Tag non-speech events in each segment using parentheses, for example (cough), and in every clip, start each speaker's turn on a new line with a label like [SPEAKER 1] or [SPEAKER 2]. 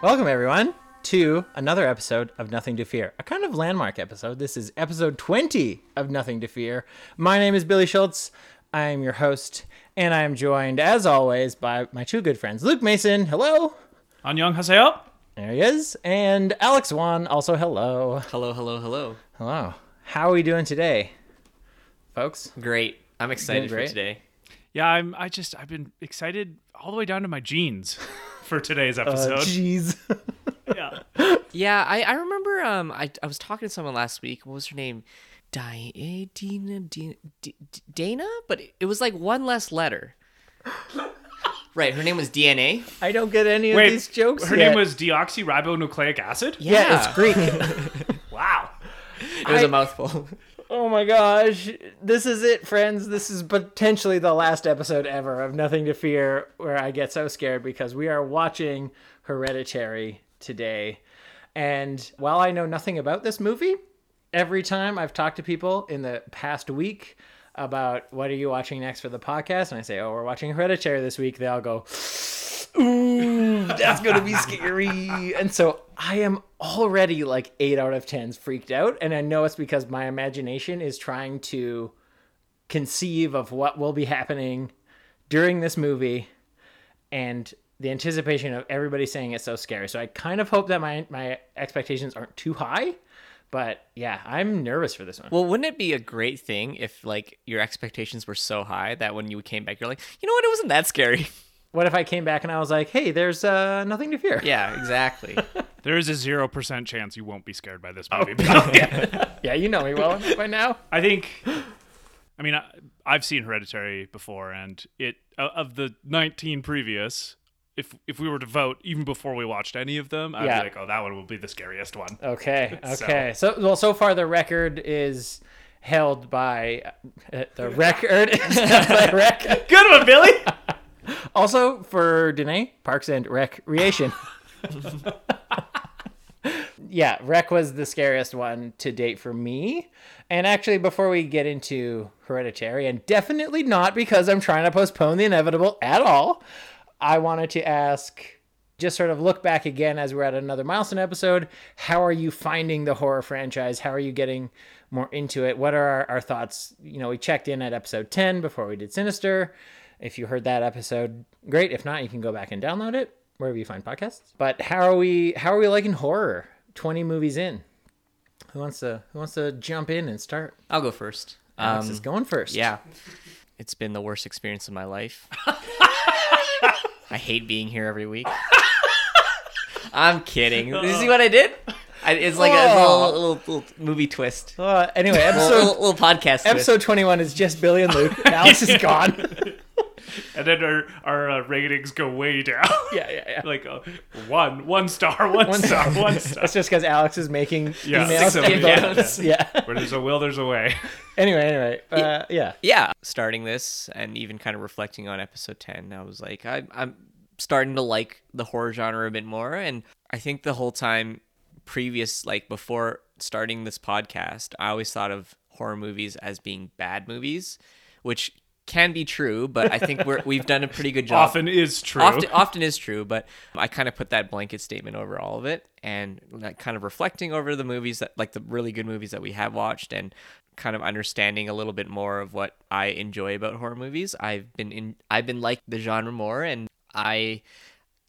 [SPEAKER 1] Welcome, everyone, to another episode of Nothing to Fear, a kind of landmark episode. This is episode 20 of Nothing to Fear. My name is Billy Schultz. I am your host, and I am joined, as always, by my two good friends, Luke Mason. Hello.
[SPEAKER 2] Annyeong haseyo.
[SPEAKER 1] There he is. And Alex Wan. Also, hello.
[SPEAKER 3] Hello, hello, hello.
[SPEAKER 1] Hello. How are we doing today, folks?
[SPEAKER 3] Great. I'm excited
[SPEAKER 1] great.
[SPEAKER 3] for today.
[SPEAKER 2] Yeah, I'm. I just I've been excited all the way down to my jeans for today's
[SPEAKER 1] Uh,
[SPEAKER 2] episode.
[SPEAKER 1] Jeez. (laughs)
[SPEAKER 2] yeah.
[SPEAKER 3] Yeah, I, I remember um I, I was talking to someone last week. What was her name? Di- Dina, Dina, D- D- Dana? But it was like one less letter. right, her name was DNA.
[SPEAKER 1] I don't get any of these jokes.
[SPEAKER 2] her
[SPEAKER 1] yet.
[SPEAKER 2] name was deoxyribonucleic acid.
[SPEAKER 1] Yeah, it's Greek. (laughs)
[SPEAKER 2] Wow.
[SPEAKER 3] It was
[SPEAKER 1] I-
[SPEAKER 3] a mouthful.
[SPEAKER 1] Oh my gosh. This is it, friends. This is potentially the last episode ever of Nothing to Fear where I get so scared because we are watching Hereditary today. And while I know nothing about this movie, every time I've talked to people in the past week about what are you watching next for the podcast, and I say, oh, we're watching Hereditary this week, they all go, ooh, that's to be scary. And so I am already like eight out of 10's freaked out. And I know it's because my imagination is trying to conceive of what will be happening during this movie and the anticipation of everybody saying it's so scary. So I kind of hope that my, my expectations aren't too high. But yeah, I'm nervous for this one.
[SPEAKER 3] well, wouldn't it be a great thing if like your expectations were so high that when you came back you're like, you know what, it wasn't that scary. (laughs)
[SPEAKER 1] What if I came back and I was like, hey, there's uh, nothing to fear?
[SPEAKER 3] yeah, exactly. (laughs)
[SPEAKER 2] There is a zero percent chance you won't be scared by this movie. (laughs)
[SPEAKER 1] Yeah, yeah, you know me well enough by now.
[SPEAKER 2] I think. I mean, I, I've seen Hereditary before, and it uh, of the 19 previous. If if we were to vote, even before we watched any of them, I'd
[SPEAKER 1] Yeah.
[SPEAKER 2] be like, "Oh, that one will be the scariest one."
[SPEAKER 1] Okay. (laughs) Okay. So, well, so far the record is held by uh, the record is by rec.
[SPEAKER 2] Good one, Billy.
[SPEAKER 1] Also for Danae, Parks and Recreation. (laughs) yeah, Rec was the scariest one to date for me. And actually, before we get into Hereditary, and definitely not because I'm trying to postpone the inevitable at all, I wanted to ask just sort of look back again as we're at another milestone episode. How are you finding the horror franchise? How are you getting more into it? What are our, our thoughts? You know, we checked in at episode 10 before we did Sinister. If you heard that episode, great. If not, you can go back and download it wherever you find podcasts. But how are we how are we liking horror? 20 movies in. Who wants to who wants to jump in and start?
[SPEAKER 3] I'll go first.
[SPEAKER 1] Alex
[SPEAKER 3] Um,
[SPEAKER 1] is going first.
[SPEAKER 3] Yeah. It's been the worst experience of my life. (laughs) I hate being here every week. I'm kidding. Did You see what I did? I, it's like a
[SPEAKER 1] Oh.
[SPEAKER 3] little, little, little movie twist.
[SPEAKER 1] Uh, anyway, episode
[SPEAKER 3] little, little podcast twist.
[SPEAKER 1] episode 21 is just Billy and Luke. (laughs) Alex is gone. (laughs)
[SPEAKER 2] and then our our uh, ratings go way down. (laughs)
[SPEAKER 1] yeah, yeah, yeah.
[SPEAKER 2] like uh, one one star, (laughs) one,
[SPEAKER 1] One
[SPEAKER 2] star,
[SPEAKER 1] star.
[SPEAKER 2] one star.
[SPEAKER 1] That's just because Alex is making
[SPEAKER 2] Yeah,
[SPEAKER 1] emails.
[SPEAKER 2] six
[SPEAKER 1] and
[SPEAKER 2] of. (laughs)
[SPEAKER 1] Yeah.
[SPEAKER 2] Where there's a will, there's a way.
[SPEAKER 1] anyway, anyway. Uh, yeah.
[SPEAKER 3] yeah, starting this and even kind of reflecting on episode 10, I was like, I, I'm starting to like the horror genre a bit more. And I think the whole time previous, like before starting this podcast, I always thought of horror movies as being bad movies, which can be true, but I think we're, we've done a pretty good (laughs) job.
[SPEAKER 2] Often is true.
[SPEAKER 3] Often, often is true, but I kind of put that blanket statement over all of it, and like kind of reflecting over the movies that, like the really good movies that we have watched, and kind of understanding a little bit more of what I enjoy about horror movies. I've been in, I've been like the genre more, and I,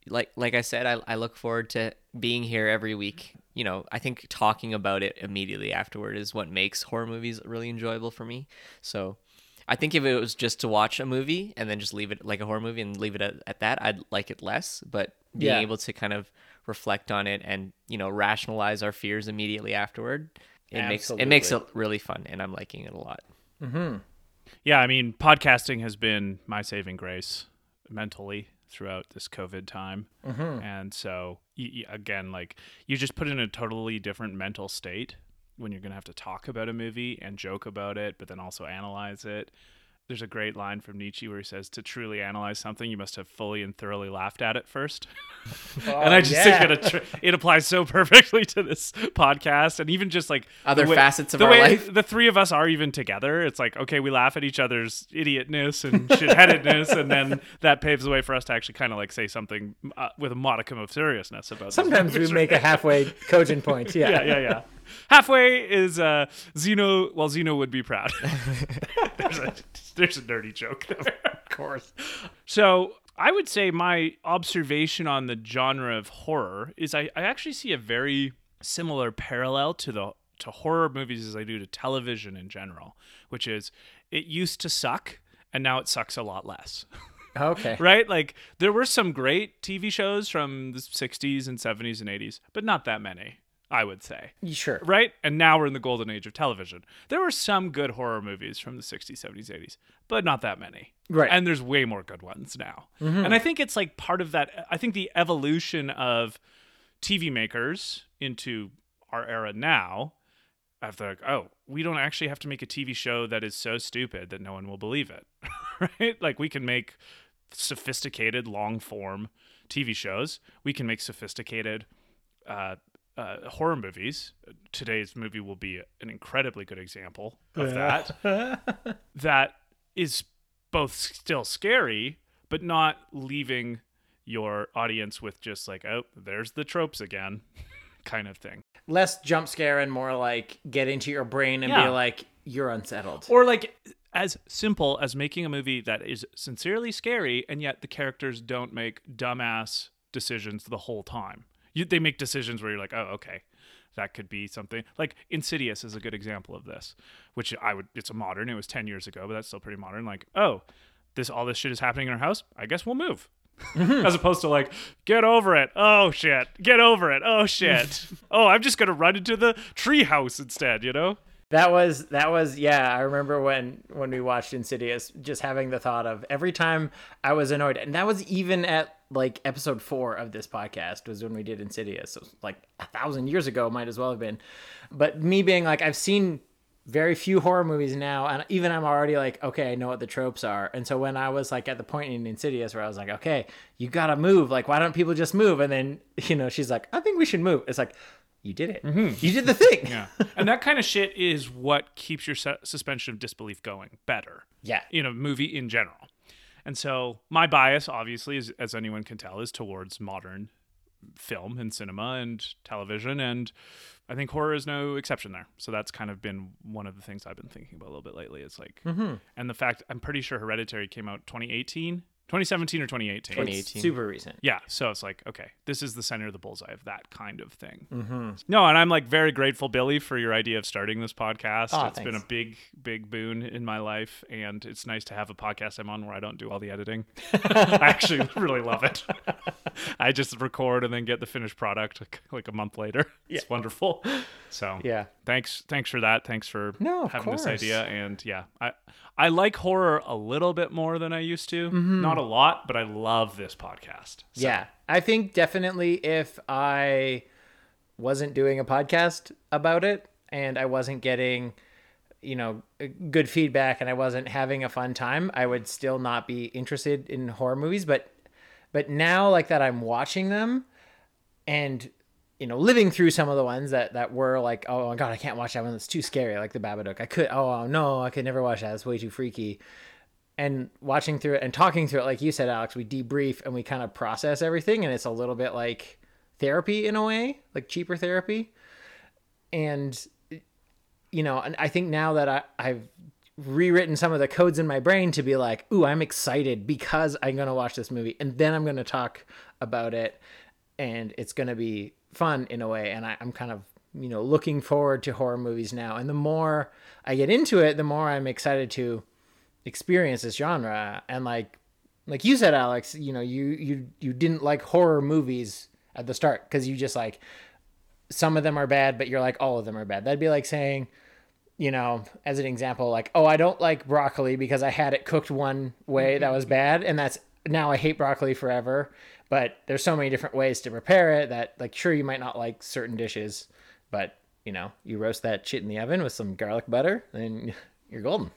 [SPEAKER 3] like, like I said, I, I look forward to being here every week. You know, I think talking about it immediately afterward is what makes horror movies really enjoyable for me. So. I think if it was just to watch a movie and then just leave it like a horror movie and leave it at, at that, I'd like it less. But being
[SPEAKER 1] Yeah.
[SPEAKER 3] able to kind of reflect on it and you know rationalize our fears immediately afterward, it makes it makes it really fun, and I'm liking it a lot.
[SPEAKER 2] yeah, I mean, podcasting has been my saving grace mentally throughout this COVID time.
[SPEAKER 1] Mm-hmm.
[SPEAKER 2] And so, y- y- again, like you just put in a totally different mental state when you're going to have to talk about a movie and joke about it, but then also analyze it. there's a great line from Nietzsche where he says, "To truly analyze something, you must have fully and thoroughly laughed at it first. (laughs) and I just
[SPEAKER 1] Oh, yeah.
[SPEAKER 2] think it, it applies so (laughs) perfectly to this podcast, and even just like
[SPEAKER 3] Other
[SPEAKER 2] way-
[SPEAKER 3] facets of our life.
[SPEAKER 2] The three of us are even together. It's like okay, we laugh at each other's idiotness and shitheadedness, and then that paves the way for us to actually kind of like say something uh, with a modicum of seriousness about.
[SPEAKER 1] Sometimes we make a halfway cogent point. (laughs) Yeah.
[SPEAKER 2] yeah, yeah, yeah. Halfway is uh, Zeno. Well, Zeno would be proud. (laughs) there's, a, there's a dirty joke there.
[SPEAKER 1] Of course.
[SPEAKER 2] So I would say my observation on the genre of horror is I, I actually see a very similar parallel to the to horror movies as I do to television in general, which is it used to suck and now it sucks a lot less.
[SPEAKER 1] Okay. (laughs)
[SPEAKER 2] right? Like there were some great TV shows from the 60s and 70s and 80s, but not that many, I would say
[SPEAKER 1] Sure.
[SPEAKER 2] right? And now we're in the golden age of television. There were some good horror movies from the 60s, 70s, 80s, but not that many.
[SPEAKER 1] Right.
[SPEAKER 2] And there's way more good ones now. And I think it's like part of that. I think the evolution of TV makers into our era now, after like, oh, we don't actually have to make a TV show that is so stupid that no one will believe it, (laughs) right? Like we can make sophisticated long form TV shows. We can make sophisticated uh, uh, horror movies. Today's movie will be an incredibly good example of that. (laughs) that is both still scary, but not leaving your audience with just like, oh, there's the tropes again, (laughs) kind of thing.
[SPEAKER 1] Less jump scare and more like get into your brain and
[SPEAKER 2] Yeah.
[SPEAKER 1] be like, you're unsettled.
[SPEAKER 2] Or like as simple as making a movie that is sincerely scary and yet the characters don't make dumbass decisions the whole time. You, they make decisions where you're like, oh, okay, that could be something. Like Insidious is a good example of this, which I would. It's a modern. It was ten years ago, but that's still pretty modern. Like, oh, this all this shit is happening in our house. I guess we'll move. (laughs) As opposed to like, get over it. Oh shit. Get over it. Oh shit. (laughs) oh, I'm just gonna run into the treehouse instead. You know.
[SPEAKER 1] That was that was yeah. I remember when when we watched Insidious, just having the thought of every time I was annoyed, and that was even at like episode four of this podcast was when we did Insidious. So like a thousand years ago, might as well have been. But me being like, I've seen very few horror movies now, and even I'm already like, okay, I know what the tropes are. And so when I was like at the point in Insidious where I was like, okay, you gotta move. Like, why don't people just move? And then (laughs) you know she's like, I think we should move. It's like. You did it. Mm-hmm. You did the thing.
[SPEAKER 2] Yeah. (laughs) and that kind of shit is what keeps your su- suspension of disbelief going better
[SPEAKER 1] Yeah.
[SPEAKER 2] in a movie in general. And so my bias, obviously, is, as anyone can tell, is towards modern film and cinema and television. And I think horror is no exception there. So that's kind of been one of the things I've been thinking about a little bit lately. It's like, mm-hmm. and the fact I'm pretty sure Hereditary came out 2018, 2017 or 2018.
[SPEAKER 3] 2018.
[SPEAKER 1] Super recent.
[SPEAKER 2] Yeah, so it's like, okay, this is the center of the bullseye of that kind of thing. Mm-hmm. No, and I'm like very grateful, Billy, for your idea of starting this podcast.
[SPEAKER 1] Aw,
[SPEAKER 2] it's been a big, big boon in my life, and it's nice to have a podcast I'm on where I don't do all the editing. (laughs) I actually really love it. (laughs) I just record and then get the finished product like, like a month later. It's wonderful. So
[SPEAKER 1] Yeah.
[SPEAKER 2] thanks, thanks for that. Thanks for
[SPEAKER 1] No, of
[SPEAKER 2] having this idea. And yeah, I I like horror a little bit more than I used to.
[SPEAKER 1] Mm-hmm.
[SPEAKER 2] Not a lot, but I love this podcast. So-
[SPEAKER 1] Yeah. I think definitely if I wasn't doing a podcast about it and I wasn't getting, you know, good feedback and I wasn't having a fun time, I would still not be interested in horror movies. But, but now like that I'm watching them and, you know, living through some of the ones that, that were like, oh my God, I can't watch that one. It's too scary. Like the Babadook. I could, oh no, I could never watch that. It's way too freaky and watching through it and talking through it, like you said, Alex, we debrief and we kind of process everything, and it's a little bit like therapy in a way, like cheaper therapy. And you know, and I think now that I, I've rewritten some of the codes in my brain to be like, ooh, I'm excited because I'm gonna watch this movie, and then I'm gonna talk about it, and it's gonna be fun in a way. And I, I'm kind of you know looking forward to horror movies now, and the more I get into it, the more I'm excited to experience this genre and like like you said alex you know you you you didn't like horror movies at the start because you just like some of them are bad but you're like all of them are bad. That'd be like saying you know as an example like oh i don't like broccoli because i had it cooked one way that was mm-hmm. bad and that's now i hate broccoli forever but there's so many different ways to prepare it that like sure you might not like certain dishes but you know you roast that shit in the oven with some garlic butter and (laughs) you're golden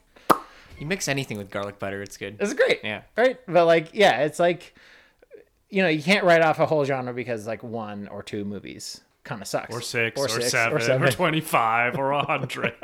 [SPEAKER 3] You mix anything with garlic butter, it's good.
[SPEAKER 1] It's great.
[SPEAKER 3] Yeah.
[SPEAKER 1] Right. But like, yeah, it's like, you know, you can't write off a whole genre because like one or two movies kind of sucks.
[SPEAKER 2] Or six, or,
[SPEAKER 1] six,
[SPEAKER 2] seven, or,
[SPEAKER 1] seven. (laughs)
[SPEAKER 2] 25, or 100. (laughs)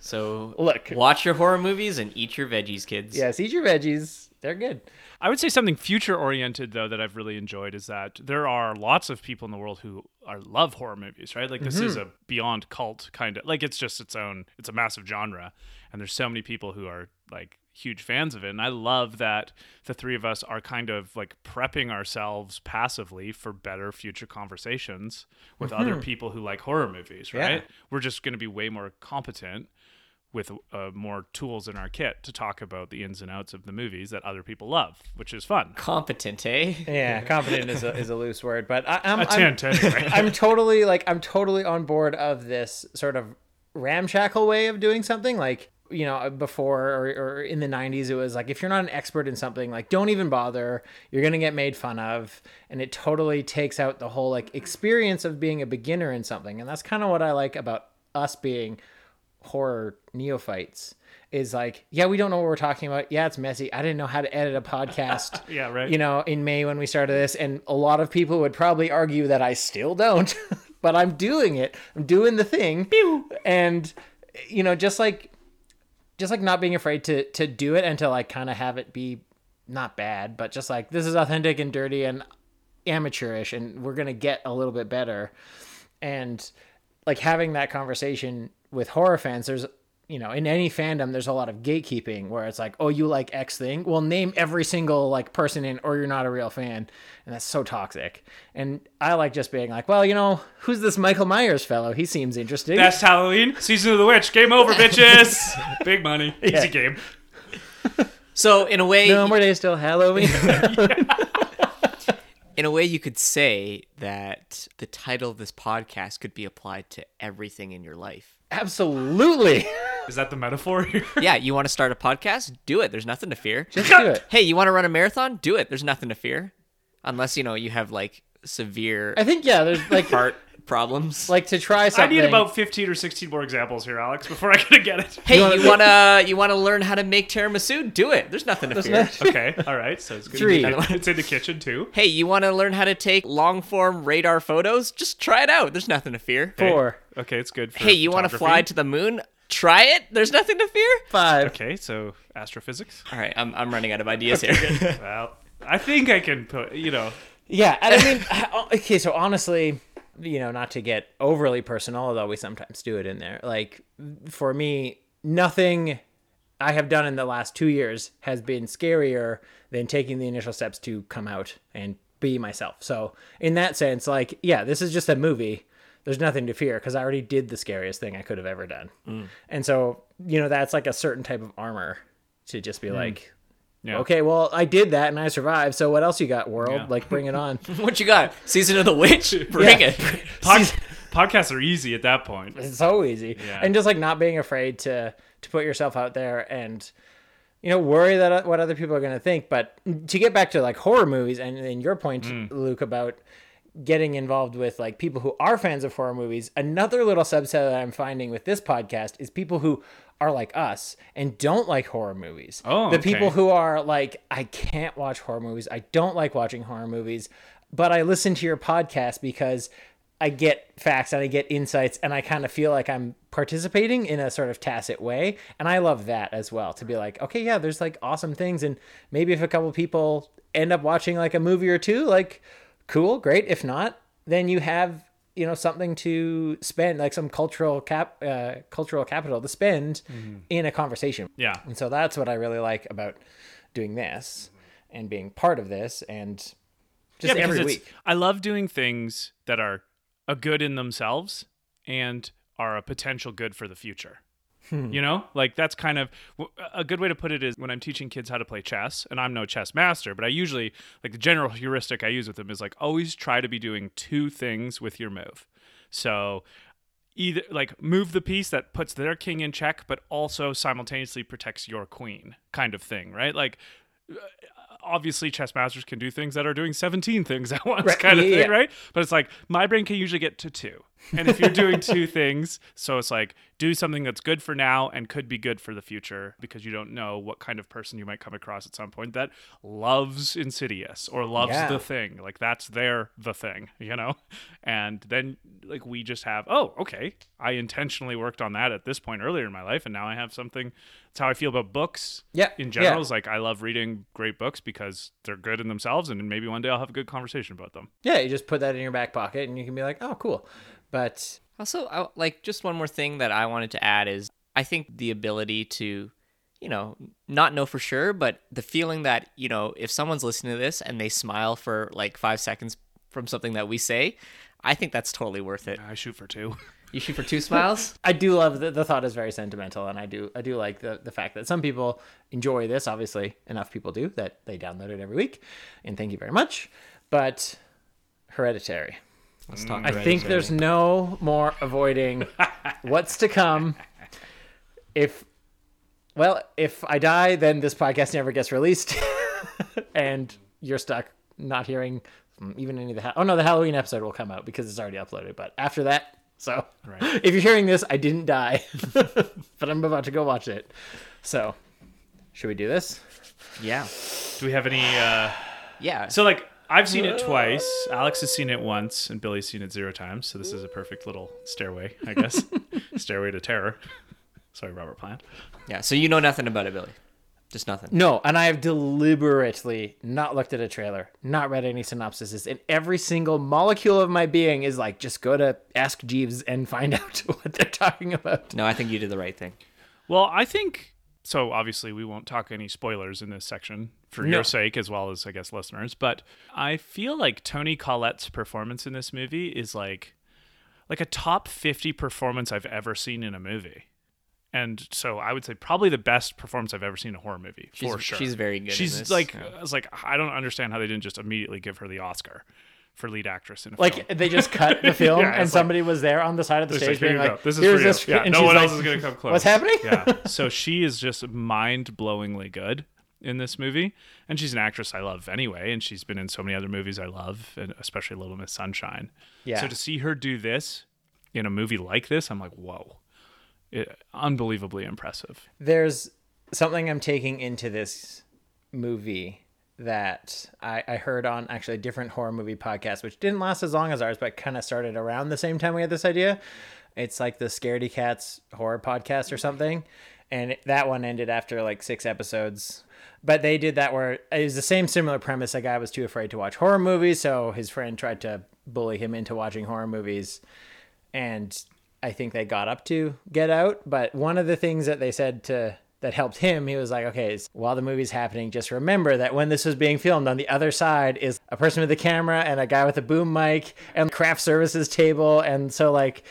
[SPEAKER 3] So
[SPEAKER 1] Look.
[SPEAKER 3] watch your horror movies and eat your veggies, kids.
[SPEAKER 1] Yes, eat your veggies. They're good.
[SPEAKER 2] I would say something future oriented though that I've really enjoyed is that there are lots of people in the world who are love horror movies, right? Like this is mm-hmm. a beyond cult kind of like it's just its own it's a massive genre and there's so many people who are like huge fans of it and I love that the three of us are kind of like prepping ourselves passively for better future conversations with other people who like horror movies, right?
[SPEAKER 1] Yeah.
[SPEAKER 2] We're just going to be way more competent with uh, more tools in our kit to talk about the ins and outs of the movies that other people love, which is fun.
[SPEAKER 3] Competent, eh?
[SPEAKER 1] Yeah, (laughs) competent is a, is a loose word, but I, I'm,
[SPEAKER 2] A
[SPEAKER 1] I'm,
[SPEAKER 2] anyway. (laughs)
[SPEAKER 1] I'm totally like I'm totally on board of this sort of ramshackle way of doing something. Like you know, before or, or in the '90s, it was like if you're not an expert in something, like don't even bother. You're gonna get made fun of, and it totally takes out the whole like experience of being a beginner in something. And that's kind of what I like about us being horror neophytes. Is like, yeah, we don't know what we're talking about. Yeah, it's messy. I didn't know how to edit a podcast (laughs)
[SPEAKER 2] Yeah, right.
[SPEAKER 1] you know, in May when we started this, and a lot of people would probably argue that I still don't, (laughs) but I'm doing it. I'm doing the thing, and you know, just like, just like not being afraid to to do it and to like kind of have it be not bad, but just like this is authentic and dirty and amateurish, and we're gonna get a little bit better, and like having that conversation with horror fans, there's you know, in any fandom, there's a lot of gatekeeping where it's like, oh, you like X thing? Well, name every single like person in, or you're not a real fan, and that's so toxic. And I like just being like, well, you know, who's this Michael Myers fellow? He seems interesting.
[SPEAKER 2] Best Halloween season of the witch. Game over, (laughs) bitches. (laughs) Big money,
[SPEAKER 1] Yeah.
[SPEAKER 2] easy game.
[SPEAKER 3] So in a way,
[SPEAKER 1] no more days till Halloween. (laughs)
[SPEAKER 3] in a way, you could say that the title of this podcast could be applied to everything in your life.
[SPEAKER 1] Absolutely, (laughs)
[SPEAKER 2] Is that the metaphor here? (laughs)
[SPEAKER 3] Yeah, you want to start a podcast? Do it. There's nothing to fear. (laughs)
[SPEAKER 1] just do it.
[SPEAKER 3] Hey, you want to run a marathon? Do it. There's nothing to fear, unless you know you have like severe
[SPEAKER 1] I think yeah, there's like
[SPEAKER 3] heart problems.
[SPEAKER 1] like to try something.
[SPEAKER 2] I need about 15 or 16 more examples here, Alex, before I can get it.
[SPEAKER 3] hey, you wanna you wanna learn how to make tiramisu? Do it. There's nothing to
[SPEAKER 1] There's
[SPEAKER 3] fear.
[SPEAKER 1] no-
[SPEAKER 2] Okay, all right. So it's good.
[SPEAKER 1] Three.
[SPEAKER 2] It's in the kitchen too.
[SPEAKER 3] Hey, you want to learn how to take long form radar photos? Just try it out. There's nothing to fear.
[SPEAKER 1] four,
[SPEAKER 2] Okay, it's good. For
[SPEAKER 3] Hey, you want to fly to the moon? Try it. There's nothing to fear.
[SPEAKER 1] five.
[SPEAKER 2] Okay, so astrophysics.
[SPEAKER 3] All right, I'm, I'm running out of ideas here.
[SPEAKER 2] Well, I think I can put. You know,
[SPEAKER 1] Yeah, and I mean, (laughs) okay, so honestly, you know, not to get overly personal, although we sometimes do it in there. Like for me, nothing I have done in the last two years has been scarier than taking the initial steps to come out and be myself. So in that sense, like, yeah, this is just a movie. There's nothing to fear because I already did the scariest thing I could have ever done. Mm. And so, you know, that's like a certain type of armor to just be mm. like,
[SPEAKER 2] yeah.
[SPEAKER 1] okay, well, I did that and I survived. So what else you got, world?
[SPEAKER 2] Yeah.
[SPEAKER 1] Like, bring it on. (laughs)
[SPEAKER 3] what you got? Season of the Witch? (laughs) Bring
[SPEAKER 1] Yeah.
[SPEAKER 3] it. (laughs)
[SPEAKER 2] Pod- podcasts are easy at that point.
[SPEAKER 1] It's so easy.
[SPEAKER 2] Yeah.
[SPEAKER 1] And just like not being afraid to to put yourself out there and you know worry that uh, what other people are going to think. But to get back to like horror movies and, and your point,
[SPEAKER 2] Mm.
[SPEAKER 1] Luke, about getting involved with like people who are fans of horror movies, another little subset that I'm finding with this podcast is people who are like us and don't like horror movies.
[SPEAKER 2] Oh,
[SPEAKER 1] the
[SPEAKER 2] okay.
[SPEAKER 1] people who are like, I can't watch horror movies. I don't like watching horror movies, but I listen to your podcast because I get facts and I get insights and I kind of feel like I'm participating in a sort of tacit way. And I love that as well to be like, okay, yeah, there's like awesome things. And maybe if a couple people end up watching like a movie or two, like, cool, great. If not, then you have, you know, something to spend, like some cultural cap, uh, cultural capital to spend in a conversation.
[SPEAKER 2] Yeah.
[SPEAKER 1] And so that's what I really like about doing this and being part of this and just
[SPEAKER 2] yeah,
[SPEAKER 1] every week.
[SPEAKER 2] I love doing things that are a good in themselves and are a potential good for the future. You know, like that's kind of a good way to put it is when I'm teaching kids how to play chess, and I'm no chess master, but I usually like the general heuristic I use with them is like always try to be doing two things with your move. So either like move the piece that puts their king in check, but also simultaneously protects your queen, kind of thing, right? Like uh, obviously chess masters can do things that are doing 17 things at (laughs) once
[SPEAKER 1] Right,
[SPEAKER 2] kind of
[SPEAKER 1] yeah,
[SPEAKER 2] thing
[SPEAKER 1] yeah.
[SPEAKER 2] right but it's like my brain can usually get to two and if you're doing two things so it's like do something that's good for now and could be good for the future because you don't know what kind of person you might come across at some point that loves insidious or loves
[SPEAKER 1] Yeah.
[SPEAKER 2] the thing like that's their the thing you know and then like we just have oh okay i intentionally worked on that at this point earlier in my life and now i have something that's how i feel about books
[SPEAKER 1] Yeah,
[SPEAKER 2] in
[SPEAKER 1] yeah.
[SPEAKER 2] general is like i love reading great books because they're good in themselves and maybe one day i'll have a good conversation about them
[SPEAKER 1] Yeah, you just put that in your back pocket and you can be like, oh, cool. But
[SPEAKER 3] Also, I, like just one more thing that I wanted to add is I think the ability to, you know, not know for sure, but the feeling that you know if someone's listening to this and they smile for like five seconds from something that we say, I think that's totally worth it.
[SPEAKER 2] i shoot for two (laughs)
[SPEAKER 3] You shoot for two smiles. (laughs)
[SPEAKER 1] I do love the, the thought is very sentimental, and I do I do like the, the fact that some people enjoy this. Obviously, enough people do that they download it every week, and thank you very much. But Hereditary,
[SPEAKER 3] Let's talk.
[SPEAKER 1] I think there's no more avoiding (laughs) what's to come. If well, if I die, then this podcast never gets released, (laughs) and you're stuck not hearing even any of the. Ha- oh no, the Halloween episode will come out because it's already uploaded. But after that, so
[SPEAKER 2] Right. (laughs)
[SPEAKER 1] if you're hearing this, I didn't die, but I'm about to go watch it. So, should we do this?
[SPEAKER 3] Yeah.
[SPEAKER 2] do we have any uh
[SPEAKER 3] Yeah.
[SPEAKER 2] so like i've seen it twice alex has seen it once and billy's seen it zero times so this is a perfect little stairway i guess (laughs) stairway to terror sorry robert plant
[SPEAKER 3] yeah. So you know nothing about it, Billy. Just nothing.
[SPEAKER 1] No, and I have deliberately not looked at a trailer, not read any synopsises, and every single molecule of my being is like, just go to Ask Jeeves and find (laughs) out what they're talking about.
[SPEAKER 3] No, I think you did the right thing.
[SPEAKER 2] Well, I think so. Obviously, we won't talk any spoilers in this section for
[SPEAKER 1] No.
[SPEAKER 2] your sake, as well as I guess listeners. But I feel like Toni Collette's performance in this movie is like like a top fifty performance I've ever seen in a movie. And so I would say probably the best performance I've ever seen in a horror movie
[SPEAKER 3] She's,
[SPEAKER 2] for sure.
[SPEAKER 3] She's very good.
[SPEAKER 2] She's like
[SPEAKER 3] Yeah.
[SPEAKER 2] I was like I don't understand how they didn't just immediately give her the Oscar for lead actress in a
[SPEAKER 1] Like
[SPEAKER 2] film.
[SPEAKER 1] they just cut the (laughs) film,
[SPEAKER 2] Yeah,
[SPEAKER 1] and
[SPEAKER 2] like-
[SPEAKER 1] somebody was there on the side of the stage
[SPEAKER 2] like,
[SPEAKER 1] being like,
[SPEAKER 2] "This is
[SPEAKER 1] "Here's
[SPEAKER 2] for you."
[SPEAKER 1] this,"
[SPEAKER 2] Yeah,
[SPEAKER 1] and
[SPEAKER 2] no one else is gonna come close.
[SPEAKER 1] What's happening?
[SPEAKER 2] yeah. (laughs) So she is just mind-blowingly good in this movie, and she's an actress I love anyway, and she's been in so many other movies I love, and especially Little Miss Sunshine.
[SPEAKER 1] Yeah.
[SPEAKER 2] So to see her do this in a movie like this, I'm like, whoa, it, unbelievably impressive.
[SPEAKER 1] there's something I'm taking into this movie that I, I heard on actually a different horror movie podcast, which didn't last as long as ours, but kind of started around the same time we had this idea. It's like the Scaredy Cats horror podcast or something. And that one ended after like six episodes. But they did that where it was the same similar premise. A guy was too afraid to watch horror movies, so his friend tried to bully him into watching horror movies and I think they got up to Get Out. But one of the things that they said to that helped him, he was like, okay, while the movie's happening, just remember that when this was being filmed, on the other side is a person with a camera and a guy with a boom mic and craft services table, and so like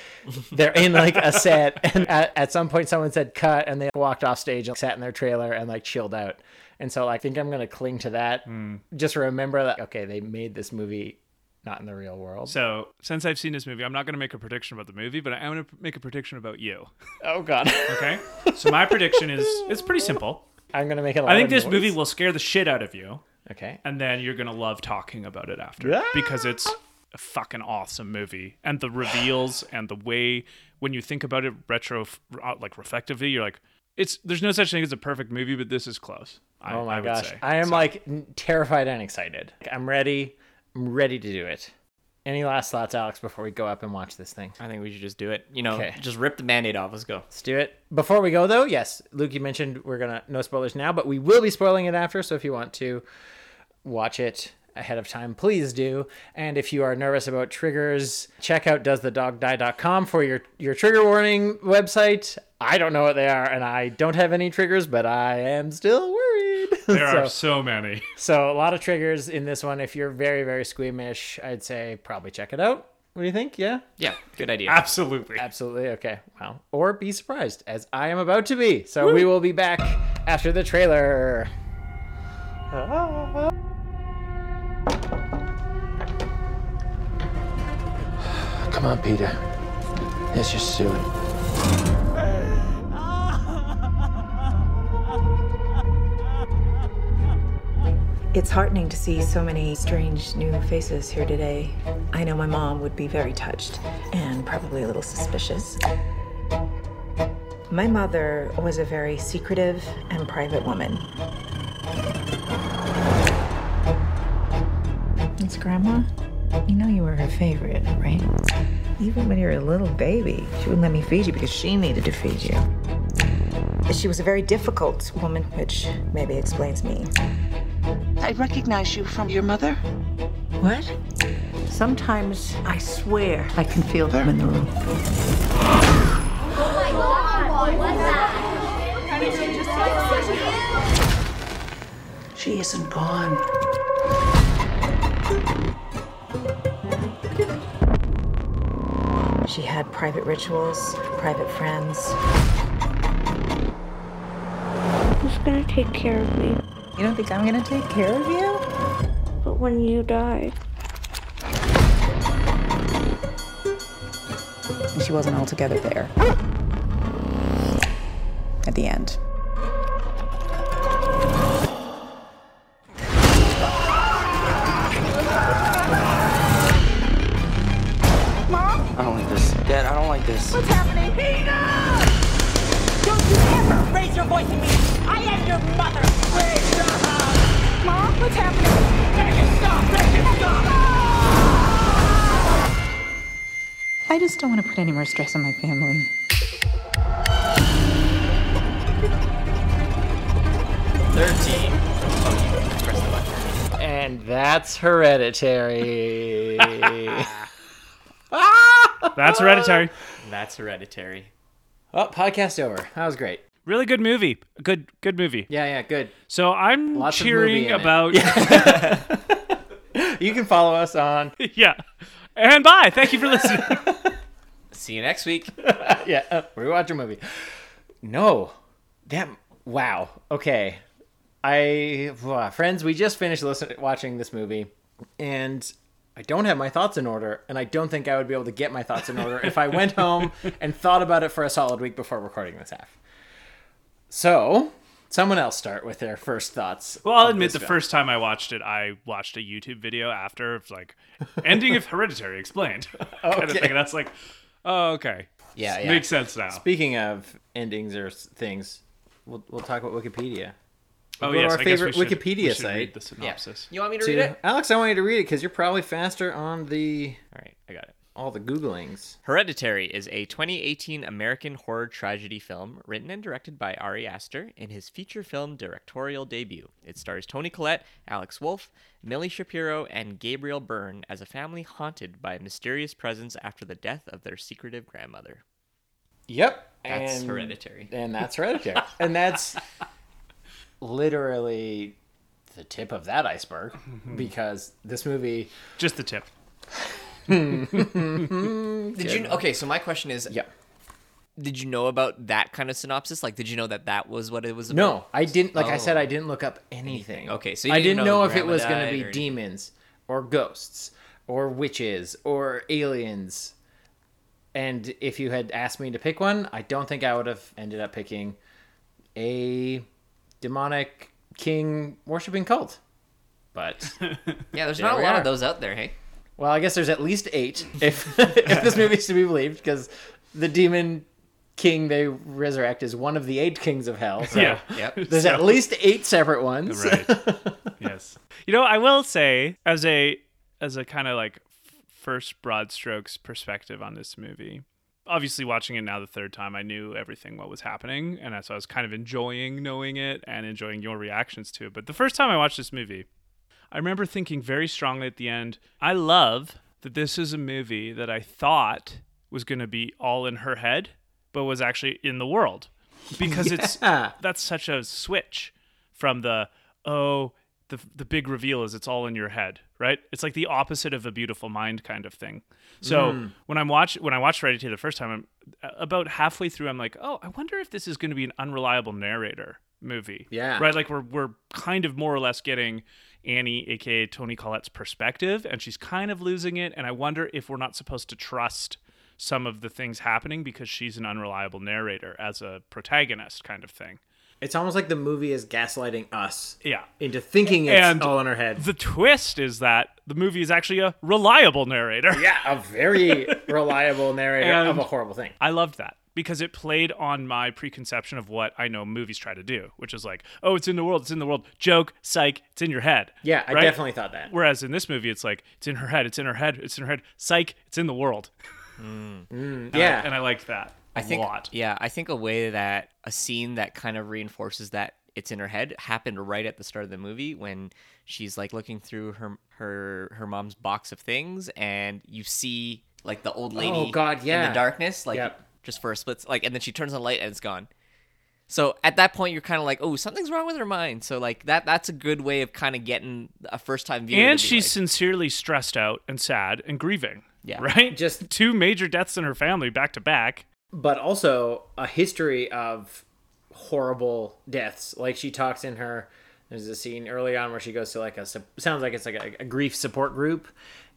[SPEAKER 1] they're in like a set, (laughs) and at, at some point someone said cut, and they walked off stage and sat in their trailer and like chilled out. And so I think I'm gonna cling to that. Hmm. Just remember that okay, they made this movie not in the real world.
[SPEAKER 2] So since I've seen this movie, I'm not going to make a prediction about the movie, but I am going to make a prediction about you.
[SPEAKER 1] Oh god. (laughs)
[SPEAKER 2] Okay. so my prediction is it's pretty simple.
[SPEAKER 1] I'm gonna make it.
[SPEAKER 2] I think this movie will scare the shit out of you.
[SPEAKER 1] Okay.
[SPEAKER 2] and then you're gonna love talking about it after
[SPEAKER 1] Yeah.
[SPEAKER 2] because it's a fucking awesome movie and the reveals and the way when you think about it retro uh, like reflectively you're like it's there's no such thing as a perfect movie but this is close I,
[SPEAKER 1] Oh my
[SPEAKER 2] I
[SPEAKER 1] gosh.
[SPEAKER 2] say.
[SPEAKER 1] I am
[SPEAKER 2] So,
[SPEAKER 1] like terrified and excited. I'm ready. I'm ready to do it. Any last thoughts, Alex, before we go up and watch this thing?
[SPEAKER 3] I think we should just do it. You know,
[SPEAKER 1] Okay.
[SPEAKER 3] just rip the band-aid off. Let's go.
[SPEAKER 1] Let's do it. Before we go, though, yes, Luke, you mentioned we're going to, no spoilers now, but we will be spoiling it after. So if you want to watch it ahead of time, please do. And if you are nervous about triggers, check out doesthedogdie.com for your, your trigger warning website. I don't know what they are, and I don't have any triggers, but I am still worried. (laughs)
[SPEAKER 2] there
[SPEAKER 1] So-
[SPEAKER 2] are so many (laughs)
[SPEAKER 1] So a lot of triggers in this one. If you're very, very squeamish, I'd say probably check it out. What do you think? Yeah,
[SPEAKER 3] Yeah, good idea.
[SPEAKER 2] absolutely
[SPEAKER 1] absolutely. Okay. Well, or be surprised, as I am about to be. So we will be back after the trailer. Come on, Peter. Let's just do it.
[SPEAKER 4] It's heartening to see so many strange new faces here today. I know my mom would be very touched and probably a little suspicious. My mother was a very secretive and private woman. It's Grandma. You know you were her favorite, right? Even when you were a little baby, she wouldn't let me feed you because she needed to feed you. She was a very difficult woman, which maybe explains me.
[SPEAKER 5] I recognize you from your mother.
[SPEAKER 4] What? Sometimes I swear I can feel them in the room. Oh my god, what's that?
[SPEAKER 5] She isn't gone.
[SPEAKER 4] She had private rituals, private friends.
[SPEAKER 6] Who's gonna take care of me?
[SPEAKER 4] You don't think I'm gonna take care of you?
[SPEAKER 6] But when you die,
[SPEAKER 4] She wasn't altogether there. At the end.
[SPEAKER 7] Don't
[SPEAKER 4] want to put any more stress on my family.
[SPEAKER 3] Thirteen. Oh, you press the button.
[SPEAKER 1] And (laughs) that's hereditary.
[SPEAKER 2] That's hereditary.
[SPEAKER 3] That's hereditary.
[SPEAKER 1] oh, podcast over. That was great.
[SPEAKER 2] Really good movie. Good good movie.
[SPEAKER 1] Yeah, yeah, good.
[SPEAKER 2] So I'm
[SPEAKER 1] Lots
[SPEAKER 2] cheering about (laughs)
[SPEAKER 1] You can follow us on. (laughs)
[SPEAKER 2] yeah. And bye. Thank you for listening.
[SPEAKER 3] See you next week. (laughs)
[SPEAKER 1] yeah, uh, we watch a movie. No, that wow. Okay, I wow, friends, we just finished listening watching this movie, and I don't have my thoughts in order, and I don't think I would be able to get my thoughts in order if I went home (laughs) and thought about it for a solid week before recording this half. So, someone else start with their first thoughts.
[SPEAKER 2] Well, I'll admit the
[SPEAKER 1] film.
[SPEAKER 2] first time I watched it, I watched a YouTube video after of like ending of (laughs) Hereditary explained kind of
[SPEAKER 1] Okay.
[SPEAKER 2] thing. And that's like, oh, okay,
[SPEAKER 3] Yeah, yeah.
[SPEAKER 2] makes sense now.
[SPEAKER 1] Speaking of endings or things, we'll we'll talk about Wikipedia.
[SPEAKER 2] oh
[SPEAKER 1] go to
[SPEAKER 2] yes,
[SPEAKER 1] our
[SPEAKER 2] I guess we
[SPEAKER 1] favorite
[SPEAKER 2] should-
[SPEAKER 1] Wikipedia
[SPEAKER 2] we
[SPEAKER 1] site.
[SPEAKER 2] read the
[SPEAKER 3] Yeah.
[SPEAKER 2] synopsis.
[SPEAKER 3] You want me to
[SPEAKER 1] To-
[SPEAKER 3] read it?
[SPEAKER 1] Alex, I want you to read it because you're probably faster on the
[SPEAKER 3] All right, I got it.
[SPEAKER 1] All the googlings.
[SPEAKER 3] Hereditary is a 2018 American horror tragedy film written and directed by Ari Aster in his feature film directorial debut. It stars Toni Collette, Alex Wolff, Millie Shapiro, and Gabriel Byrne as a family haunted by a mysterious presence after the death of their secretive grandmother.
[SPEAKER 1] Yep.
[SPEAKER 3] That's
[SPEAKER 1] and,
[SPEAKER 3] hereditary.
[SPEAKER 1] And that's hereditary. (laughs) and that's literally the tip of that iceberg mm-hmm. because this movie
[SPEAKER 2] Just the tip. (laughs)
[SPEAKER 3] Did you Okay, so my question is
[SPEAKER 1] yeah.
[SPEAKER 3] did you know about that kind of synopsis? Like did you know that that was what it was about?
[SPEAKER 1] No, I didn't like I said
[SPEAKER 3] Oh.
[SPEAKER 1] I didn't look up anything.
[SPEAKER 3] Okay, so you
[SPEAKER 1] I
[SPEAKER 3] didn't know
[SPEAKER 1] if it
[SPEAKER 3] grandma
[SPEAKER 1] was going
[SPEAKER 3] died
[SPEAKER 1] to be
[SPEAKER 3] or-
[SPEAKER 1] demons or ghosts or witches or aliens. And if you had asked me to pick one, I don't think I would have ended up picking a demonic king worshiping cult. But (laughs)
[SPEAKER 3] Yeah, there's
[SPEAKER 1] There
[SPEAKER 3] not a
[SPEAKER 1] we
[SPEAKER 3] lot
[SPEAKER 1] are.
[SPEAKER 3] of those out there, hey?
[SPEAKER 1] Well, I guess there's at least eight (laughs) if if this movie's to be believed, because the demon king they resurrect is one of the eight kings of hell. So
[SPEAKER 2] Yeah.
[SPEAKER 3] Yep. (laughs)
[SPEAKER 1] there's at least eight separate ones.
[SPEAKER 2] Right. (laughs) yes. You know, I will say as a as a kind of like first broad strokes perspective on this movie. Obviously, watching it now the third time, I knew everything what was happening, and so I was kind of enjoying knowing it and enjoying your reactions to it. But the first time I watched this movie, I remember thinking very strongly at the end. I love that this is a movie that I thought was going to be all in her head, but was actually in the world. Because (laughs) it's that's such a switch from the oh the the big reveal is it's all in your head right? It's like the opposite of a beautiful mind kind of thing. So hmm. when i'm watch when i watched hereditary the first time i'm about halfway through i'm like oh i wonder if this is going to be an unreliable narrator movie.
[SPEAKER 1] Yeah.
[SPEAKER 2] right? Like we're we're kind of more or less getting annie aka toni collette's perspective and she's kind of losing it and i wonder if we're not supposed to trust some of the things happening because she's an unreliable narrator as a protagonist kind of thing
[SPEAKER 1] It's almost like the movie is gaslighting us
[SPEAKER 2] Yeah.
[SPEAKER 1] into thinking it's
[SPEAKER 2] And
[SPEAKER 1] all in our head.
[SPEAKER 2] The twist is that the movie is actually a reliable narrator.
[SPEAKER 1] yeah, a very (laughs) reliable narrator of a horrible thing.
[SPEAKER 2] I loved that because it played on my preconception of what I know movies try to do, which is like, oh, it's in the world, it's in the world, joke, psych, it's in your head.
[SPEAKER 1] Yeah, I
[SPEAKER 2] Right?
[SPEAKER 1] definitely thought that.
[SPEAKER 2] Whereas in this movie, it's like, it's in her head, it's in her head, it's in her head, psych, it's in the world. Mm. Mm, and I-
[SPEAKER 1] Yeah.
[SPEAKER 2] and I liked that
[SPEAKER 3] I think
[SPEAKER 2] a lot.
[SPEAKER 3] yeah, I think a way that a scene that kind of reinforces that it's in her head happened right at the start of the movie when she's like looking through her her her mom's box of things and you see like the old oh, lady
[SPEAKER 1] Oh, God, yeah.
[SPEAKER 3] in the darkness like
[SPEAKER 1] Yep.
[SPEAKER 3] Just for a split like and then she turns on the light and it's gone. So at that point you're kind of like, "Oh, something's wrong with her mind." So like that that's a good way of kind of getting a first time viewer
[SPEAKER 2] And she's
[SPEAKER 3] like,
[SPEAKER 2] sincerely stressed out and sad and grieving.
[SPEAKER 3] Yeah.
[SPEAKER 2] Right?
[SPEAKER 1] Just-
[SPEAKER 2] two major deaths in her family back to back.
[SPEAKER 1] but also a history of horrible deaths. Like she talks in her. There's a scene early on where she goes to like a sounds like it's like a, a grief support group,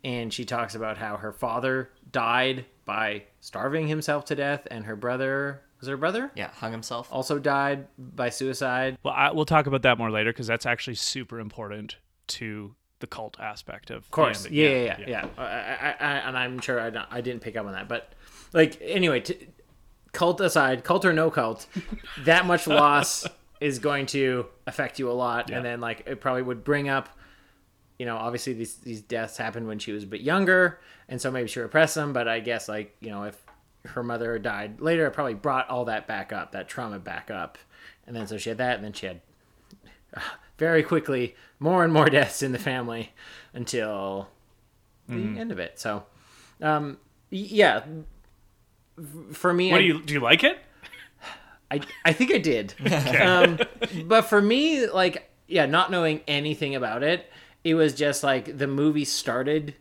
[SPEAKER 1] and she talks about how her father died by starving himself to death, and her brother was her brother
[SPEAKER 3] yeah, hung himself.
[SPEAKER 1] also died by suicide.
[SPEAKER 2] Well, I, we'll talk about that more later because that's actually super important to the cult aspect of
[SPEAKER 1] Of course,
[SPEAKER 2] the
[SPEAKER 1] yeah,
[SPEAKER 2] ending.
[SPEAKER 1] yeah, yeah. yeah. I, I, I, and I'm sure I, don't, I didn't pick up on that, but like anyway, t- cult aside, cult or no cult, (laughs) that much loss is going to affect you a lot,
[SPEAKER 2] Yeah.
[SPEAKER 1] and then like it probably would bring up, you know, obviously these these deaths happened when she was a bit younger, and so maybe she repressed them. But I guess like you know if her mother died later, it probably brought all that back up, that trauma back up, and then so she had that, and then she had very quickly more and more (laughs) deaths in the family until the end of it. So, um, yeah, for me,
[SPEAKER 2] What
[SPEAKER 1] I,
[SPEAKER 2] do you do? You like it?
[SPEAKER 1] I, I think I did. (laughs) um, but for me, like, yeah, not knowing anything about it, it was just like the movie started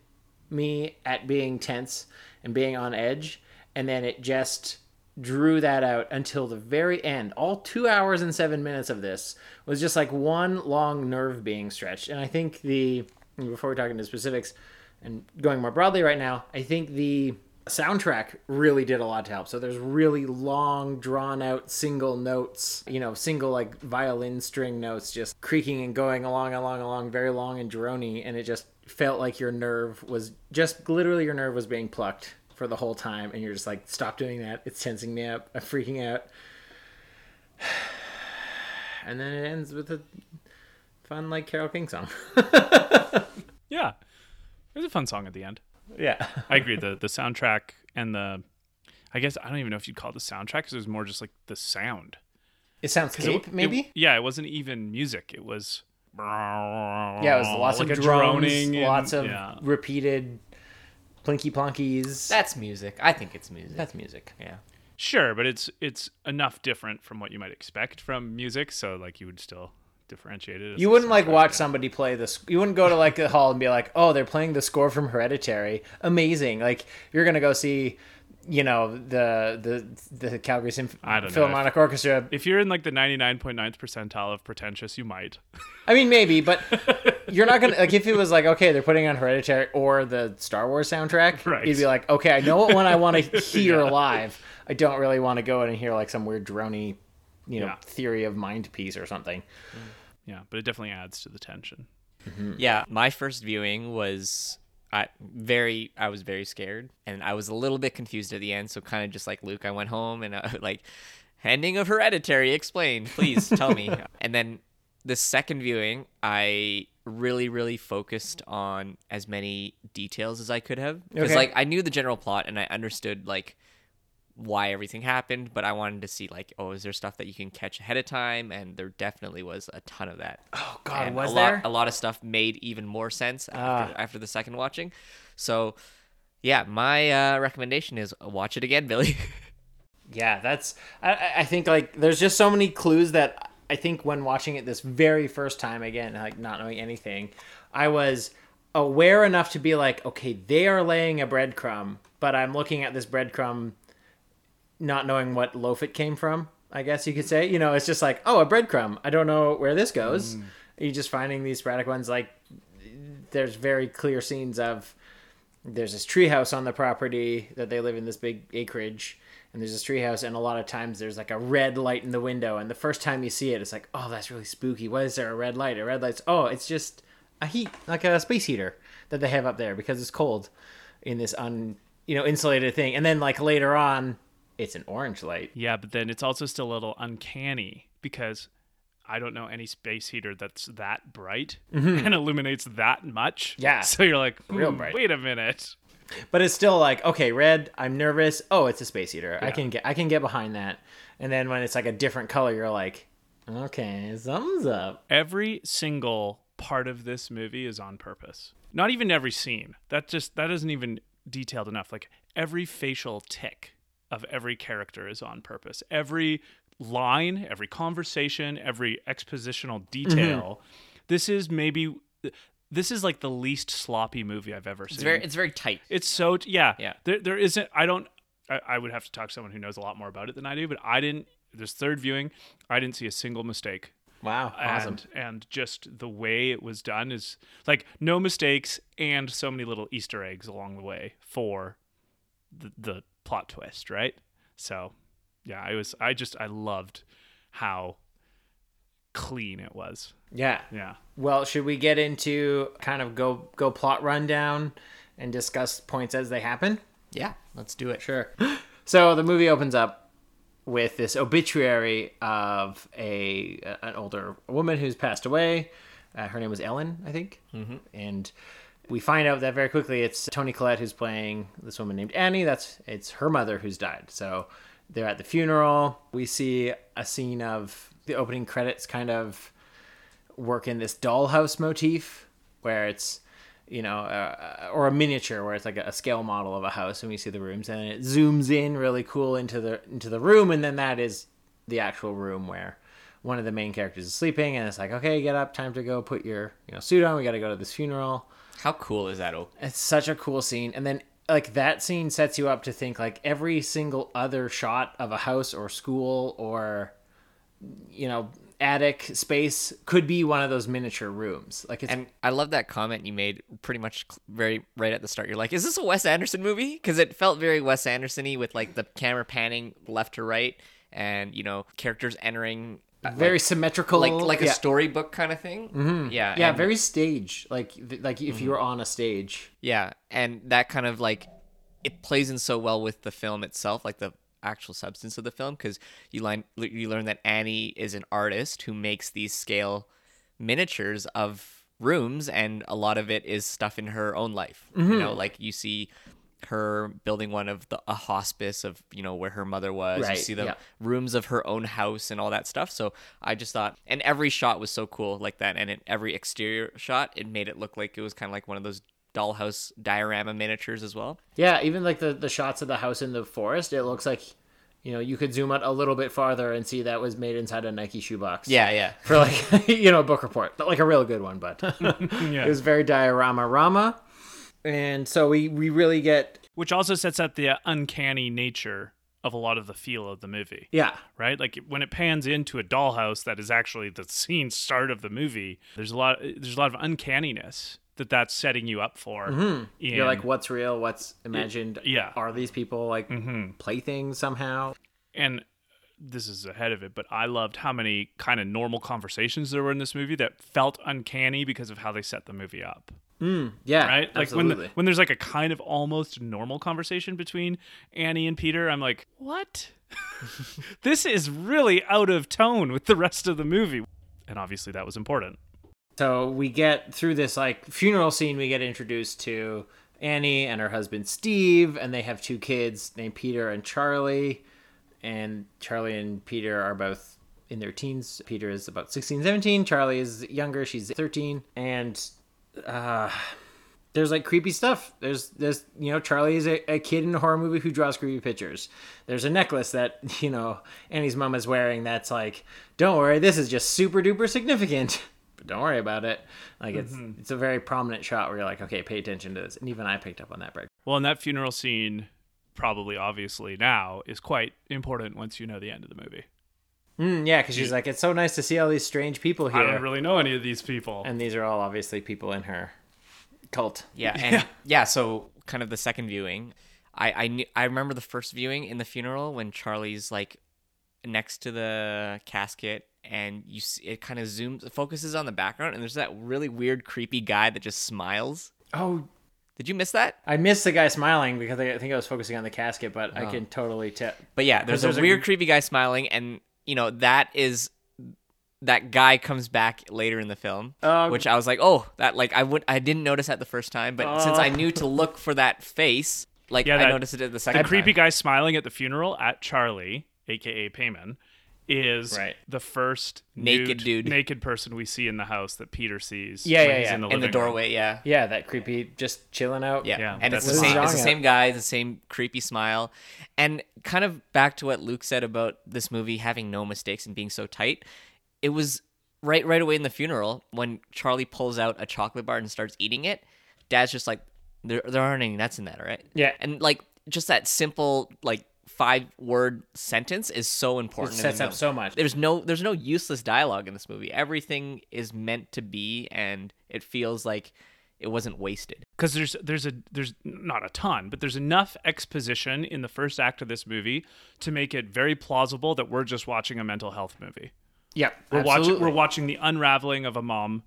[SPEAKER 1] me at being tense and being on edge, and then it just drew that out until the very end. All two hours and seven minutes of this was just like one long nerve being stretched. And I think the before we talk into specifics and going more broadly right now, I think the soundtrack really did a lot to help. So there's really long, drawn out single notes, you know, single like violin string notes just creaking and going along, along, along, very long and drony. And it just felt like your nerve was just literally your nerve was being plucked for the whole time. And you're just like, stop doing that. It's tensing me up. I'm freaking out. (sighs) And then it ends with a fun, like Carole King song. (laughs)
[SPEAKER 2] Yeah, it was a fun song at the end.
[SPEAKER 1] yeah. (laughs)
[SPEAKER 2] I agree. The the soundtrack and the, I guess I don't even know if you'd call it the soundtrack because it was more just like the sound.
[SPEAKER 1] It
[SPEAKER 2] it-
[SPEAKER 1] soundscape,
[SPEAKER 2] it-
[SPEAKER 1] maybe?
[SPEAKER 2] yeah, it wasn't even music. It was.
[SPEAKER 1] Yeah, it was lots
[SPEAKER 2] like
[SPEAKER 1] of drones,
[SPEAKER 2] droning and-
[SPEAKER 1] lots of
[SPEAKER 2] yeah.
[SPEAKER 1] repeated plinky plonkies.
[SPEAKER 3] That's music. I think it's music.
[SPEAKER 1] That's music.
[SPEAKER 3] yeah.
[SPEAKER 2] Sure, but it's it's enough different from what you might expect from music, so like you would still differentiate it. as
[SPEAKER 1] You wouldn't like watch somebody play this. You wouldn't go to like a hall and be like, "Oh, they're playing the score from Hereditary. Amazing!" Like you're gonna go see, you know, the the the Calgary Symph-
[SPEAKER 2] I don't know.
[SPEAKER 1] Philharmonic Orchestra.
[SPEAKER 2] If you're in like the 99.9th percentile of pretentious, you might.
[SPEAKER 1] I mean, maybe, but (laughs) you're not gonna like if it was like, okay, they're putting on Hereditary or the Star Wars soundtrack.
[SPEAKER 2] Right.
[SPEAKER 1] You'd be like, okay, I know what one I want to (laughs) hear live. I don't really want to go in and hear like some weird drony, you know,
[SPEAKER 2] Yeah.
[SPEAKER 1] theory of mind piece or something. Mm.
[SPEAKER 2] Yeah, but it definitely adds to the tension. Mm-hmm.
[SPEAKER 3] Yeah, my first viewing was I very I was very scared and I was a little bit confused at the end, so kind of just like Luke, I went home and uh, (laughs) like ending of Hereditary explained, please tell me. (laughs) and then the second viewing, I really really focused on as many details as I could have because
[SPEAKER 1] Okay.
[SPEAKER 3] like I knew the general plot and I understood like why everything happened, but I wanted to see like, oh, is there stuff that you can catch ahead of time? And there definitely was a ton of that.
[SPEAKER 1] Oh God,
[SPEAKER 3] And
[SPEAKER 1] was
[SPEAKER 3] a
[SPEAKER 1] there?
[SPEAKER 3] Lot, a lot of stuff made even more sense after,
[SPEAKER 1] Ah.
[SPEAKER 3] after the second watching. So, yeah, my uh, recommendation is watch it again, (laughs) Billy.
[SPEAKER 1] Yeah, that's. I, I think like there's just so many clues that I think when watching it this very first time again, like not knowing anything, I was aware enough to be like, okay, they are laying a breadcrumb, but I'm looking at this breadcrumb, not knowing what loaf it came from. I guess you could say, you know, it's just like, oh, a breadcrumb. I don't know where this goes. Mm. You're just finding these sporadic ones. Like, there's very clear scenes of there's this treehouse on the property that they live in this big acreage and there's this treehouse, and a lot of times there's like a red light in the window, and the first time you see it, it's like, oh, that's really spooky. Why is there a red light? A red light's oh, it's just a heat, like a space heater that they have up there because it's cold in this un you know insulated thing, and then like later on, it's an orange light.
[SPEAKER 2] Yeah, but then it's also still a little uncanny because I don't know any space heater that's that bright and (laughs) illuminates that much.
[SPEAKER 1] Mm-hmm. Yeah.
[SPEAKER 2] So you're like,
[SPEAKER 1] Real
[SPEAKER 2] "Hmm,
[SPEAKER 1] bright.
[SPEAKER 2] Wait a minute.
[SPEAKER 1] but it's still like okay red i'm nervous oh it's a space heater i can get i can get behind that and then when it's like a different color you're like okay something's up
[SPEAKER 2] Every single part of this movie is on purpose. Not even every scene. That just that isn't even detailed enough. Like every facial tick of every character is on purpose. Every line, every conversation, every expositional mm-hmm. detail. This is maybe this is like the least sloppy movie I've ever seen.
[SPEAKER 3] It's very it's very tight.
[SPEAKER 2] It's so yeah.
[SPEAKER 3] Yeah.
[SPEAKER 2] There there isn't. I don't. I, I would have to talk to someone who knows a lot more about it than I do. But I didn't. This third viewing, I didn't see a single mistake.
[SPEAKER 1] wow awesome
[SPEAKER 2] And and just the way it was done is like no mistakes and so many little Easter eggs along the way for the the plot twist, right? So yeah, I was I just I loved how clean it was.
[SPEAKER 1] yeah
[SPEAKER 2] Yeah.
[SPEAKER 1] well should we get into kind of go go plot rundown and discuss points as they happen
[SPEAKER 3] Yeah, let's do it.
[SPEAKER 1] Sure. (gasps) So the movie opens up with this obituary of a an older woman who's passed away. Uh, her name was Ellen, I think. Mm-hmm. And we find out that very quickly it's Toni Collette who's playing this woman named Annie. That's it's her mother who's died. So they're at the funeral. We see a scene of the opening credits kind of work in this dollhouse motif where it's you know uh, or a miniature where it's like a scale model of a house and we see the rooms and it zooms in really cool into the into the room and then that is the actual room where one of the main characters is sleeping and it's like okay get up time to go put your you know suit on we got to go to this funeral
[SPEAKER 3] How cool is that?
[SPEAKER 1] It's such a cool scene and then like that scene sets you up to think like every single other shot of a house or school or you know attic space could be one of those miniature rooms like it's
[SPEAKER 3] And I love that comment you made pretty much very right at the start. You're like, is this a Wes Anderson movie? Because it felt very Wes Andersony with like the camera panning left to right and, you know, characters entering. Uh,
[SPEAKER 1] very
[SPEAKER 3] like,
[SPEAKER 1] symmetrical
[SPEAKER 3] like like a
[SPEAKER 1] yeah.
[SPEAKER 3] storybook kind of thing. Mm-hmm. Yeah,
[SPEAKER 1] yeah
[SPEAKER 3] and-
[SPEAKER 1] very stage like like if you were on a stage
[SPEAKER 3] Yeah, and that kind of like it plays in so well with the film itself, like the actual substance of the film, because you learn you learn that Annie is an artist who makes these scale miniatures of rooms, and a lot of it is stuff in her own life. You know, like you see her building one of the a hospice of you know where her mother was.
[SPEAKER 1] Right,
[SPEAKER 3] you see the
[SPEAKER 1] yeah.
[SPEAKER 3] rooms of her own house and all that stuff. So i just thought and every shot was so cool like that. And in every exterior shot it made it look like it was kind of like one of those dollhouse diorama miniatures as well.
[SPEAKER 1] Yeah even like the the shots of the house in the forest it looks like you know you could zoom out a little bit farther and see that was made inside a nike shoebox.
[SPEAKER 3] Yeah yeah.
[SPEAKER 1] For like (laughs) you know a book report. But like a real good one but (laughs) (laughs) it was very diorama rama and so we we really get
[SPEAKER 2] Which also sets up the uh, uncanny nature of a lot of the feel of the movie.
[SPEAKER 1] yeah
[SPEAKER 2] right? Like when it pans into a dollhouse that is actually the scene start of the movie. There's a lot. There's a lot of uncanniness that that's setting you up for.
[SPEAKER 1] Mm-hmm. you're like what's real what's imagined
[SPEAKER 2] yeah.
[SPEAKER 1] are these people like playthings somehow
[SPEAKER 2] and this is ahead of it, but I loved how many kind of normal conversations there were in this movie that felt uncanny because of how they set the movie up.
[SPEAKER 1] Mm, yeah
[SPEAKER 2] Right? Like
[SPEAKER 1] absolutely.
[SPEAKER 2] when when there's like a kind of almost normal conversation between Annie and Peter, I'm like, "What? (laughs) this is really out of tone with the rest of the movie." And obviously that was important.
[SPEAKER 1] So we get through this like funeral scene, we get introduced to Annie and her husband Steve, and they have two kids named Peter and Charlie. And Charlie and Peter are both in their teens. Peter is about 16, 17. Charlie is younger, she's 13. And uh, there's like creepy stuff. There's there's you know Charlie is a, a kid in a horror movie who draws creepy pictures. There's a necklace that (laughs) you know Annie's mom is wearing that's like, don't worry, this is just super duper significant. (laughs) But don't worry about it. Like it's it's a very prominent shot where you're like, okay, pay attention to this. And even I picked up on that break.
[SPEAKER 2] Well, and that funeral scene, probably obviously now, is quite important once you know the end of the movie.
[SPEAKER 1] Mm, yeah, because she's like, it's so nice to see all these strange people here.
[SPEAKER 2] I don't really know any of these people.
[SPEAKER 1] And these are all obviously people in her cult.
[SPEAKER 3] Yeah, (laughs) and yeah. so kind of the second viewing, I I knew, I remember the first viewing in the funeral when Charlie's like next to the casket and you see it kind of zooms focuses on the background and there's that really weird creepy guy that just smiles.
[SPEAKER 1] Oh,
[SPEAKER 3] Did you miss that?
[SPEAKER 1] I missed the guy smiling because I think I was focusing on the casket, but I can totally tell.
[SPEAKER 3] But yeah, there's,
[SPEAKER 1] there's
[SPEAKER 3] a
[SPEAKER 1] a-
[SPEAKER 3] weird creepy guy smiling and you know that is that guy comes back later in the film,
[SPEAKER 1] Oh.
[SPEAKER 3] which I was like, "Oh, that like I would I didn't notice that the first time, but since I
[SPEAKER 1] Oh.
[SPEAKER 3] knew to look for that face, like
[SPEAKER 2] Yeah,
[SPEAKER 3] I
[SPEAKER 2] that-
[SPEAKER 3] noticed it at the second
[SPEAKER 2] The creepy
[SPEAKER 3] time.
[SPEAKER 2] guy smiling at the funeral at Charlie, aka Paimon, is
[SPEAKER 1] Right.
[SPEAKER 2] the first
[SPEAKER 3] Naked
[SPEAKER 2] nude-
[SPEAKER 3] dude.
[SPEAKER 2] naked person we see in the house that Peter sees.
[SPEAKER 1] Yeah,
[SPEAKER 2] when
[SPEAKER 1] yeah,
[SPEAKER 2] he's
[SPEAKER 1] yeah.
[SPEAKER 2] In the,
[SPEAKER 3] in the
[SPEAKER 2] living room.
[SPEAKER 3] doorway, yeah.
[SPEAKER 1] Yeah, that creepy, just chilling out.
[SPEAKER 3] Yeah,
[SPEAKER 2] Yeah,
[SPEAKER 3] and it's the same. It's the same guy, the same creepy smile, and kind of back to what Luke said about this movie having no mistakes and being so tight. It was right, right away in the funeral when Charlie pulls out a chocolate bar and starts eating it. Dad's just like, "There, there aren't any nuts in that, all right?"
[SPEAKER 1] Yeah.
[SPEAKER 3] and like just that simple like five word sentence is so important. in the
[SPEAKER 1] sets up so much.
[SPEAKER 3] There's no there's no useless dialogue in this movie. Everything is meant to be, and it feels like it wasn't wasted.
[SPEAKER 2] because there's there's a there's not a ton, but there's enough exposition in the first act of this movie to make it very plausible that we're just watching a mental health movie.
[SPEAKER 1] Yeah,
[SPEAKER 2] We're watching we're watching the unraveling of a mom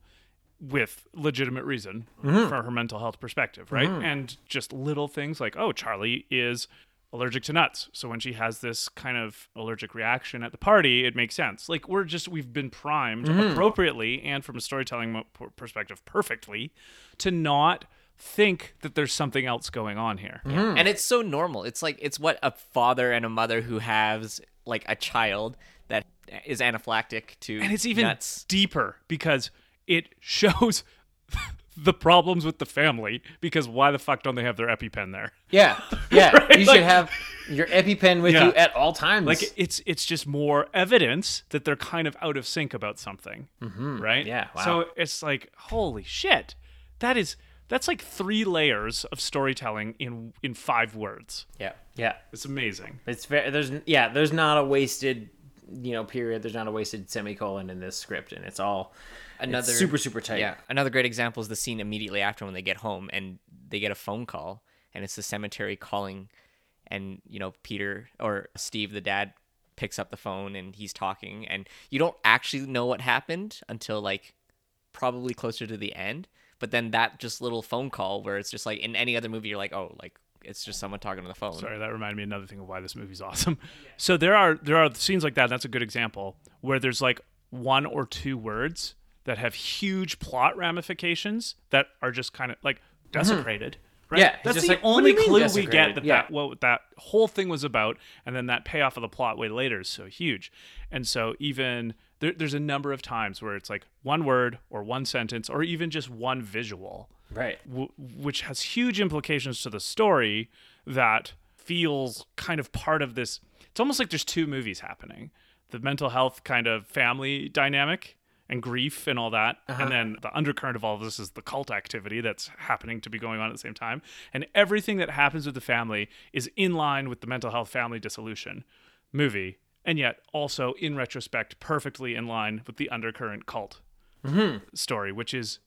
[SPEAKER 2] with legitimate reason
[SPEAKER 1] Mm-hmm.
[SPEAKER 2] for her mental health perspective, right? And just little things like, oh, Charlie is allergic to nuts. So when she has this kind of allergic reaction at the party, it makes sense. Like we're just we've been primed
[SPEAKER 1] Mm-hmm.
[SPEAKER 2] appropriately and from a storytelling perspective perfectly to not think that there's something else going on here.
[SPEAKER 1] Mm-hmm.
[SPEAKER 3] and it's so normal it's like it's what a father and a mother who has like a child that is anaphylactic to
[SPEAKER 2] and it's even
[SPEAKER 3] nuts
[SPEAKER 2] deeper because it (laughs) shows the problems with the family because why the fuck don't they have their epipen there
[SPEAKER 1] Yeah, (laughs) yeah.
[SPEAKER 2] Right?
[SPEAKER 1] You
[SPEAKER 2] Like-
[SPEAKER 1] should have your EpiPen with
[SPEAKER 2] Yeah.
[SPEAKER 1] you at all times.
[SPEAKER 2] like it's it's just more evidence that they're kind of out of sync about something right
[SPEAKER 1] Mm-hmm. Yeah, wow.
[SPEAKER 2] so it's like holy shit that is that's like three layers of storytelling in in five words
[SPEAKER 3] yeah
[SPEAKER 1] yeah,
[SPEAKER 2] it's amazing
[SPEAKER 1] it's very. There's yeah. There's not a wasted, you know, period. There's not a wasted semicolon in this script, and it's all
[SPEAKER 3] another
[SPEAKER 1] it's super super tight.
[SPEAKER 3] yeah another great example is the scene immediately after when they get home and they get a phone call and it's the cemetery calling and you know peter or steve the dad picks up the phone and he's talking and you don't actually know what happened until like probably closer to the end but then that just little phone call where it's just like in any other movie you're like oh like it's just someone talking on the phone
[SPEAKER 2] Sorry, that reminded me of another thing of why this movie's (laughs) awesome. So there are there are scenes like that. And that's a good example where there's like one or two words that have huge plot ramifications that are just kind of like desecrated. Right?
[SPEAKER 1] Mm-hmm. Yeah,
[SPEAKER 2] that's
[SPEAKER 1] just
[SPEAKER 2] the
[SPEAKER 1] like,
[SPEAKER 2] only clue we get that
[SPEAKER 1] Yeah.
[SPEAKER 2] that what that whole thing was about, and then that payoff of the plot way later is so huge. And so even there, there's a number of times where it's like one word or one sentence or even just one visual
[SPEAKER 1] Right.
[SPEAKER 2] w- which has huge implications to the story that feels kind of part of this it's almost like there's two movies happening the mental health kind of family dynamic and grief and all that. And uh-huh. then the undercurrent of all of this is the cult activity that's happening to be going on at the same time. And everything that happens with the family is in line with the mental health family dissolution movie and yet also in retrospect perfectly in line with the undercurrent cult mm-hmm. story which is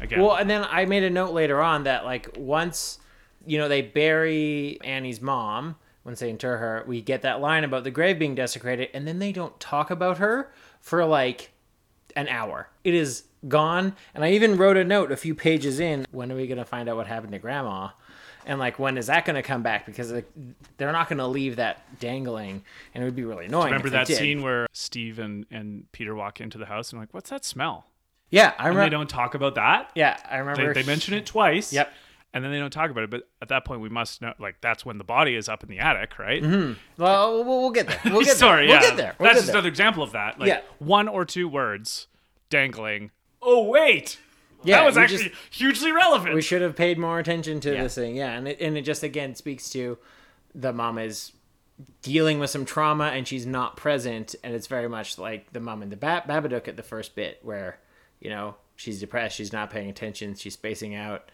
[SPEAKER 2] again
[SPEAKER 1] Well, and then I made a note later on that like once you know they bury Annie's mom, once they inter her, we get that line about the grave being desecrated, and then they don't talk about her for like an hour. It is gone, and I even wrote a note a few pages in. When are we gonna find out what happened to Grandma? And like, when is that gonna come back? Because like, they're not gonna leave that dangling, and it would be really annoying.
[SPEAKER 2] Remember that scene where Steve and, and Peter walk into the house and like, what's that smell?
[SPEAKER 1] Yeah, I
[SPEAKER 2] And
[SPEAKER 1] remember.
[SPEAKER 2] they don't talk about that.
[SPEAKER 1] Yeah, I
[SPEAKER 2] They,
[SPEAKER 1] remember.
[SPEAKER 2] they mention it twice.
[SPEAKER 1] Yep.
[SPEAKER 2] And then they don't talk about it. But at that point, we must know, like, that's when the body is up in the attic, right? Mm-hmm.
[SPEAKER 1] Well, we'll, we'll get there. (laughs) We'll get
[SPEAKER 2] Sorry,
[SPEAKER 1] there.
[SPEAKER 2] yeah.
[SPEAKER 1] We'll get there. We'll
[SPEAKER 2] that's
[SPEAKER 1] get
[SPEAKER 2] just
[SPEAKER 1] there.
[SPEAKER 2] another example of that. Like,
[SPEAKER 1] Yeah.
[SPEAKER 2] one or two words dangling. Oh, wait.
[SPEAKER 1] Yeah,
[SPEAKER 2] that was actually
[SPEAKER 1] just-
[SPEAKER 2] hugely relevant.
[SPEAKER 1] we should have paid more attention to
[SPEAKER 3] Yeah.
[SPEAKER 1] this thing yeah and it, and it just again speaks to the mom is dealing with some trauma and she's not present and it's very much like the mom in the ba- babadook at the first bit where you know she's depressed she's not paying attention she's spacing out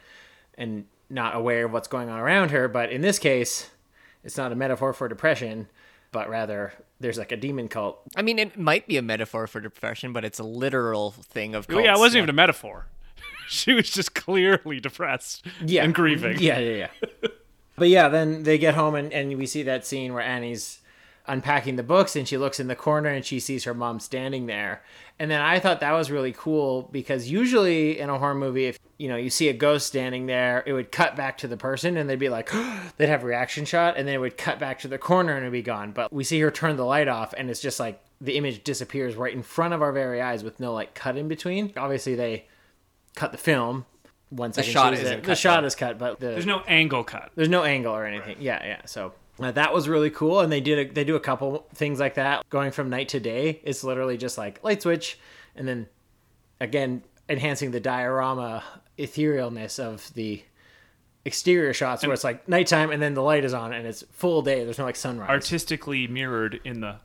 [SPEAKER 1] and not aware of what's going on around her but in this case it's not a metaphor for depression but rather there's like a demon cult
[SPEAKER 3] i mean it might be a metaphor for depression but it's a literal thing of
[SPEAKER 2] Well, yeah, it wasn't even a metaphor. (laughs) she was just clearly depressed
[SPEAKER 1] yeah
[SPEAKER 2] and grieving.
[SPEAKER 1] yeah yeah yeah (laughs) But yeah, then they get home and, and we see that scene where Annie's unpacking the books and she looks in the corner and she sees her mom standing there. And then I thought that was really cool because usually in a horror movie, if you know you see a ghost standing there, it would cut back to the person and they'd be like, (gasps) they'd have a reaction shot, and then it would cut back to the corner and it'd be gone. But we see her turn the light off, and it's just like the image disappears right in front of our very eyes with no like cut in between. Obviously, they cut the film. One second,
[SPEAKER 3] shot isn't cut,
[SPEAKER 1] The shot is cut, but the,
[SPEAKER 2] There's no angle cut.
[SPEAKER 1] there's no angle or anything. Yeah, yeah. So uh, that was really cool, and they did a, they do a couple things like that. Going from night to day, it's literally just like light switch, and then again enhancing the diorama etherealness of the exterior shots where it's like nighttime and then the light is on and it's full day. There's no like sunrise.
[SPEAKER 2] Artistically mirrored in the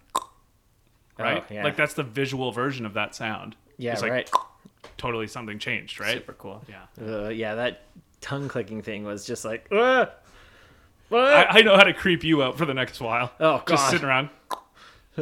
[SPEAKER 2] right.
[SPEAKER 1] Oh, yeah.
[SPEAKER 2] Like that's the visual version of that sound.
[SPEAKER 1] yeah,
[SPEAKER 2] It's like
[SPEAKER 1] right.
[SPEAKER 2] totally something changed, right?
[SPEAKER 3] Super cool.
[SPEAKER 2] Yeah.
[SPEAKER 1] Uh, yeah, that tongue clicking thing was just like. "Ah!
[SPEAKER 2] I,
[SPEAKER 1] Ah!"
[SPEAKER 2] I know how to creep you out for the next while.
[SPEAKER 1] Oh,
[SPEAKER 2] Just sitting around. (laughs)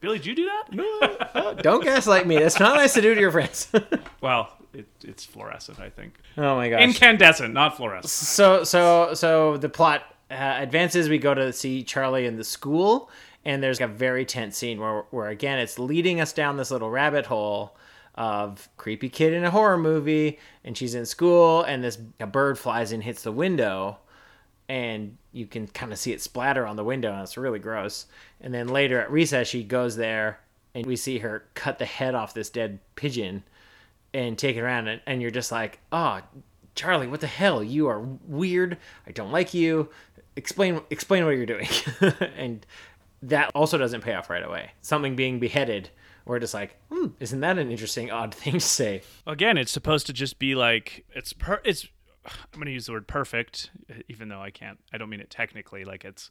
[SPEAKER 2] Billy, did you do that? No.
[SPEAKER 1] Don't gaslight me. That's not nice to do to your friends. (laughs)
[SPEAKER 2] Well, it, it's fluorescent, I think.
[SPEAKER 1] oh my gosh.
[SPEAKER 2] Incandescent, not fluorescent.
[SPEAKER 1] so so so the plot uh, advances we go to see charlie in the school and there's a very tense scene where, where again it's leading us down this little rabbit hole of creepy kid in a horror movie and she's in school and this a bird flies in hits the window and you can kind of see it splatter on the window and it's really gross. And then later at recess she goes there and we see her cut the head off this dead pigeon and take it around and, and you're just like oh charlie what the hell? You are weird. I don't like you. Explain explain what you're doing. (laughs) And that also doesn't pay off right away. Something being beheaded we're just like hmm, isn't that an interesting odd thing to say?
[SPEAKER 2] Again, it's supposed to just be like it's per it's I'm going to use the word perfect even though I can't I don't mean it technically like it's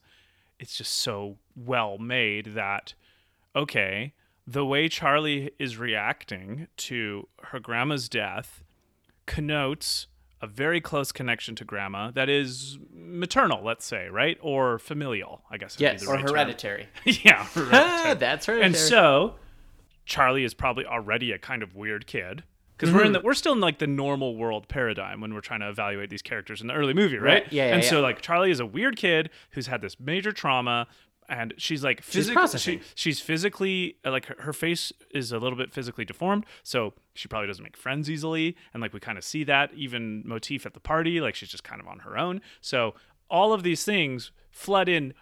[SPEAKER 2] it's just so well made that okay, the way Charlie is reacting to her grandma's death connotes a very close connection to grandma that is maternal, let's say, right? Or familial, I guess.
[SPEAKER 1] Yes.
[SPEAKER 3] Or
[SPEAKER 2] right
[SPEAKER 3] hereditary. (laughs)
[SPEAKER 2] yeah.
[SPEAKER 1] ah,
[SPEAKER 2] hereditary. (laughs)
[SPEAKER 1] that's right
[SPEAKER 2] and so Charlie is probably already a kind of weird kid because we're in
[SPEAKER 1] Mm-hmm.
[SPEAKER 2] the we're still in like the normal world paradigm when we're trying to evaluate these characters in the early movie, right?
[SPEAKER 1] Right. Yeah, yeah,
[SPEAKER 2] and so like Charlie is a weird kid who's had this major trauma. And she's like physically,
[SPEAKER 1] processing.
[SPEAKER 2] she, she's physically uh, like her, her face is a little bit physically deformed, so she probably doesn't make friends easily. And like we kind of see that even motif at the party, like she's just kind of on her own. So all of these things flood in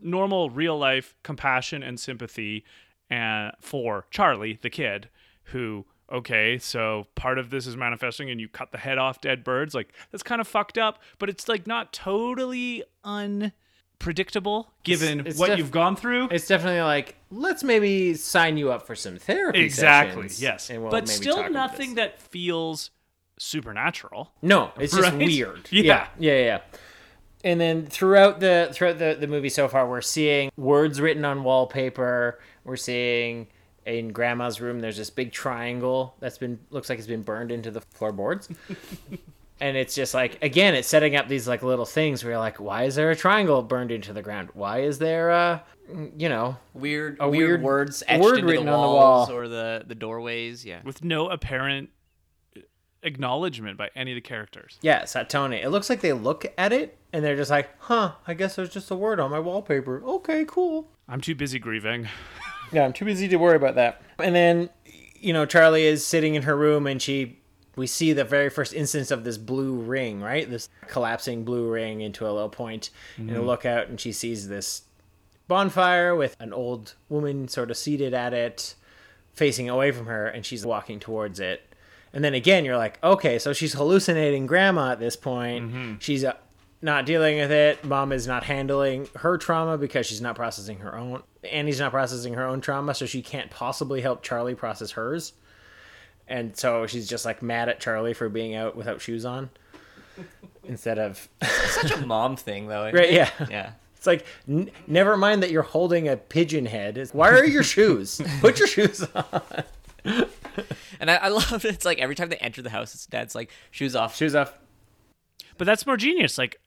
[SPEAKER 2] normal real life compassion and sympathy uh, for Charlie, the kid, who, okay, so part of this is manifesting and you cut the head off dead birds. Like, that's kind of fucked up, but it's like not totally unpredictable given
[SPEAKER 1] it's
[SPEAKER 2] what
[SPEAKER 1] def-
[SPEAKER 2] you've gone through.
[SPEAKER 1] it's definitely like let's maybe sign you up for some therapy
[SPEAKER 2] exactly, yes.
[SPEAKER 1] we'll
[SPEAKER 2] but still nothing that feels supernatural.
[SPEAKER 1] No, (laughs) it's just weird.
[SPEAKER 2] Yeah.
[SPEAKER 1] yeah, yeah, yeah. And then throughout the throughout the, the movie so far, we're seeing words written on wallpaper. We're seeing in Grandma's room. There's this big triangle that's been looks like it's been burned into the floorboards. (laughs) and it's just like again, it's setting up these like little things where you're like, why is there a triangle burned into the ground? Why is there a you know
[SPEAKER 3] Weird,
[SPEAKER 1] A
[SPEAKER 3] weird,
[SPEAKER 1] weird
[SPEAKER 3] words etched
[SPEAKER 1] word
[SPEAKER 3] into
[SPEAKER 1] written
[SPEAKER 3] the
[SPEAKER 1] on the
[SPEAKER 3] walls
[SPEAKER 1] wall.
[SPEAKER 3] or the the doorways. Yeah.
[SPEAKER 2] with no apparent acknowledgement by any of the characters.
[SPEAKER 1] Yeah, Satone. It looks like they look at it and they're just like, huh, I guess there's just a word on my wallpaper. Okay, cool.
[SPEAKER 2] I'm too busy grieving.
[SPEAKER 1] Yeah, I'm too busy to worry about that. And then, you know, Charlie is sitting in her room and she we see the very first instance of this blue ring, right? This collapsing blue ring into a low point and a lookout and she sees this bonfire with an old woman sort of seated at it facing away from her and she's walking towards it. And then again, you're like, okay, so she's hallucinating grandma at this point. She's uh, not dealing with it. Mom is not handling her trauma because she's not processing her own. Annie's not processing her own trauma, so she can't possibly help Charlie process hers. And so she's just like mad at Charlie for being out without shoes on (laughs) instead of.
[SPEAKER 3] Such a (laughs) mom thing, though.
[SPEAKER 1] right, yeah.
[SPEAKER 3] Yeah.
[SPEAKER 1] It's like, n- never mind that you're holding a pigeon head. It's, Why are your shoes? Put your shoes (laughs) on.
[SPEAKER 3] And I, I love it. It's like every time they enter the house, it's dad's like shoes off.
[SPEAKER 1] Shoes off.
[SPEAKER 2] But that's more genius. Like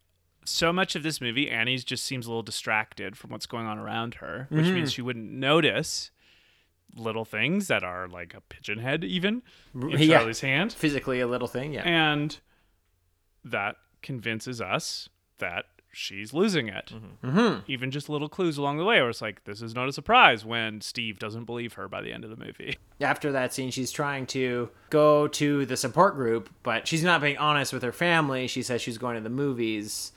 [SPEAKER 2] so much of this movie, Annie's just seems a little distracted from what's going on around her, which
[SPEAKER 1] Mm-hmm.
[SPEAKER 2] means she wouldn't notice little things that are like a pigeon head even in
[SPEAKER 1] Yeah.
[SPEAKER 2] Charlie's hand.
[SPEAKER 1] Physically a little thing, yeah.
[SPEAKER 2] And that convinces us that she's losing it.
[SPEAKER 1] Mm-hmm.
[SPEAKER 2] Even just little clues along the way where it's like, this is not a surprise when Steve doesn't believe her by the end of the movie. (laughs)
[SPEAKER 1] After that scene, she's trying to go to the support group, but she's not being honest with her family. She says she's going to the movies,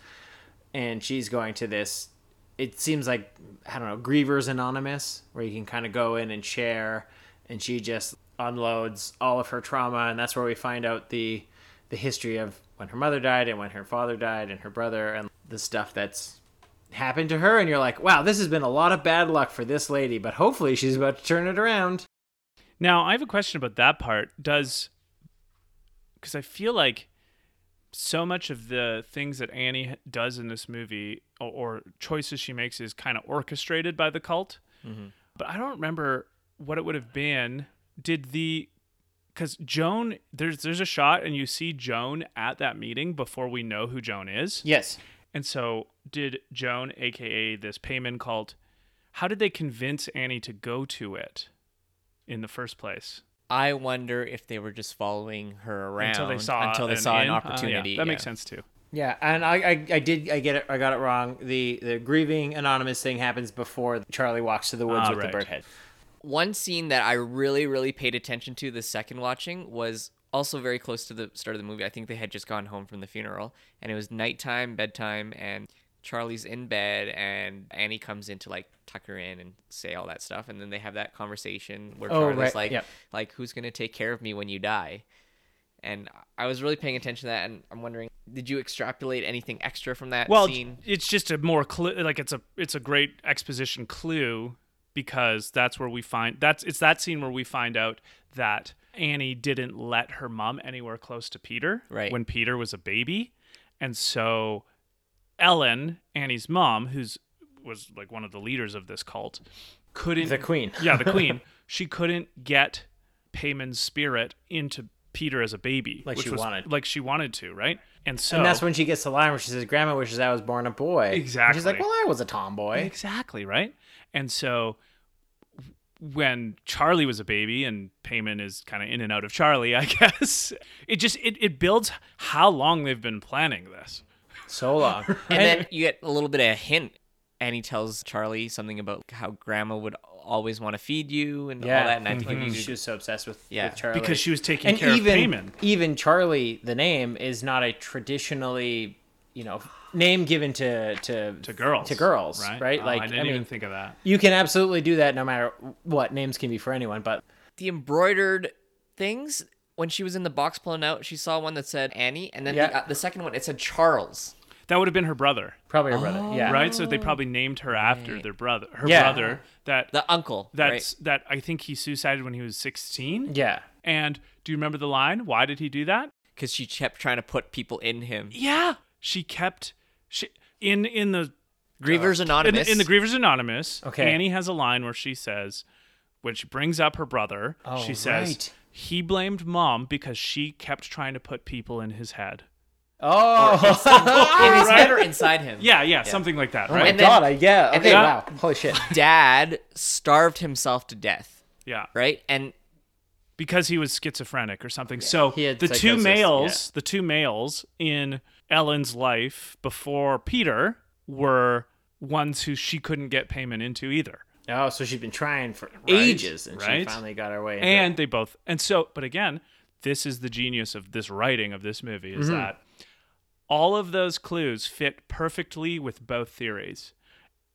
[SPEAKER 1] and she's going to this. It seems like I don't know, Grievers Anonymous, where you can kind of go in and share, and she just unloads all of her trauma, and that's where we find out the the history of when her mother died and when her father died and her brother and the stuff that's happened to her and you're like wow this has been a lot of bad luck for this lady but hopefully she's about to turn it around
[SPEAKER 2] Now, I have a question about that part. Does because I feel like so much of the things that Annie does in this movie or, or choices she makes is kind of orchestrated by the cult. Mm-hmm. But I don't remember what it would have been. Did the because Joan there's there's a shot and you see Joan at that meeting before we know who Joan is.
[SPEAKER 1] yes
[SPEAKER 2] And so, did Joan, aka this Paimon cult, how did they convince Annie to go to it in the first place?
[SPEAKER 3] I wonder if they were just following her around
[SPEAKER 2] until they saw
[SPEAKER 3] until they
[SPEAKER 2] an
[SPEAKER 3] saw an
[SPEAKER 2] in? Oh, yeah,
[SPEAKER 3] opportunity.
[SPEAKER 2] that
[SPEAKER 3] yeah.
[SPEAKER 2] makes sense too.
[SPEAKER 1] Yeah, and I, I, I did I get it I got it wrong. The the grieving anonymous thing happens before Charlie walks to the woods
[SPEAKER 2] Ah,
[SPEAKER 1] with
[SPEAKER 2] right.
[SPEAKER 1] the bird head.
[SPEAKER 3] One scene that I really, really paid attention to the second watching was also very close to the start of the movie. I think they had just gone home from the funeral, and it was nighttime, bedtime, and Charlie's in bed, and Annie comes in to like tuck her in and say all that stuff, and then they have that conversation where
[SPEAKER 1] Oh,
[SPEAKER 3] Charlie's
[SPEAKER 1] right,
[SPEAKER 3] like,
[SPEAKER 1] yep.
[SPEAKER 3] like who's gonna take care of me when you die? And I was really paying attention to that, and I'm wondering, did you extrapolate anything extra from that
[SPEAKER 2] Well,
[SPEAKER 3] scene?
[SPEAKER 2] it's just a more clu- like it's a it's a great exposition clue because that's where we find that's it's that scene where we find out that Annie didn't let her mom anywhere close to Peter
[SPEAKER 3] Right.
[SPEAKER 2] when Peter was a baby, and so Ellen, Annie's mom, who's was like one of the leaders of this cult, couldn't
[SPEAKER 1] The queen.
[SPEAKER 2] yeah, the queen. (laughs) She couldn't get Paimon's spirit into Peter as a baby,
[SPEAKER 1] Like she
[SPEAKER 2] was
[SPEAKER 1] wanted.
[SPEAKER 2] like she wanted to, right? And so
[SPEAKER 1] And that's when she gets the line where she says, "Grandma wishes I was born a boy." And she's like, "Well, I was a tomboy."
[SPEAKER 2] Exactly, right? And so when Charlie was a baby and Paimon is kind of in and out of Charlie, (laughs) I guess, it just it, it builds how long they've been planning this.
[SPEAKER 1] So long. (laughs)
[SPEAKER 3] And then (laughs) you get a little bit of a hint. and he tells Charlie something about how grandma would always want to feed you and
[SPEAKER 1] yeah,
[SPEAKER 3] all that. And I think
[SPEAKER 1] like,
[SPEAKER 3] if you
[SPEAKER 1] she was so obsessed with,
[SPEAKER 3] Yeah.
[SPEAKER 1] with Charlie
[SPEAKER 2] Because she was taking
[SPEAKER 1] and
[SPEAKER 2] care
[SPEAKER 1] even
[SPEAKER 2] of Paimon.
[SPEAKER 1] even Charlie, the name is not a traditionally, you know, name given to to
[SPEAKER 2] To girls.
[SPEAKER 1] to girls,
[SPEAKER 2] right?
[SPEAKER 1] right?
[SPEAKER 2] Oh,
[SPEAKER 1] like
[SPEAKER 2] I didn't
[SPEAKER 1] mean,
[SPEAKER 2] even think of that.
[SPEAKER 1] you can absolutely do that no matter what names can be for anyone, but
[SPEAKER 3] the embroidered things when she was in the box pulling out, she saw one that said Annie, and then
[SPEAKER 1] Yeah.
[SPEAKER 3] the, uh, the second one it said Charles.
[SPEAKER 2] That would have been her brother,
[SPEAKER 1] probably her brother. Yeah,
[SPEAKER 2] right? So they probably named her after their brother, her
[SPEAKER 1] Yeah.
[SPEAKER 2] brother. That
[SPEAKER 3] The uncle.
[SPEAKER 2] that's
[SPEAKER 3] right?
[SPEAKER 2] that I think he suicided when he was sixteen.
[SPEAKER 1] Yeah.
[SPEAKER 2] And do you remember the line? Why did he do that?
[SPEAKER 3] because she kept trying to put people in him.
[SPEAKER 2] Yeah, she kept she in in the
[SPEAKER 3] Grievers
[SPEAKER 2] in,
[SPEAKER 3] Anonymous.
[SPEAKER 2] in the Grievers Anonymous.
[SPEAKER 1] Okay.
[SPEAKER 2] Annie has a line where she says, when she brings up her brother,
[SPEAKER 1] Oh,
[SPEAKER 2] she says
[SPEAKER 1] right.
[SPEAKER 2] He blamed mom because she kept trying to put people in his head.
[SPEAKER 1] Oh,
[SPEAKER 3] in his head or (laughs) inside him.
[SPEAKER 2] Yeah, yeah, something like that,
[SPEAKER 1] oh my
[SPEAKER 2] right?
[SPEAKER 3] And then-
[SPEAKER 1] god! I yeah.
[SPEAKER 3] and
[SPEAKER 1] Okay,
[SPEAKER 3] then-
[SPEAKER 1] wow. Holy shit. (laughs)
[SPEAKER 3] Dad starved himself to death,
[SPEAKER 2] yeah,
[SPEAKER 3] right? And
[SPEAKER 2] because he was schizophrenic or something. So
[SPEAKER 1] He had
[SPEAKER 2] the two
[SPEAKER 1] psychosis,
[SPEAKER 2] males, the two males in Ellen's life before Peter were ones who she couldn't get Paimon into either.
[SPEAKER 1] Oh, so she's been trying for ages, and she finally got her way.
[SPEAKER 2] And
[SPEAKER 1] it.
[SPEAKER 2] they both and so but again this is the genius of this writing of this movie is
[SPEAKER 1] Mm-hmm.
[SPEAKER 2] that all of those clues fit perfectly with both theories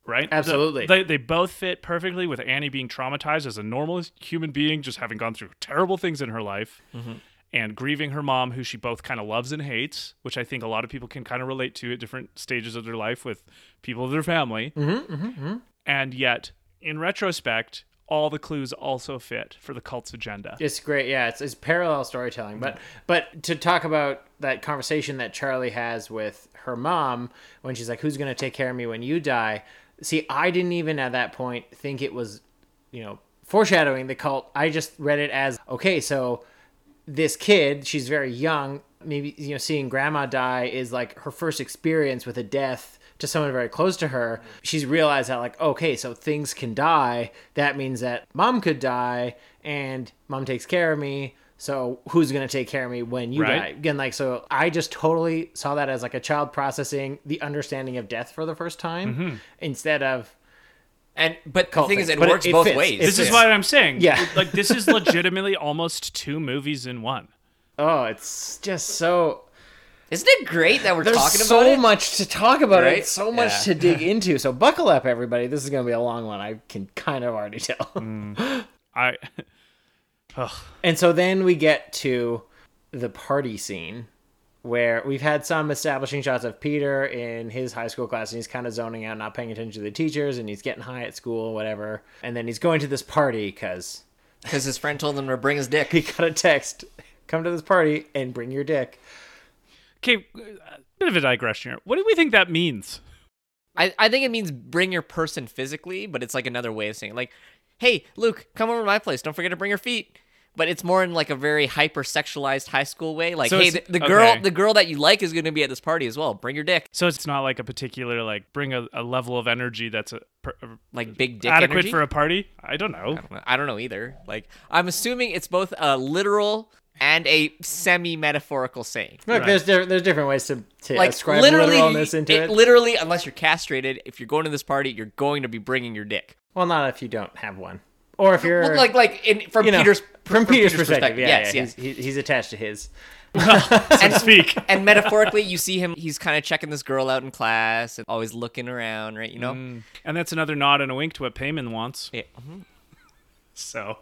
[SPEAKER 2] right
[SPEAKER 1] Absolutely.
[SPEAKER 2] they, they both fit perfectly with annie being traumatized as a normal human being just having gone through terrible things in her life
[SPEAKER 1] Mm-hmm.
[SPEAKER 2] and grieving her mom who she both kind of loves and hates which i think a lot of people can kind of relate to at different stages of their life with people of their family
[SPEAKER 1] Mm-hmm,
[SPEAKER 2] and yet in retrospect all the clues also fit for the cult's agenda
[SPEAKER 1] It's great, yeah. It's, it's parallel storytelling, but but to talk about that conversation that Charlie has with her mom when she's like, "Who's gonna take care of me when you die?" See, I didn't even at that point think it was, you know, foreshadowing the cult. I just read it as okay, so this kid, she's very young. Maybe you know, seeing grandma die is like her first experience with a death to someone very close to her. She's realized that like, okay, so things can die. That means that mom could die, and mom takes care of me. So who's gonna take care of me when you
[SPEAKER 2] Right.
[SPEAKER 1] die? Again, like so, I just totally saw that as like a child processing the understanding of death for the first time,
[SPEAKER 2] Mm-hmm.
[SPEAKER 1] instead of
[SPEAKER 3] And but the thing
[SPEAKER 1] thing.
[SPEAKER 3] is, it
[SPEAKER 1] But
[SPEAKER 3] works
[SPEAKER 1] it
[SPEAKER 3] both
[SPEAKER 1] fits.
[SPEAKER 3] ways.
[SPEAKER 1] It
[SPEAKER 2] This is
[SPEAKER 1] fits.
[SPEAKER 2] what I'm saying.
[SPEAKER 1] Yeah.
[SPEAKER 2] like this is (laughs) legitimately almost two movies in one.
[SPEAKER 1] oh, it's just so
[SPEAKER 3] Isn't it great that we're
[SPEAKER 1] there's
[SPEAKER 3] talking about There's
[SPEAKER 1] so
[SPEAKER 3] it?
[SPEAKER 1] much to talk about
[SPEAKER 3] Right?
[SPEAKER 1] it, so much
[SPEAKER 3] Yeah.
[SPEAKER 1] to dig (laughs) into. So buckle up, everybody. This is gonna be a long one. I can kind of already tell. Mm.
[SPEAKER 2] I (laughs) Ugh.
[SPEAKER 1] And so then we get to the party scene where we've had some establishing shots of Peter in his high school class and he's kind of zoning out, not paying attention to the teachers, and he's getting high at school, whatever. And then he's going to this party because
[SPEAKER 3] Because his friend told him to bring his dick. (laughs)
[SPEAKER 1] he got a text come to this party and bring your dick.
[SPEAKER 2] Okay, uh, bit of a digression here. What do we think that means?
[SPEAKER 3] I, I think it means bring your person physically, but it's like another way of saying like, hey, Luke, come over to my place. Don't forget to bring your feet. But it's more in like a very hyper sexualized high school way. Like,
[SPEAKER 2] So
[SPEAKER 3] hey, the, the girl,
[SPEAKER 2] okay.
[SPEAKER 3] the girl that you like is going to be at this party as well. Bring your dick,
[SPEAKER 2] So it's not like a particular like bring a, a level of energy that's a, a-
[SPEAKER 3] like big dick
[SPEAKER 2] adequate
[SPEAKER 3] energy.
[SPEAKER 2] for a party. I don't know.
[SPEAKER 3] I don't know either. Like, I'm assuming it's both a literal and a semi-metaphorical saying.
[SPEAKER 1] Look,
[SPEAKER 2] Right.
[SPEAKER 1] there's there, there's different ways to, to
[SPEAKER 3] Like
[SPEAKER 1] ascribe
[SPEAKER 3] literally,
[SPEAKER 1] literalness into it.
[SPEAKER 3] it literally, unless you're castrated, if you're going to this party, you're going to be bringing your dick.
[SPEAKER 1] well, not if you don't have one, or if you're
[SPEAKER 3] Well, like, like in, from
[SPEAKER 1] you know,
[SPEAKER 3] Peter's
[SPEAKER 1] from, Peter's, perspective. Yeah,
[SPEAKER 3] yes,
[SPEAKER 1] yeah,
[SPEAKER 3] yes.
[SPEAKER 1] He's, he's attached to his. (laughs)
[SPEAKER 2] and speak. (laughs)
[SPEAKER 3] and metaphorically, you see him. He's kind of checking this girl out in class and always looking around, right? You know.
[SPEAKER 2] And that's another nod and a wink to what Paimon wants.
[SPEAKER 3] Yeah. mhm.
[SPEAKER 2] So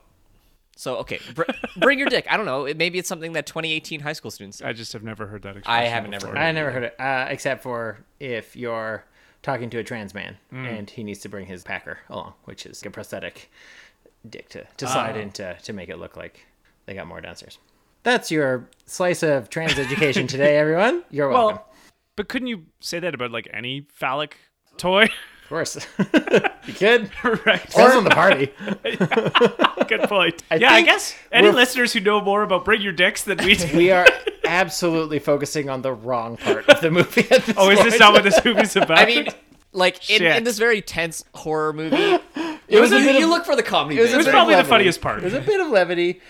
[SPEAKER 3] So okay, br- bring your dick. I don't know. It, maybe it's something that 2018 high school students.
[SPEAKER 2] I just have never heard that.
[SPEAKER 3] I haven't never heard
[SPEAKER 1] I never heard it, uh, except for if you're talking to a trans man
[SPEAKER 2] Mm.
[SPEAKER 1] and he needs to bring his packer along, which is a prosthetic dick to, to slide
[SPEAKER 2] Ah.
[SPEAKER 1] into to make it look like they got more downstairs. That's your slice of trans education today, everyone. You're welcome.
[SPEAKER 2] Well, but couldn't you say that about like any phallic toy? (laughs)
[SPEAKER 1] of course, (laughs) you could. (laughs)
[SPEAKER 2] right.
[SPEAKER 1] Depends on the party. (laughs)
[SPEAKER 2] Good point.
[SPEAKER 1] I
[SPEAKER 2] yeah, I guess any listeners who know more about bring your dicks than we do.
[SPEAKER 1] We are absolutely focusing on the wrong part of the movie. At this
[SPEAKER 2] oh, is this not what this movie's about?
[SPEAKER 3] I mean, like in, in this very tense horror movie,
[SPEAKER 1] it was
[SPEAKER 3] you,
[SPEAKER 1] a bit
[SPEAKER 3] you look for the comedy.
[SPEAKER 1] it was
[SPEAKER 2] it was
[SPEAKER 1] a
[SPEAKER 3] right?
[SPEAKER 2] probably the funniest part.
[SPEAKER 1] There's a bit of levity.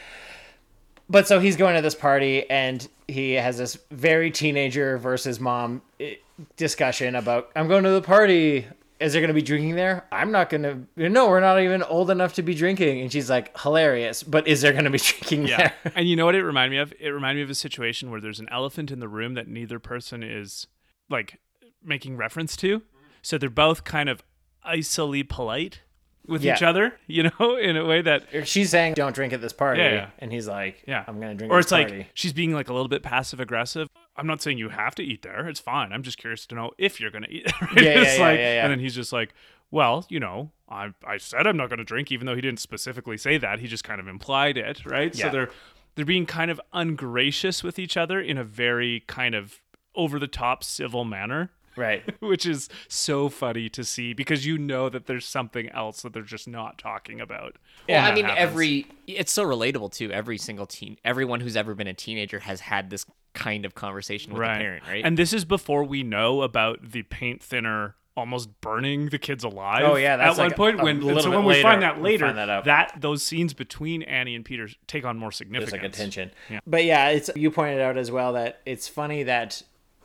[SPEAKER 1] But so he's going to this party and he has this very teenager versus mom eh, discussion about I'm going to the party. Is there going to be drinking there? I'm not going to. No, we're not even old enough to be drinking. And she's like, hilarious. But is there going to be (laughs) drinking
[SPEAKER 2] Yeah.
[SPEAKER 1] there?
[SPEAKER 2] and you know what it reminded me of? It reminded me of a situation where there's an elephant in the room that neither person is like making reference to. So they're both kind of icily polite with
[SPEAKER 1] Yeah.
[SPEAKER 2] each other, you know, (laughs) in a way that
[SPEAKER 1] She's saying, don't drink at this party.
[SPEAKER 2] Yeah, yeah.
[SPEAKER 1] And he's like,
[SPEAKER 2] yeah.
[SPEAKER 1] I'm going to drink
[SPEAKER 2] Or it's
[SPEAKER 1] party.
[SPEAKER 2] like she's being like a little bit passive aggressive. I'm not saying you have to eat there. It's fine. I'm just curious to know if you're going to eat (laughs) there.
[SPEAKER 1] Yeah, yeah, yeah,
[SPEAKER 2] like-
[SPEAKER 1] yeah, yeah.
[SPEAKER 2] And then he's just like, well, you know, I I said I'm not going to drink, even though he didn't specifically say that. He just kind of implied it, right?
[SPEAKER 1] Yeah.
[SPEAKER 2] So they're they're being kind of ungracious with each other in a very kind of over the top civil manner.
[SPEAKER 1] Right. (laughs)
[SPEAKER 2] Which is so funny to see because you know that there's something else that they're just not talking about.
[SPEAKER 3] Well,
[SPEAKER 2] when
[SPEAKER 3] I mean,
[SPEAKER 2] happens.
[SPEAKER 3] every it's so relatable too. Every single teen, everyone who's ever been a teenager has had this kind of conversation with a parent, right?
[SPEAKER 2] And this is before we know about the paint thinner almost burning the kids alive.
[SPEAKER 1] Oh, yeah, that's
[SPEAKER 2] at
[SPEAKER 1] like
[SPEAKER 2] one point
[SPEAKER 1] a
[SPEAKER 2] when
[SPEAKER 1] little
[SPEAKER 2] so when we find that later,
[SPEAKER 1] find that
[SPEAKER 2] that those scenes between Annie and Peter take on more
[SPEAKER 1] There's
[SPEAKER 2] significance.
[SPEAKER 1] like a tension.
[SPEAKER 2] Yeah.
[SPEAKER 1] But yeah, it's you pointed out as well that it's funny that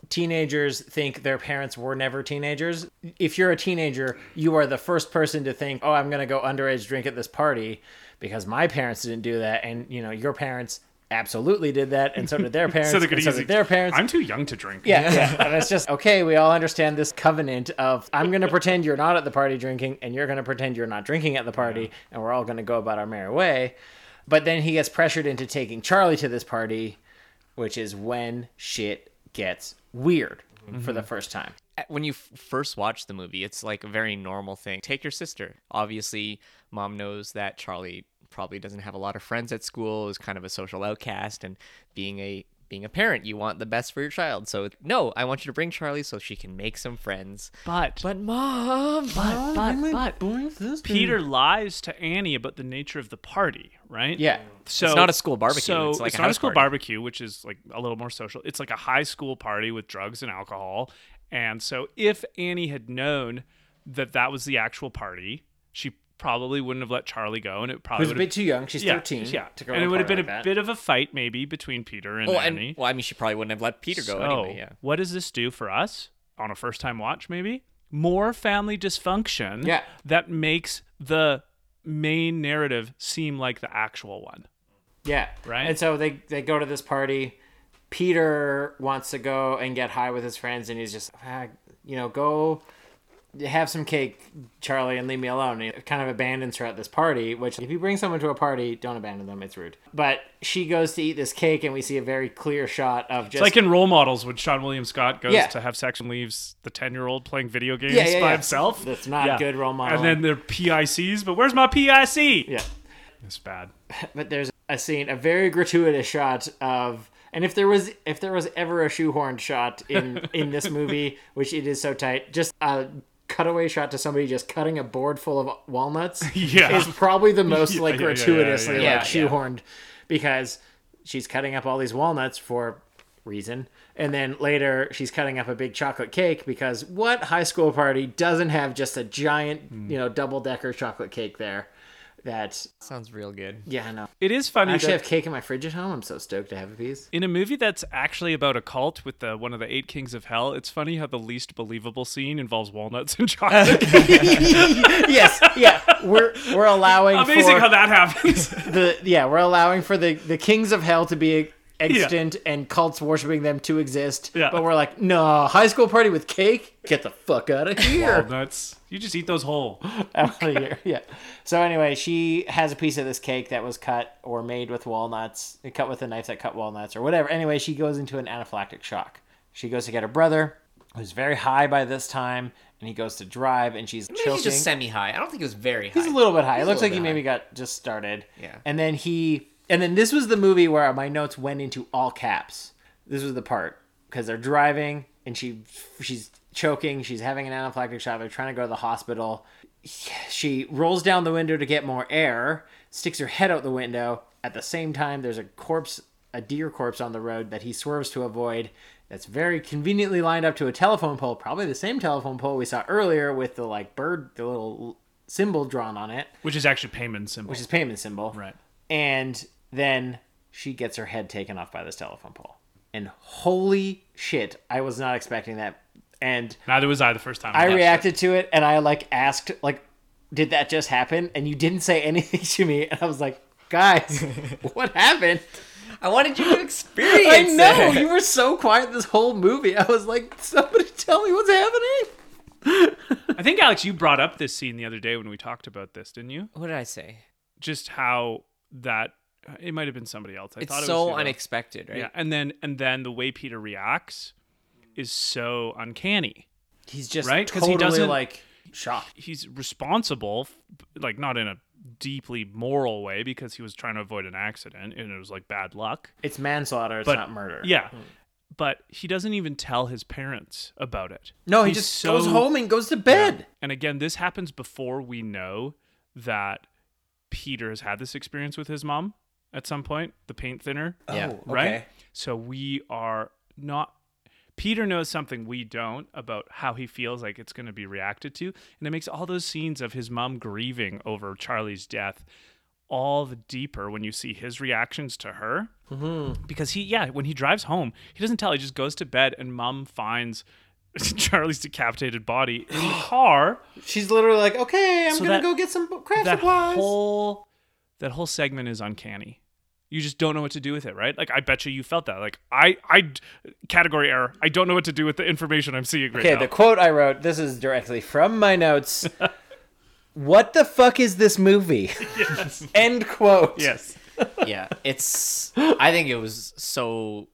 [SPEAKER 1] teenagers think their parents were never teenagers. If you're a teenager, you are the first person to think, "Oh, I'm going to go underage drink at this party because my parents didn't do that." And, you know, your parents absolutely did that and so did their (laughs) parents
[SPEAKER 2] So
[SPEAKER 1] and so did their parents.
[SPEAKER 2] I'm too young to drink.
[SPEAKER 1] Yeah, yeah. And (laughs) it's just okay, we all understand this covenant of I'm gonna pretend you're not at the party drinking and you're gonna pretend you're not drinking at the party and we're all gonna go about our merry way. But then he gets pressured into taking Charlie to this party, which is when shit gets weird for the mm-hmm. first time.
[SPEAKER 3] when you f- first watch the movie, it's like a very normal thing. Take your sister. Obviously, mom knows that Charlie probably doesn't have a lot of friends at school, is kind of a social outcast, and being a being a parent, you want the best for your child. So no, I want you to bring Charlie so she can make some friends.
[SPEAKER 2] But
[SPEAKER 3] But mom,
[SPEAKER 2] but but but but Peter lies to Annie about the nature of the party, right?
[SPEAKER 1] Yeah.
[SPEAKER 2] So
[SPEAKER 3] It's not a school barbecue,
[SPEAKER 2] So
[SPEAKER 3] it's like a
[SPEAKER 2] not a school
[SPEAKER 3] party.
[SPEAKER 2] barbecue, which is like a little more social. It's like a high school party with drugs and alcohol. And so if Annie had known that that was the actual party, she probably wouldn't have let Charlie go, and it probably
[SPEAKER 1] Who's a bit too young. She's
[SPEAKER 2] yeah,
[SPEAKER 1] 13.
[SPEAKER 2] Yeah,
[SPEAKER 1] to go
[SPEAKER 2] and it would have been
[SPEAKER 1] like
[SPEAKER 2] a
[SPEAKER 1] that.
[SPEAKER 2] bit of a fight maybe between Peter and
[SPEAKER 3] Oh,
[SPEAKER 2] Annie.
[SPEAKER 3] and well, I mean, she probably wouldn't have let Peter go
[SPEAKER 2] so,
[SPEAKER 3] anyway. Yeah.
[SPEAKER 2] what does this do for us on a first time watch? Maybe more family dysfunction.
[SPEAKER 1] Yeah.
[SPEAKER 2] that makes the main narrative seem like the actual one.
[SPEAKER 1] Yeah.
[SPEAKER 2] Right?
[SPEAKER 1] And so they they go to this party. Peter wants to go and get high with his friends, and he's just, ah, you know, go have some cake, Charlie, and leave me alone. He kind of abandons her at this party, which if you bring someone to a party, don't abandon them. It's rude. But she goes to eat this cake, and we see a very clear shot of just
[SPEAKER 2] It's like in role models when Seann William Scott goes
[SPEAKER 1] Yeah.
[SPEAKER 2] to have sex and leaves the ten year old playing video games
[SPEAKER 1] Yeah, yeah,
[SPEAKER 2] by
[SPEAKER 1] yeah.
[SPEAKER 2] himself.
[SPEAKER 1] That's not good role modeling.
[SPEAKER 2] And then they're PICs, but where's my PIC?
[SPEAKER 1] yeah.
[SPEAKER 2] It's bad. (laughs)
[SPEAKER 1] but there's a scene, a very gratuitous shot of, and if there was if there was ever a shoehorned shot in in this (laughs) movie, which it is so tight, just a cutaway shot to somebody just cutting a board full of walnuts (laughs)
[SPEAKER 2] Yeah.
[SPEAKER 1] is probably the (laughs) most like
[SPEAKER 2] yeah,
[SPEAKER 1] gratuitously
[SPEAKER 3] yeah.
[SPEAKER 1] like shoehorned because she's cutting up all these walnuts for reason and then later she's cutting up a big chocolate cake because what high school party doesn't have just a giant
[SPEAKER 2] Hmm.
[SPEAKER 1] you know double decker chocolate cake there that
[SPEAKER 3] Sounds real good.
[SPEAKER 1] yeah i know
[SPEAKER 2] It is
[SPEAKER 1] I
[SPEAKER 2] funny
[SPEAKER 1] actually
[SPEAKER 2] that
[SPEAKER 1] have cake in my fridge at home. I'm so stoked to have a piece.
[SPEAKER 2] in a movie that's actually about a cult with the one of the eight kings of hell, it's funny how the least believable scene involves walnuts and chocolate. (laughs) (laughs)
[SPEAKER 1] yes, yeah, we're we're allowing
[SPEAKER 2] Amazing how that happens.
[SPEAKER 1] the yeah we're allowing for the the kings of hell to be extant and cults worshiping them to exist.
[SPEAKER 2] Yeah.
[SPEAKER 1] But we're like, no, high school party with cake. Get the fuck out of here.
[SPEAKER 2] walnuts. You just eat those whole. (laughs)
[SPEAKER 1] out of here. Yeah. So anyway, she has a piece of this cake that was cut or made with walnuts, cut with a knife that cut walnuts or whatever. Anyway, she goes into an anaphylactic shock. She goes to get her brother, who's very high by this time, and he goes to drive, and she's
[SPEAKER 3] Maybe
[SPEAKER 1] choking.
[SPEAKER 3] he's just semi-high. I don't think it was very high.
[SPEAKER 1] He's a little bit high.
[SPEAKER 3] He's
[SPEAKER 1] it looks like he
[SPEAKER 3] bit
[SPEAKER 1] maybe got just started.
[SPEAKER 3] Yeah.
[SPEAKER 1] And then he, and then this was the movie where my notes went into all caps. This was the part because they're driving and she, she's choking. She's having an anaphylactic shock. They're trying to go to the hospital. She rolls down the window to get more air, sticks her head out the window. At the same time, there's a corpse, a deer corpse on the road that he swerves to avoid. That's very conveniently lined up to a telephone pole, probably the same telephone pole we saw earlier with the like bird, the little symbol drawn on it,
[SPEAKER 2] Which is actually Paimon symbol.
[SPEAKER 1] which is Paimon symbol.
[SPEAKER 2] Right.
[SPEAKER 1] And then she gets her head taken off by this telephone pole. And holy shit, I was not expecting that. And
[SPEAKER 2] Neither was I the first time.
[SPEAKER 1] I
[SPEAKER 2] watched it.
[SPEAKER 1] reacted to it and I like asked like did that just happen? And you didn't say (laughs) anything to me and I was like, "Guys, (laughs) what happened?"
[SPEAKER 3] I wanted you to (laughs) experience
[SPEAKER 1] I know
[SPEAKER 3] it.
[SPEAKER 1] you were so quiet this whole movie. I was like, "Somebody tell me what's happening."
[SPEAKER 2] I think Alex, you brought up this scene the other day when we talked about this, didn't you?
[SPEAKER 3] What did I say?
[SPEAKER 2] Just how that it might have been somebody else. I
[SPEAKER 3] It's
[SPEAKER 2] thought it
[SPEAKER 3] so
[SPEAKER 2] was
[SPEAKER 3] unexpected, right?
[SPEAKER 2] Yeah, and then and then the way Peter reacts is so uncanny.
[SPEAKER 1] He's just
[SPEAKER 2] Right? 'Cause
[SPEAKER 1] totally
[SPEAKER 2] he doesn't-
[SPEAKER 1] like shocked.
[SPEAKER 2] He's responsible, like not in a deeply moral way because he was trying to avoid an accident and it was like bad luck.
[SPEAKER 1] It's manslaughter, it's
[SPEAKER 2] But
[SPEAKER 1] not murder.
[SPEAKER 2] Yeah. Hmm. But he doesn't even tell his parents about it.
[SPEAKER 1] No, he just
[SPEAKER 2] so-
[SPEAKER 1] goes home and goes to bed.
[SPEAKER 2] And again, this happens before we know that Peter has had this experience with his mom at some point, the paint thinner.
[SPEAKER 3] Yeah.
[SPEAKER 1] Oh,
[SPEAKER 2] Right?
[SPEAKER 1] okay.
[SPEAKER 2] So we are not. Peter knows something we don't about how he feels like it's going to be reacted to. And it makes all those scenes of his mom grieving over Charlie's death all the deeper when you see his reactions to her. Mm-hmm. Because he, yeah, when he drives home, he doesn't tell. He just goes to bed, and mom finds (laughs) Charlie's decapitated body in the (gasps) car.
[SPEAKER 1] She's literally like, "Okay, I'm
[SPEAKER 2] So
[SPEAKER 1] gonna go get some craft
[SPEAKER 2] that
[SPEAKER 1] supplies."
[SPEAKER 2] whole that whole segment is uncanny. You just don't know what to do with it, right? Like I bet you you felt that. Like I I category error. I don't know what to do with the information I'm seeing right
[SPEAKER 1] Okay,
[SPEAKER 2] now.
[SPEAKER 1] the quote I wrote, this is directly from my notes. (laughs) what the fuck is this movie? (laughs)
[SPEAKER 2] yes. (laughs)
[SPEAKER 1] End quote.
[SPEAKER 2] yes.
[SPEAKER 3] yeah, it's. I think it was so,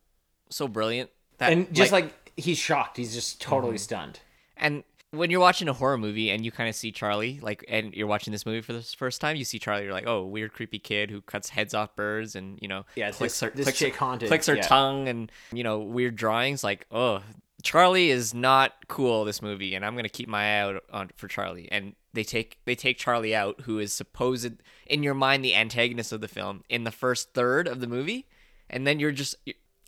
[SPEAKER 3] so brilliant that
[SPEAKER 1] And just like, he's shocked. He's just
[SPEAKER 2] Mm-hmm.
[SPEAKER 1] totally stunned.
[SPEAKER 3] And when you're watching a horror movie and you kind of see Charlie, like, and you're watching this movie for the first time, you see Charlie, you're like, oh, weird, creepy kid who cuts heads off birds and, you know,
[SPEAKER 1] Yeah,
[SPEAKER 3] clicks
[SPEAKER 1] this-
[SPEAKER 3] her,
[SPEAKER 1] this
[SPEAKER 3] clicks,
[SPEAKER 1] haunted,
[SPEAKER 3] clicks her
[SPEAKER 1] yeah.
[SPEAKER 3] tongue and, you know, weird drawings. Like, oh, Charlie is not cool, this movie, and I'm going to keep my eye out on for Charlie. And they take they take Charlie out, who is supposed, in your mind, the antagonist of the film, in the first third of the movie. And then you're just,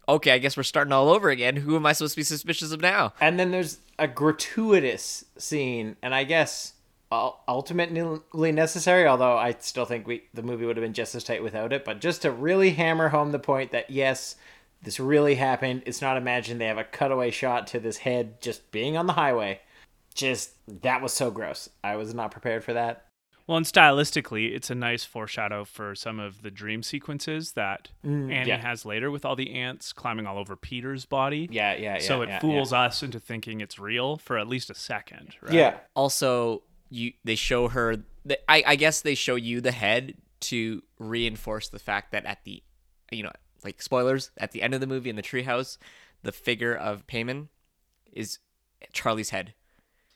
[SPEAKER 3] okay, I guess we're starting all over again. Who am I supposed to be suspicious of now?
[SPEAKER 1] And then there's a gratuitous scene, and I guess ul- ultimately necessary. Although I still think we the movie would have been just as tight without it. But just to really hammer home the point that yes, this really happened. It's not imagined. They have a cutaway shot to this head just being on the highway. Just that was so gross. I was not prepared for that.
[SPEAKER 2] Well, and stylistically, it's a nice foreshadow for some of the dream sequences that Annie
[SPEAKER 1] Mm, yeah.
[SPEAKER 2] has later with all the ants climbing all over Peter's body.
[SPEAKER 1] Yeah, yeah, yeah.
[SPEAKER 2] so it
[SPEAKER 1] yeah,
[SPEAKER 2] fools us into thinking it's real for at least a second, right?
[SPEAKER 1] Yeah.
[SPEAKER 3] also you they show her the, I, I guess they show you the head to reinforce the fact that at the you know like spoilers at the end of the movie in the treehouse the figure of Paimon is Charlie's head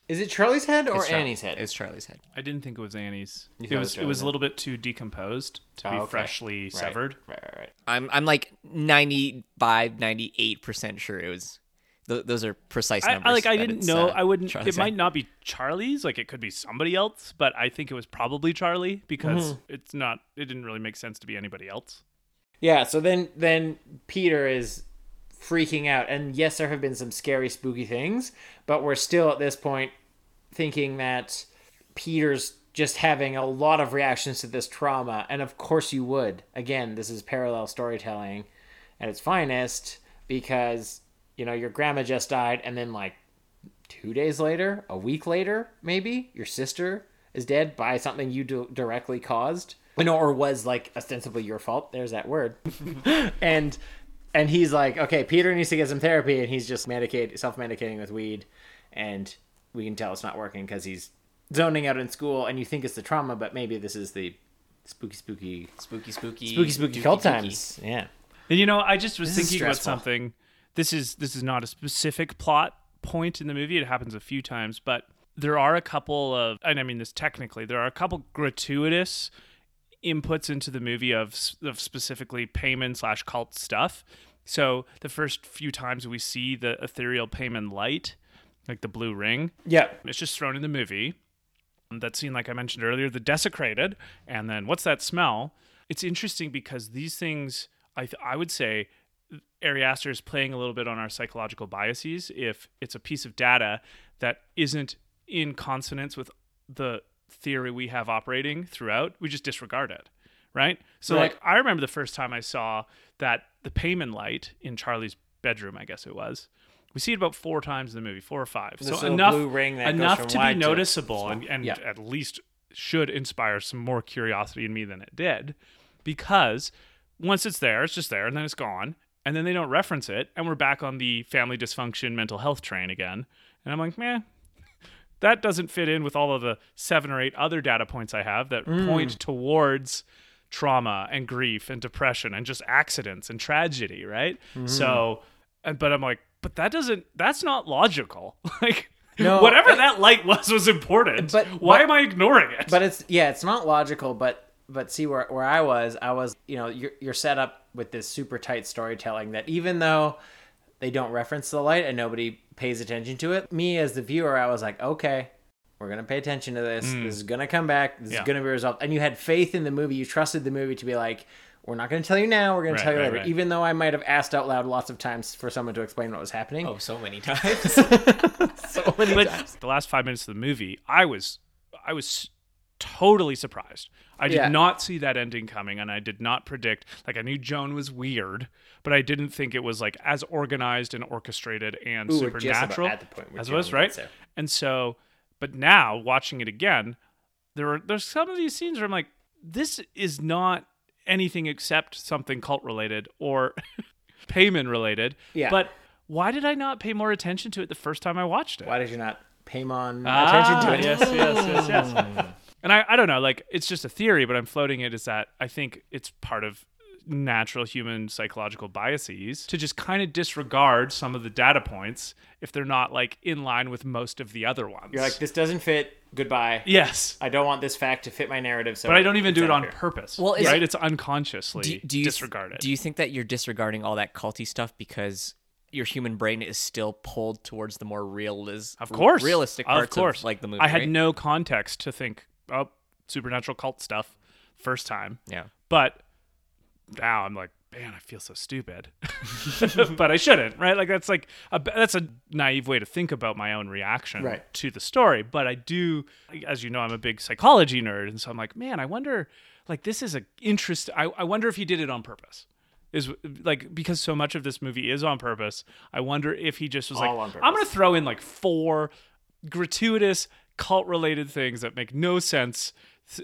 [SPEAKER 1] Is it Charlie's head or
[SPEAKER 3] It's Char-
[SPEAKER 1] Annie's head?
[SPEAKER 3] it's Charlie's head
[SPEAKER 2] I didn't think it was Annie's.
[SPEAKER 1] You
[SPEAKER 2] It
[SPEAKER 1] thought it
[SPEAKER 2] was
[SPEAKER 1] was
[SPEAKER 2] it was
[SPEAKER 1] Charlie's
[SPEAKER 2] a little bit too decomposed to
[SPEAKER 1] Oh,
[SPEAKER 2] be
[SPEAKER 1] okay.
[SPEAKER 2] freshly
[SPEAKER 1] Right,
[SPEAKER 2] severed.
[SPEAKER 1] Right, right, right.
[SPEAKER 3] I'm I'm like 95 98% sure it was th- those are precise
[SPEAKER 2] I,
[SPEAKER 3] numbers
[SPEAKER 2] I like I
[SPEAKER 3] that
[SPEAKER 2] didn't
[SPEAKER 3] it's,
[SPEAKER 2] know
[SPEAKER 3] uh,
[SPEAKER 2] I wouldn't
[SPEAKER 3] Charlie's
[SPEAKER 2] it might
[SPEAKER 3] head.
[SPEAKER 2] not be Charlie's like it could be somebody else but I think it was probably Charlie because
[SPEAKER 1] Mm-hmm.
[SPEAKER 2] it's not it didn't really make sense to be anybody else.
[SPEAKER 1] Yeah, so then then Peter is freaking out. And yes, there have been some scary spooky things, but we're still at this point thinking that Peter's just having a lot of reactions to this trauma, and of course you would. Again, this is parallel storytelling at its finest because you know your grandma just died and then like 2 days later, a week later, maybe your sister is dead by something you do- directly caused. You know, or was like ostensibly your fault. There's that word. (laughs) and and he's like, okay, Peter needs to get some therapy, and he's just medicate, self-medicating with weed, and we can tell it's not working because he's zoning out in school, and you think it's the trauma, but maybe this is the spooky, spooky,
[SPEAKER 3] spooky spooky
[SPEAKER 1] spooky, spooky
[SPEAKER 3] dooky
[SPEAKER 1] cult
[SPEAKER 3] dooky.
[SPEAKER 1] times. Yeah,
[SPEAKER 2] And you know, I just was
[SPEAKER 1] This
[SPEAKER 2] thinking about something. This is this is not a specific plot point in the movie. It happens a few times, but there are a couple of, and I mean this technically, there are a couple gratuitous inputs into the movie of of specifically Paimon slash cult stuff. So the first few times we see the ethereal Paimon light, like the blue ring,
[SPEAKER 1] yeah.
[SPEAKER 2] it's just thrown in the movie. That scene, like I mentioned earlier, the desecrated, and then what's that smell? It's interesting because these things, I th- I would say, Ari Aster is playing a little bit on our psychological biases. If it's a piece of data that isn't in consonance with the theory we have operating throughout, we just disregard it, right? So,
[SPEAKER 1] Right.
[SPEAKER 2] like, I remember the first time I saw that the Paimon light in Charlie's bedroom, I guess it was. We see it about four times in the movie, four or five.
[SPEAKER 1] This
[SPEAKER 2] so enough,
[SPEAKER 1] blue ring that
[SPEAKER 2] enough to be
[SPEAKER 1] wide to
[SPEAKER 2] noticeable and, and
[SPEAKER 1] Yeah.
[SPEAKER 2] at least should inspire some more curiosity in me than it did, because once it's there, it's just there, and then it's gone, and then they don't reference it, and we're back on the family dysfunction, mental health train again, and I'm like, man, that doesn't fit in with all of the seven or eight other data points I have that
[SPEAKER 1] Mm.
[SPEAKER 2] point towards trauma and grief and depression and just accidents and tragedy, right?
[SPEAKER 1] Mm-hmm.
[SPEAKER 2] So, but I'm like, but that doesn't, that's not logical. (laughs) like,
[SPEAKER 1] No, (laughs)
[SPEAKER 2] whatever that light was was important.
[SPEAKER 1] But-
[SPEAKER 2] why
[SPEAKER 1] but-
[SPEAKER 2] am I ignoring it?
[SPEAKER 1] But it's yeah, it's not logical. But but see where where I was, I was you know you're you're set up with this super tight storytelling that even though they don't reference the light and nobody pays attention to it, me as the viewer, I was like, okay. We're gonna pay attention to this. This is gonna come back. This
[SPEAKER 2] Mm. Yeah.
[SPEAKER 1] is gonna be resolved. And you had faith in the movie. You trusted the movie to be like, we're not gonna tell you now. We're gonna
[SPEAKER 2] Right,
[SPEAKER 1] tell you
[SPEAKER 2] right,
[SPEAKER 1] later.
[SPEAKER 2] right.
[SPEAKER 1] Even though I might have asked out loud lots of times for someone to explain what was happening.
[SPEAKER 3] oh so many (laughs) times (laughs)
[SPEAKER 1] so many
[SPEAKER 2] but
[SPEAKER 1] times.
[SPEAKER 2] the last five minutes of the movie, I was, I was totally surprised. I did
[SPEAKER 1] Yeah.
[SPEAKER 2] not see that ending coming, and I did not predict. Like I knew Joan was weird, but I didn't think it was like as organized and orchestrated and
[SPEAKER 1] Ooh, we're just about
[SPEAKER 2] supernatural
[SPEAKER 1] at the point where
[SPEAKER 2] as
[SPEAKER 1] Joan
[SPEAKER 2] was right.
[SPEAKER 1] there.
[SPEAKER 2] And so, but now watching it again, there are there's some of these scenes where I'm like, this is not anything except something cult related or (laughs) Paimon related.
[SPEAKER 1] Yeah.
[SPEAKER 2] But why did I not pay more attention to it the first time I watched it?
[SPEAKER 1] Why did you not pay mon
[SPEAKER 2] Ah,
[SPEAKER 1] attention to it?
[SPEAKER 2] Yes, yes, yes, yes. (laughs) and I, I don't know, like it's just a theory, but I'm floating it is that I think it's part of natural human psychological biases to just kind of disregard some of the data points if they're not like in line with most of the other ones.
[SPEAKER 1] You're like, this doesn't fit. Goodbye.
[SPEAKER 2] yes.
[SPEAKER 1] I don't want this fact to fit my narrative. So
[SPEAKER 2] But I don't even do it on
[SPEAKER 1] here.
[SPEAKER 2] purpose.
[SPEAKER 3] Well, is-
[SPEAKER 2] right? It's unconsciously
[SPEAKER 3] do, do you
[SPEAKER 2] disregarded.
[SPEAKER 3] Do you think that you're disregarding all that culty stuff because your human brain is still pulled towards the more realis-
[SPEAKER 2] of course,
[SPEAKER 3] realistic parts
[SPEAKER 2] of
[SPEAKER 3] parts
[SPEAKER 2] course.
[SPEAKER 3] like the movie?
[SPEAKER 2] I had
[SPEAKER 3] right?
[SPEAKER 2] no context to think, oh, supernatural cult stuff, first time.
[SPEAKER 3] yeah.
[SPEAKER 2] But now I'm like, man, I feel so stupid, (laughs) but I shouldn't, right? Like that's like a, that's a naive way to think about my own reaction
[SPEAKER 1] Right.
[SPEAKER 2] to the story. But I do, as you know, I'm a big psychology nerd, and so I'm like, man, I wonder, like this is a interest. I, I wonder if he did it on purpose. Is like because so much of this movie is on purpose. I wonder if he just was
[SPEAKER 1] All
[SPEAKER 2] like. I'm gonna throw in like four gratuitous cult related things that make no sense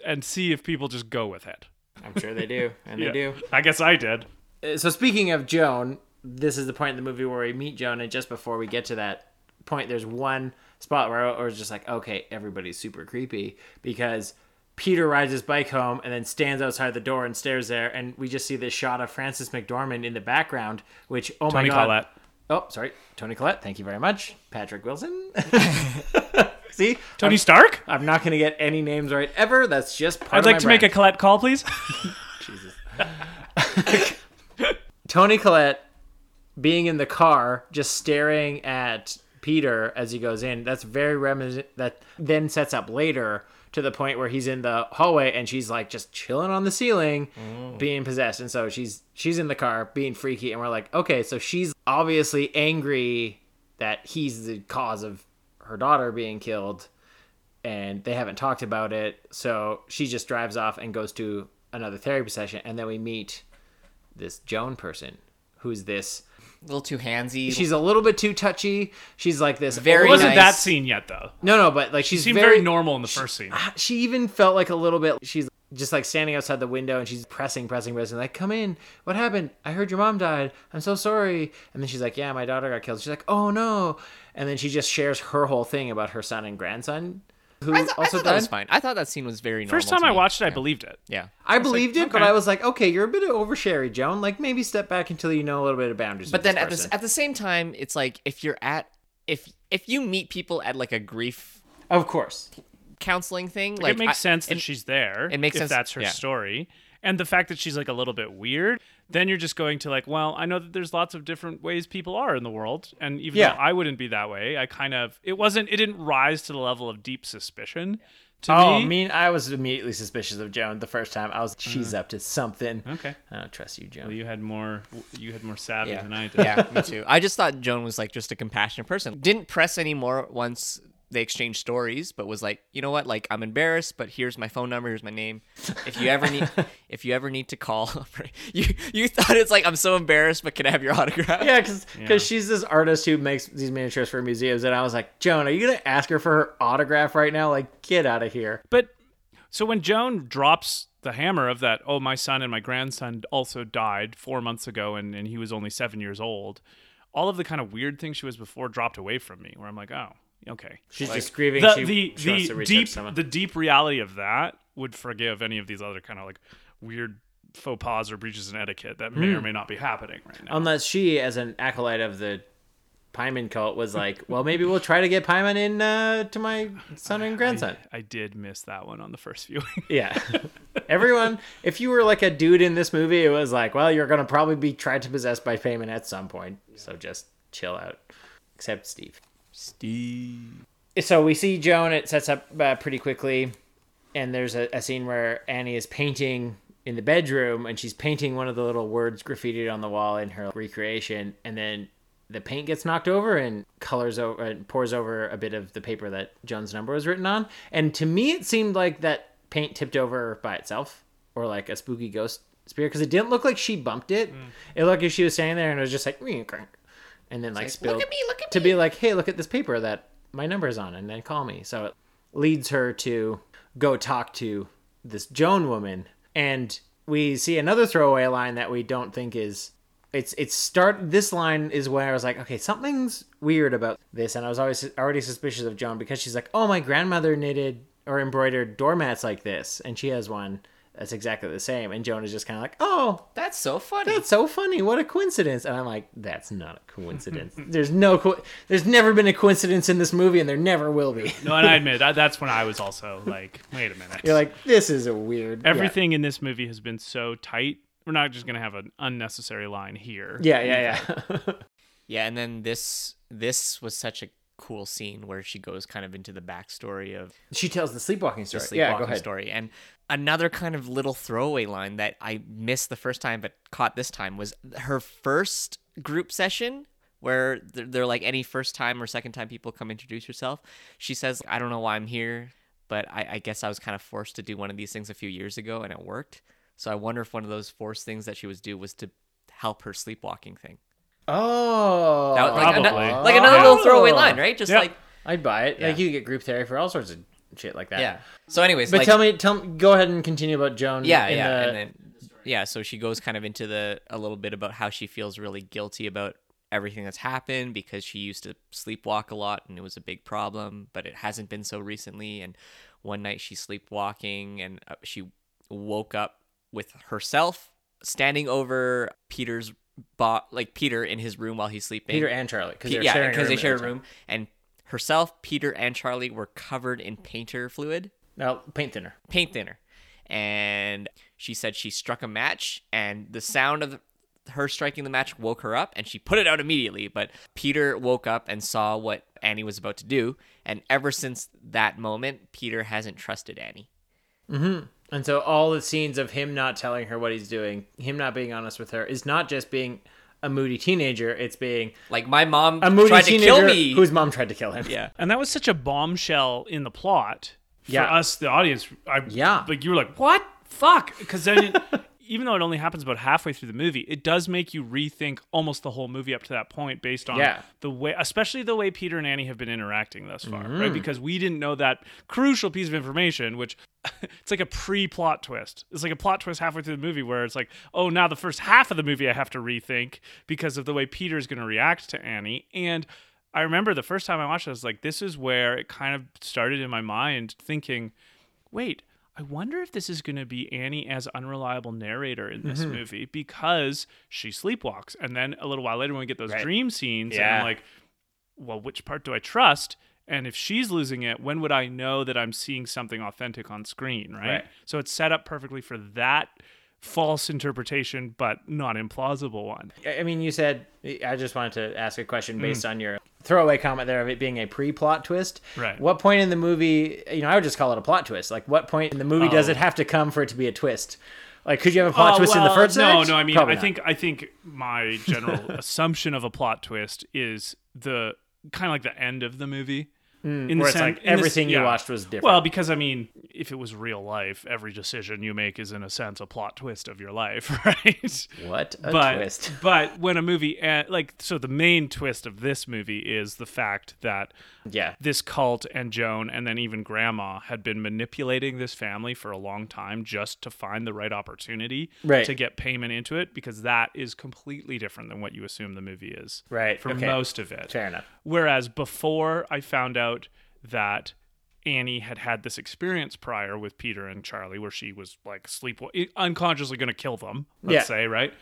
[SPEAKER 2] and see if people just go with it.
[SPEAKER 1] I'm sure they do, and they do.
[SPEAKER 2] I guess I did.
[SPEAKER 1] Uh, So speaking of Joan, this is the point in the movie where we meet Joan, and just before we get to that point, there's one spot where I was just like, okay, everybody's super creepy because Peter rides his bike home and then stands outside the door and stares there, and we just see this shot of Frances McDormand in the background, which oh
[SPEAKER 2] Toni
[SPEAKER 1] my god,
[SPEAKER 2] Collette.
[SPEAKER 1] oh sorry, Toni Collette, thank you very much, Patrick Wilson. (laughs) (laughs) See,
[SPEAKER 2] Tony
[SPEAKER 1] I'm,
[SPEAKER 2] Stark?
[SPEAKER 1] I'm not gonna get any names right ever. That's just part of it.
[SPEAKER 2] I'd like
[SPEAKER 1] my
[SPEAKER 2] to make a
[SPEAKER 1] brand.
[SPEAKER 2] Collette call, please. (laughs)
[SPEAKER 1] Jesus. (laughs) Toni Collette being in the car, just staring at Peter as he goes in. That's very reminiscent. That then sets up later to the point where he's in the hallway and she's like just chilling on the ceiling, mm. being possessed. And so she's she's in the car being freaky, and we're like, okay, so she's obviously angry that he's the cause of her daughter being killed and they haven't talked about it. So she just drives off and goes to another therapy session, and then we meet this Joan person, who's this.
[SPEAKER 3] A little too handsy.
[SPEAKER 1] She's a little bit too touchy. She's like this.
[SPEAKER 3] Very
[SPEAKER 2] It wasn't
[SPEAKER 3] nice.
[SPEAKER 2] that scene yet, though.
[SPEAKER 1] No, no, but like
[SPEAKER 2] She seemed
[SPEAKER 1] very,
[SPEAKER 2] very, normal in the first scene.
[SPEAKER 1] She even felt like a little bit. She's just like standing outside the window and she's pressing, pressing, pressing. Like, come in. What happened? I heard your mom died. I'm so sorry. And then she's like, yeah, my daughter got killed. She's like, oh no. And then she just shares her whole thing about her son and grandson who
[SPEAKER 3] I, th- I
[SPEAKER 1] also
[SPEAKER 3] thought that was fine. I thought that scene was very normal.
[SPEAKER 2] First time
[SPEAKER 3] to
[SPEAKER 2] I watched it, I
[SPEAKER 3] Yeah.
[SPEAKER 2] believed it.
[SPEAKER 3] Yeah.
[SPEAKER 1] I believed it, but. I was like, okay, you're a bit of oversharey, Joan. Like maybe step back until you know a little bit of boundaries.
[SPEAKER 3] But then
[SPEAKER 1] this
[SPEAKER 3] at the at the same time, it's like if you're at if if you meet people at like a grief
[SPEAKER 1] of course,
[SPEAKER 3] counseling thing,
[SPEAKER 2] Like,
[SPEAKER 3] like
[SPEAKER 2] it makes
[SPEAKER 3] I-
[SPEAKER 2] sense that
[SPEAKER 3] it-
[SPEAKER 2] she's there.
[SPEAKER 3] it makes
[SPEAKER 2] if
[SPEAKER 3] sense-
[SPEAKER 2] that's her
[SPEAKER 3] yeah.
[SPEAKER 2] story, and the fact that she's like a little bit weird. Then you're just going to like, well, I know that there's lots of different ways people are in the world, and even
[SPEAKER 1] Yeah.
[SPEAKER 2] though I wouldn't be that way, I kind of it wasn't it didn't rise to the level of deep suspicion to
[SPEAKER 1] oh,
[SPEAKER 2] me.
[SPEAKER 1] I mean, I was immediately suspicious of Joan the first time. I was, she's mm. up to something.
[SPEAKER 2] Okay.
[SPEAKER 1] I don't trust you, Joan.
[SPEAKER 2] Well, you had more you had more savvy
[SPEAKER 3] yeah.
[SPEAKER 2] than I did.
[SPEAKER 3] yeah, me (laughs) too. I just thought Joan was like just a compassionate person. Didn't press anymore once they exchanged stories, but was like, you know what? Like I'm embarrassed, but here's my phone number, here's my name. If you ever need, (laughs) if you ever need to call, (laughs) you you thought it's like I'm so embarrassed, but can I have your autograph?
[SPEAKER 1] Yeah, because because she's this artist who makes these miniatures for museums, and I was like, Joan, are you gonna ask her for her autograph right now? Like, get out of here.
[SPEAKER 2] But so when Joan drops the hammer of that, oh, my son and my grandson also died four months ago, and, and he was only seven years old. All of the kind of weird things she was before dropped away from me, where I'm like, oh, okay.
[SPEAKER 1] She's
[SPEAKER 2] Like,
[SPEAKER 1] just grieving.
[SPEAKER 2] The
[SPEAKER 1] she
[SPEAKER 2] the,
[SPEAKER 1] she
[SPEAKER 2] the deep
[SPEAKER 1] someone.
[SPEAKER 2] the deep reality of that would forgive any of these other kind of like weird faux pas or breaches in etiquette that may or
[SPEAKER 1] Hmm.
[SPEAKER 2] may not be happening right now.
[SPEAKER 1] Unless she, as an acolyte of the Paimon cult, was like, well, maybe we'll try to get Paimon in uh, to my son and grandson.
[SPEAKER 2] I, I did miss that one on the first viewing. (laughs)
[SPEAKER 1] Yeah. Everyone, if you were like a dude in this movie, it was like, well, you're going to probably be tried to possess by Paimon at some point. So just chill out. Except Steve.
[SPEAKER 3] Steve.
[SPEAKER 1] So we see Joan, it sets up uh, pretty quickly. And there's a, a scene where Annie is painting in the bedroom and she's painting one of the little words graffitied on the wall in her recreation. And then the paint gets knocked over and colors over and pours over a bit of the paper that Joan's number was written on. And to me, it seemed like that paint tipped over by itself or like a spooky ghost spirit because it didn't look like she bumped it. It looked like she was standing there and it was just like, and then like,
[SPEAKER 3] like,
[SPEAKER 1] spilled
[SPEAKER 3] "Look at me, look at
[SPEAKER 1] to
[SPEAKER 3] me."
[SPEAKER 1] be like, hey, look at this paper that my number's on and then call me. So it leads her to go talk to this Joan woman. And we see another throwaway line that we don't think is it's it's start this line is where I was like, okay, something's weird about this, and I was always already suspicious of Joan because she's like, oh, my grandmother knitted or embroidered doormats like this, and she has one that's exactly the same, and Joan is just kind of like, oh,
[SPEAKER 3] That's so funny.
[SPEAKER 1] that's so funny. What a coincidence. And I'm like, that's not a coincidence. (laughs) there's no, co- there's never been a coincidence in this movie, and there never will be.
[SPEAKER 2] no, and I admit that, that's when I was also like, wait a minute.
[SPEAKER 1] You're like, this is a weird.
[SPEAKER 2] Everything in this movie has been so tight. We're not just gonna have an unnecessary line here.
[SPEAKER 1] Yeah, yeah, yeah. yeah. (laughs)
[SPEAKER 3] Yeah, and then this this was such a cool scene where she goes kind of into the backstory of
[SPEAKER 1] She tells the sleepwalking story.
[SPEAKER 3] the sleepwalking
[SPEAKER 1] yeah, go ahead.
[SPEAKER 3] story. And another kind of little throwaway line that I missed the first time but caught this time was her first group session where they're, they're like any first time or second time people come introduce yourself. She says, I don't know why I'm here, but I, I guess I was kind of forced to do one of these things a few years ago and it worked. So I wonder if one of those forced things that she was do was to help her sleepwalking thing.
[SPEAKER 1] Oh,
[SPEAKER 3] That was like, ano-
[SPEAKER 2] Probably.
[SPEAKER 3] like another
[SPEAKER 1] Oh.
[SPEAKER 3] little throwaway line, right? Just
[SPEAKER 2] Yeah.
[SPEAKER 3] like
[SPEAKER 1] I'd buy it. Like
[SPEAKER 3] Yeah.
[SPEAKER 1] you get group therapy for all sorts of shit like that.
[SPEAKER 3] yeah. So anyways,
[SPEAKER 1] But
[SPEAKER 3] like,
[SPEAKER 1] tell me, tell me, go ahead and continue about Joan.
[SPEAKER 3] yeah yeah
[SPEAKER 1] the-
[SPEAKER 3] and then yeah so she goes kind of into the a little bit about how she feels really guilty about everything that's happened because she used to sleepwalk a lot and it was a big problem but it hasn't been so recently and one night she's sleepwalking and uh, she woke up with herself standing over peter's bo- like peter in his room while he's sleeping
[SPEAKER 1] Peter and Charlie because
[SPEAKER 3] Pe- yeah because they share a room and herself peter and charlie were covered in painter fluid
[SPEAKER 1] No, paint thinner.
[SPEAKER 3] paint thinner. And she said she struck a match, and the sound of her striking the match woke her up, and she put it out immediately. But Peter woke up and saw what Annie was about to do, and ever since that moment, Peter hasn't trusted Annie. Mm-hmm.
[SPEAKER 1] And so all the scenes of him not telling her what he's doing, him not being honest with her, is not just being a moody teenager. It's being
[SPEAKER 3] Like my mom
[SPEAKER 1] a moody
[SPEAKER 3] tried to
[SPEAKER 1] teenager
[SPEAKER 3] kill me.
[SPEAKER 1] whose mom tried to kill him.
[SPEAKER 3] yeah,
[SPEAKER 2] And that was such a bombshell in the plot for
[SPEAKER 1] Yeah.
[SPEAKER 2] us, the audience. I,
[SPEAKER 1] Yeah.
[SPEAKER 2] Like, you were like, what? Fuck. Because then, (laughs) it- even though it only happens about halfway through the movie, it does make you rethink almost the whole movie up to that point based on
[SPEAKER 1] Yeah.
[SPEAKER 2] the way, especially the way Peter and Annie have been interacting thus far,
[SPEAKER 1] Mm-hmm.
[SPEAKER 2] right? Because we didn't know that crucial piece of information, which (laughs) it's like a pre-plot twist. It's like a plot twist halfway through the movie where it's like, oh, now the first half of the movie I have to rethink because of the way Peter's going to react to Annie. And I remember the first time I watched it, I was like, this is where it kind of started in my mind thinking, wait, I wonder if this is going to be Annie as unreliable narrator in this movie because she sleepwalks. And then a little while later, when we get those
[SPEAKER 1] Right.
[SPEAKER 2] dream scenes, and I'm like, well, which part do I trust? And if she's losing it, when would I know that I'm seeing something authentic on screen, right?
[SPEAKER 1] Right.
[SPEAKER 2] So it's set up perfectly for that false interpretation, but not implausible one.
[SPEAKER 1] I mean, you said I just wanted to ask a question
[SPEAKER 2] Mm.
[SPEAKER 1] based on your throwaway comment there of it being a pre-plot twist.
[SPEAKER 2] Right.
[SPEAKER 1] What point in the movie? You know, I would just call it a plot twist. Like, what point in the movie does
[SPEAKER 2] Oh.
[SPEAKER 1] it have to come for it to be a twist? Like, could you have a plot
[SPEAKER 2] Oh,
[SPEAKER 1] twist in the first
[SPEAKER 2] No,
[SPEAKER 1] act?
[SPEAKER 2] no. I mean,
[SPEAKER 1] Probably
[SPEAKER 2] I
[SPEAKER 1] not.
[SPEAKER 2] think I think my general (laughs) assumption of a plot twist is the kind of like the end of the movie. In
[SPEAKER 1] Mm, where it's
[SPEAKER 2] sen-
[SPEAKER 1] like
[SPEAKER 2] in
[SPEAKER 1] everything you
[SPEAKER 2] yeah.
[SPEAKER 1] watched was different.
[SPEAKER 2] Well, because I mean, if it was real life, every decision you make is in a sense a plot twist of your life, (laughs) right?
[SPEAKER 1] what a
[SPEAKER 2] but
[SPEAKER 1] twist! (laughs)
[SPEAKER 2] but when a movie uh, like so the main twist of this movie is the fact that
[SPEAKER 1] Yeah,
[SPEAKER 2] this cult and Joan and then even grandma had been manipulating this family for a long time just to find the right opportunity
[SPEAKER 1] Right.
[SPEAKER 2] to get Paimon into it because that is completely different than what you assume the movie is.
[SPEAKER 1] Right,
[SPEAKER 2] For
[SPEAKER 1] okay.
[SPEAKER 2] most of it.
[SPEAKER 1] fair enough.
[SPEAKER 2] Whereas before I found out that Annie had had this experience prior with Peter and Charlie where she was like sleep unconsciously going to kill them, let's
[SPEAKER 1] Yeah.
[SPEAKER 2] say, right?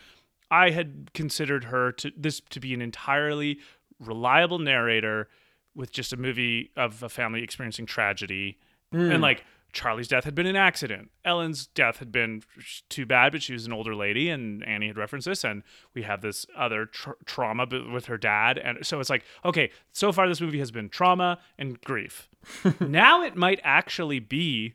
[SPEAKER 2] I had considered her to this to be an entirely reliable narrator with just a movie of a family experiencing tragedy and hmm. like Charlie's death had been an accident. Ellen's death had been too bad, but she was an older lady, and Annie had referenced this. And we have this other tr- trauma with her dad, and so it's like, okay, so far this movie has been trauma and grief. (laughs) now it might actually be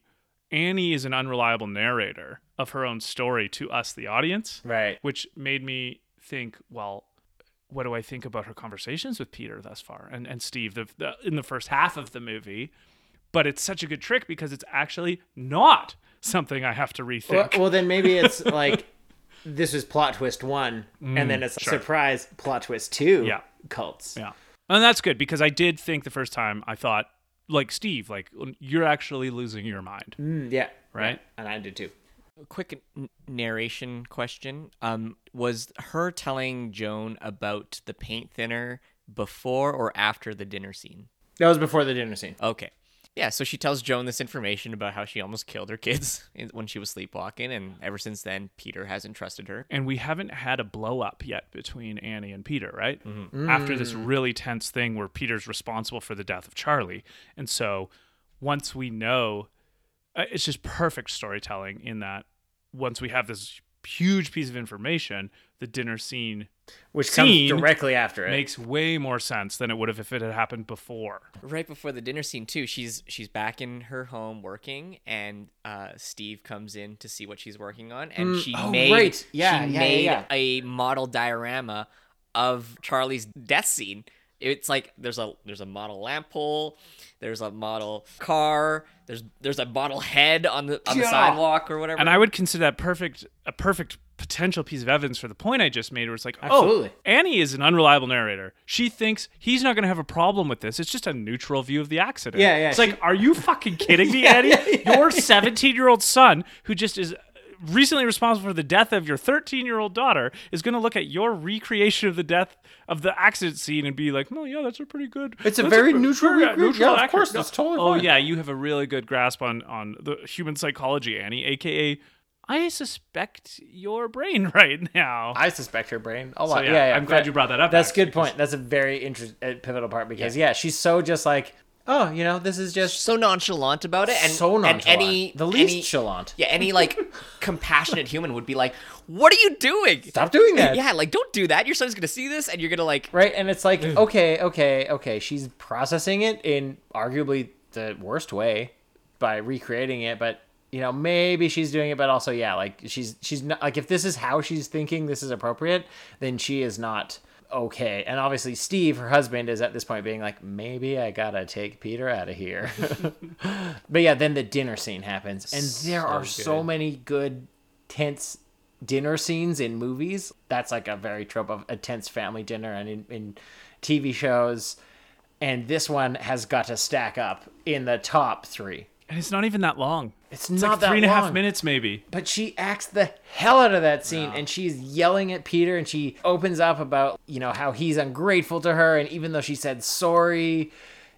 [SPEAKER 2] Annie is an unreliable narrator of her own story to us, the audience,
[SPEAKER 1] Right.
[SPEAKER 2] which made me think, well, what do I think about her conversations with Peter thus far and and Steve the, the, in the first half of the movie? But it's such a good trick because it's actually not something I have to rethink.
[SPEAKER 1] well, then maybe it's (laughs) like this is plot twist one, and then it's
[SPEAKER 2] sure.
[SPEAKER 1] surprise plot twist two.
[SPEAKER 2] Yeah.
[SPEAKER 1] cults.
[SPEAKER 2] yeah, and that's good because I did think the first time I thought like Steve, like you're actually losing your mind,
[SPEAKER 1] Mm, yeah,
[SPEAKER 2] right?
[SPEAKER 1] and I did too.
[SPEAKER 3] quick n- narration question. Um, was her telling Joan about the paint thinner before or after the dinner scene?
[SPEAKER 1] That was before the dinner scene.
[SPEAKER 3] Okay. Yeah, so she tells Joan this information about how she almost killed her kids (laughs) when she was sleepwalking, and ever since then, Peter hasn't trusted her.
[SPEAKER 2] and we haven't had a blow up yet between Annie and Peter, right?
[SPEAKER 1] Mm-hmm.
[SPEAKER 2] After this really tense thing where Peter's responsible for the death of Charlie. And so once we know, uh, it's just perfect storytelling in that once we have this huge piece of information, the dinner scene
[SPEAKER 1] Which
[SPEAKER 2] Scene
[SPEAKER 1] comes directly after it.
[SPEAKER 2] makes way more sense than it would have if it had happened before.
[SPEAKER 3] right before the dinner scene too she's she's back in her home working and uh steve comes in to see what she's working on and she
[SPEAKER 1] oh,
[SPEAKER 3] made
[SPEAKER 1] right. Yeah,
[SPEAKER 3] she
[SPEAKER 1] yeah, yeah,
[SPEAKER 3] made
[SPEAKER 1] yeah.
[SPEAKER 3] a model diorama of charlie's death scene it's like there's a there's a model lamp pole there's a model car there's there's a model head on the on the
[SPEAKER 1] Yeah.
[SPEAKER 3] sidewalk or whatever
[SPEAKER 2] And I would consider that perfect a perfect potential piece of evidence for the point I just made where it's like, oh,
[SPEAKER 1] Absolutely.
[SPEAKER 2] oh, Annie is an unreliable narrator. She thinks he's not going to have a problem with this. It's just a neutral view of the accident.
[SPEAKER 1] Yeah, yeah,
[SPEAKER 2] It's
[SPEAKER 1] she-
[SPEAKER 2] like, are you fucking kidding me, (laughs) Annie? Your 17 year old son, who just is recently responsible for the death of your 13 year old daughter, is going to look at your recreation of the death of the accident scene and be like, "Oh yeah, that's a pretty good."
[SPEAKER 1] It's a very
[SPEAKER 2] good-
[SPEAKER 1] neutral
[SPEAKER 2] yeah,
[SPEAKER 1] recre- yeah, of
[SPEAKER 2] accurate."
[SPEAKER 1] course, that's totally
[SPEAKER 2] Oh
[SPEAKER 1] fine.
[SPEAKER 2] yeah, you have a really good grasp on on the human psychology, Annie, aka. I suspect your brain (laughs) right now.
[SPEAKER 1] I suspect her brain a
[SPEAKER 2] So,
[SPEAKER 1] lot.
[SPEAKER 2] yeah,
[SPEAKER 1] yeah, yeah,
[SPEAKER 2] I'm glad you brought that up,
[SPEAKER 1] That's a good point. That's a very interesting, uh, pivotal part because yeah. she's so just like, oh, you know, this is just
[SPEAKER 3] so nonchalant about it and
[SPEAKER 1] so nonchalant.
[SPEAKER 3] and any
[SPEAKER 1] the least
[SPEAKER 3] any,
[SPEAKER 1] chalant.
[SPEAKER 3] yeah any like (laughs) compassionate human would be like what are you doing
[SPEAKER 1] Stop doing that. (laughs)
[SPEAKER 3] yeah like don't do that your son's gonna see this and you're gonna like
[SPEAKER 1] Right, and it's like, okay, okay, okay. She's processing it in arguably the worst way by recreating it, but you know, maybe she's doing it, but also, yeah, like she's she's not like if this is how she's thinking, this is appropriate, then she is not okay. And obviously, Steve, her husband, is at this point being like, maybe I gotta take Peter out of here. (laughs) but yeah, then the dinner scene happens, and there are so many good tense dinner scenes in movies. That's like a very trope of a tense family dinner and in, in TV shows. And this one has got to stack up in the top three.
[SPEAKER 2] And it's not even that long.
[SPEAKER 1] It's,
[SPEAKER 2] It's
[SPEAKER 1] not
[SPEAKER 2] like
[SPEAKER 1] that
[SPEAKER 2] three and a half
[SPEAKER 1] long.
[SPEAKER 2] minutes, maybe.
[SPEAKER 1] But she acts the hell out of that scene and she's yelling at Peter and she opens up about, you know, how he's ungrateful to her. And even though she said sorry,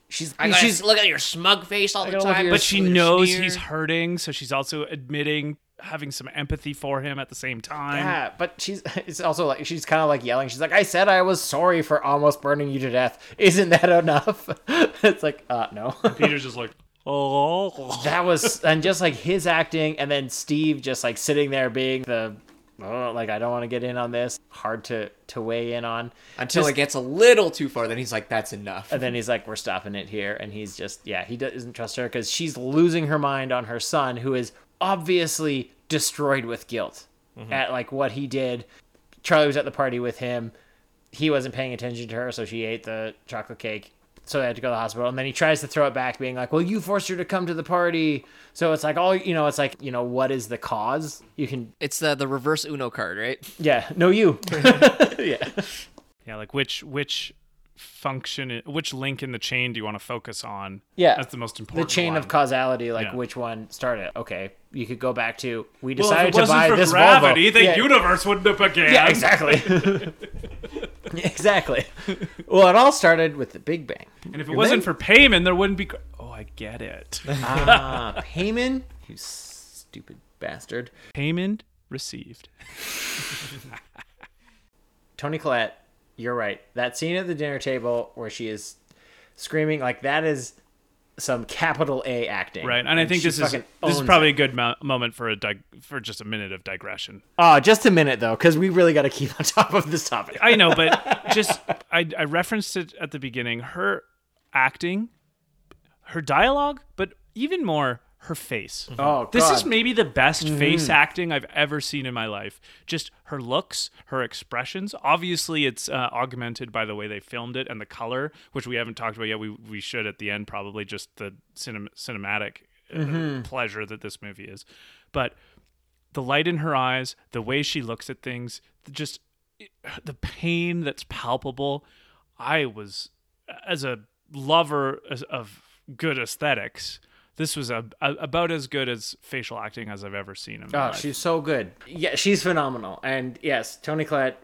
[SPEAKER 1] she's,
[SPEAKER 3] I gotta
[SPEAKER 1] she's,
[SPEAKER 3] look at your smug face all
[SPEAKER 1] I
[SPEAKER 3] the
[SPEAKER 1] gotta look at
[SPEAKER 3] time
[SPEAKER 1] your
[SPEAKER 2] But she
[SPEAKER 1] sneer.
[SPEAKER 2] knows he's hurting, so she's also admitting having some empathy for him at the same time.
[SPEAKER 1] Yeah, but she's (laughs) it's also like she's kind of like yelling. She's like, "I said I was sorry for almost burning you to death. Isn't that enough?" (laughs) it's like, uh, no.
[SPEAKER 2] Peter's just like, oh.
[SPEAKER 1] that was and just like his acting, and then Steve just like sitting there being the, oh, like I don't want to get in on this. Hard to to weigh in on
[SPEAKER 3] until
[SPEAKER 1] Just-
[SPEAKER 3] it gets a little too far then he's like that's enough
[SPEAKER 1] And then he's like, "We're stopping it here," and he's just, yeah, he doesn't trust her because she's losing her mind on her son, who is obviously destroyed with guilt mm-hmm. at like what he did. Charlie was at the party with him. He wasn't paying attention to her, so she ate the chocolate cake. So they had to go to the hospital, and then he tries to throw it back, being like, "Well, you forced her to come to the party." So it's like all you know. It's like you know, what is the cause? You can,
[SPEAKER 3] it's the the reverse uno card right
[SPEAKER 1] yeah, no, you, (laughs) yeah.
[SPEAKER 2] Yeah, like which which function, which link in the chain do you want to focus on?
[SPEAKER 1] Yeah,
[SPEAKER 2] that's the most important.
[SPEAKER 1] The
[SPEAKER 2] important.
[SPEAKER 1] chain of causality, like
[SPEAKER 2] Yeah.
[SPEAKER 1] which one started? Okay, you could go back to we
[SPEAKER 2] Well, if
[SPEAKER 1] decided
[SPEAKER 2] it
[SPEAKER 1] to
[SPEAKER 2] wasn't
[SPEAKER 1] buy
[SPEAKER 2] for
[SPEAKER 1] this
[SPEAKER 2] gravity,
[SPEAKER 1] Volvo.
[SPEAKER 2] the
[SPEAKER 1] yeah,
[SPEAKER 2] universe wouldn't have began.
[SPEAKER 1] yeah, exactly, (laughs) (laughs) exactly. Well, it all started with the Big Bang.
[SPEAKER 2] And if it wasn't for Paimon, there wouldn't be. Oh, I get it.
[SPEAKER 1] ah, (laughs) Paimon, you stupid bastard.
[SPEAKER 2] payment received. (laughs)
[SPEAKER 1] Toni Collette, you're right. That scene at the dinner table where she is screaming like that is some capital A acting,
[SPEAKER 2] Right, and I think this is this is probably
[SPEAKER 1] it.
[SPEAKER 2] a good mo- moment for a dig- for just a minute of digression.
[SPEAKER 1] Oh, just a minute though, because we really got to keep (laughs) on top of this topic.
[SPEAKER 2] I know, but (laughs) just I, I referenced it at the beginning. Her acting, her dialogue, but even more her face.
[SPEAKER 1] Oh,
[SPEAKER 2] This is maybe the best face
[SPEAKER 1] Mhm.
[SPEAKER 2] acting I've ever seen in my life. Just her looks, her expressions. Obviously, it's uh, augmented by the way they filmed it and the color, which we haven't talked about yet. We we should at the end probably just the cinem- cinematic uh,
[SPEAKER 1] Mhm.
[SPEAKER 2] pleasure that this movie is, but the light in her eyes, the way she looks at things, just (sighs) the pain that's palpable. I was, as a lover of good aesthetics, this was a, a- about as good as facial acting as I've ever seen in my
[SPEAKER 1] Oh,
[SPEAKER 2] life.
[SPEAKER 1] she's so good. Yeah, she's phenomenal. And yes, Toni Collette,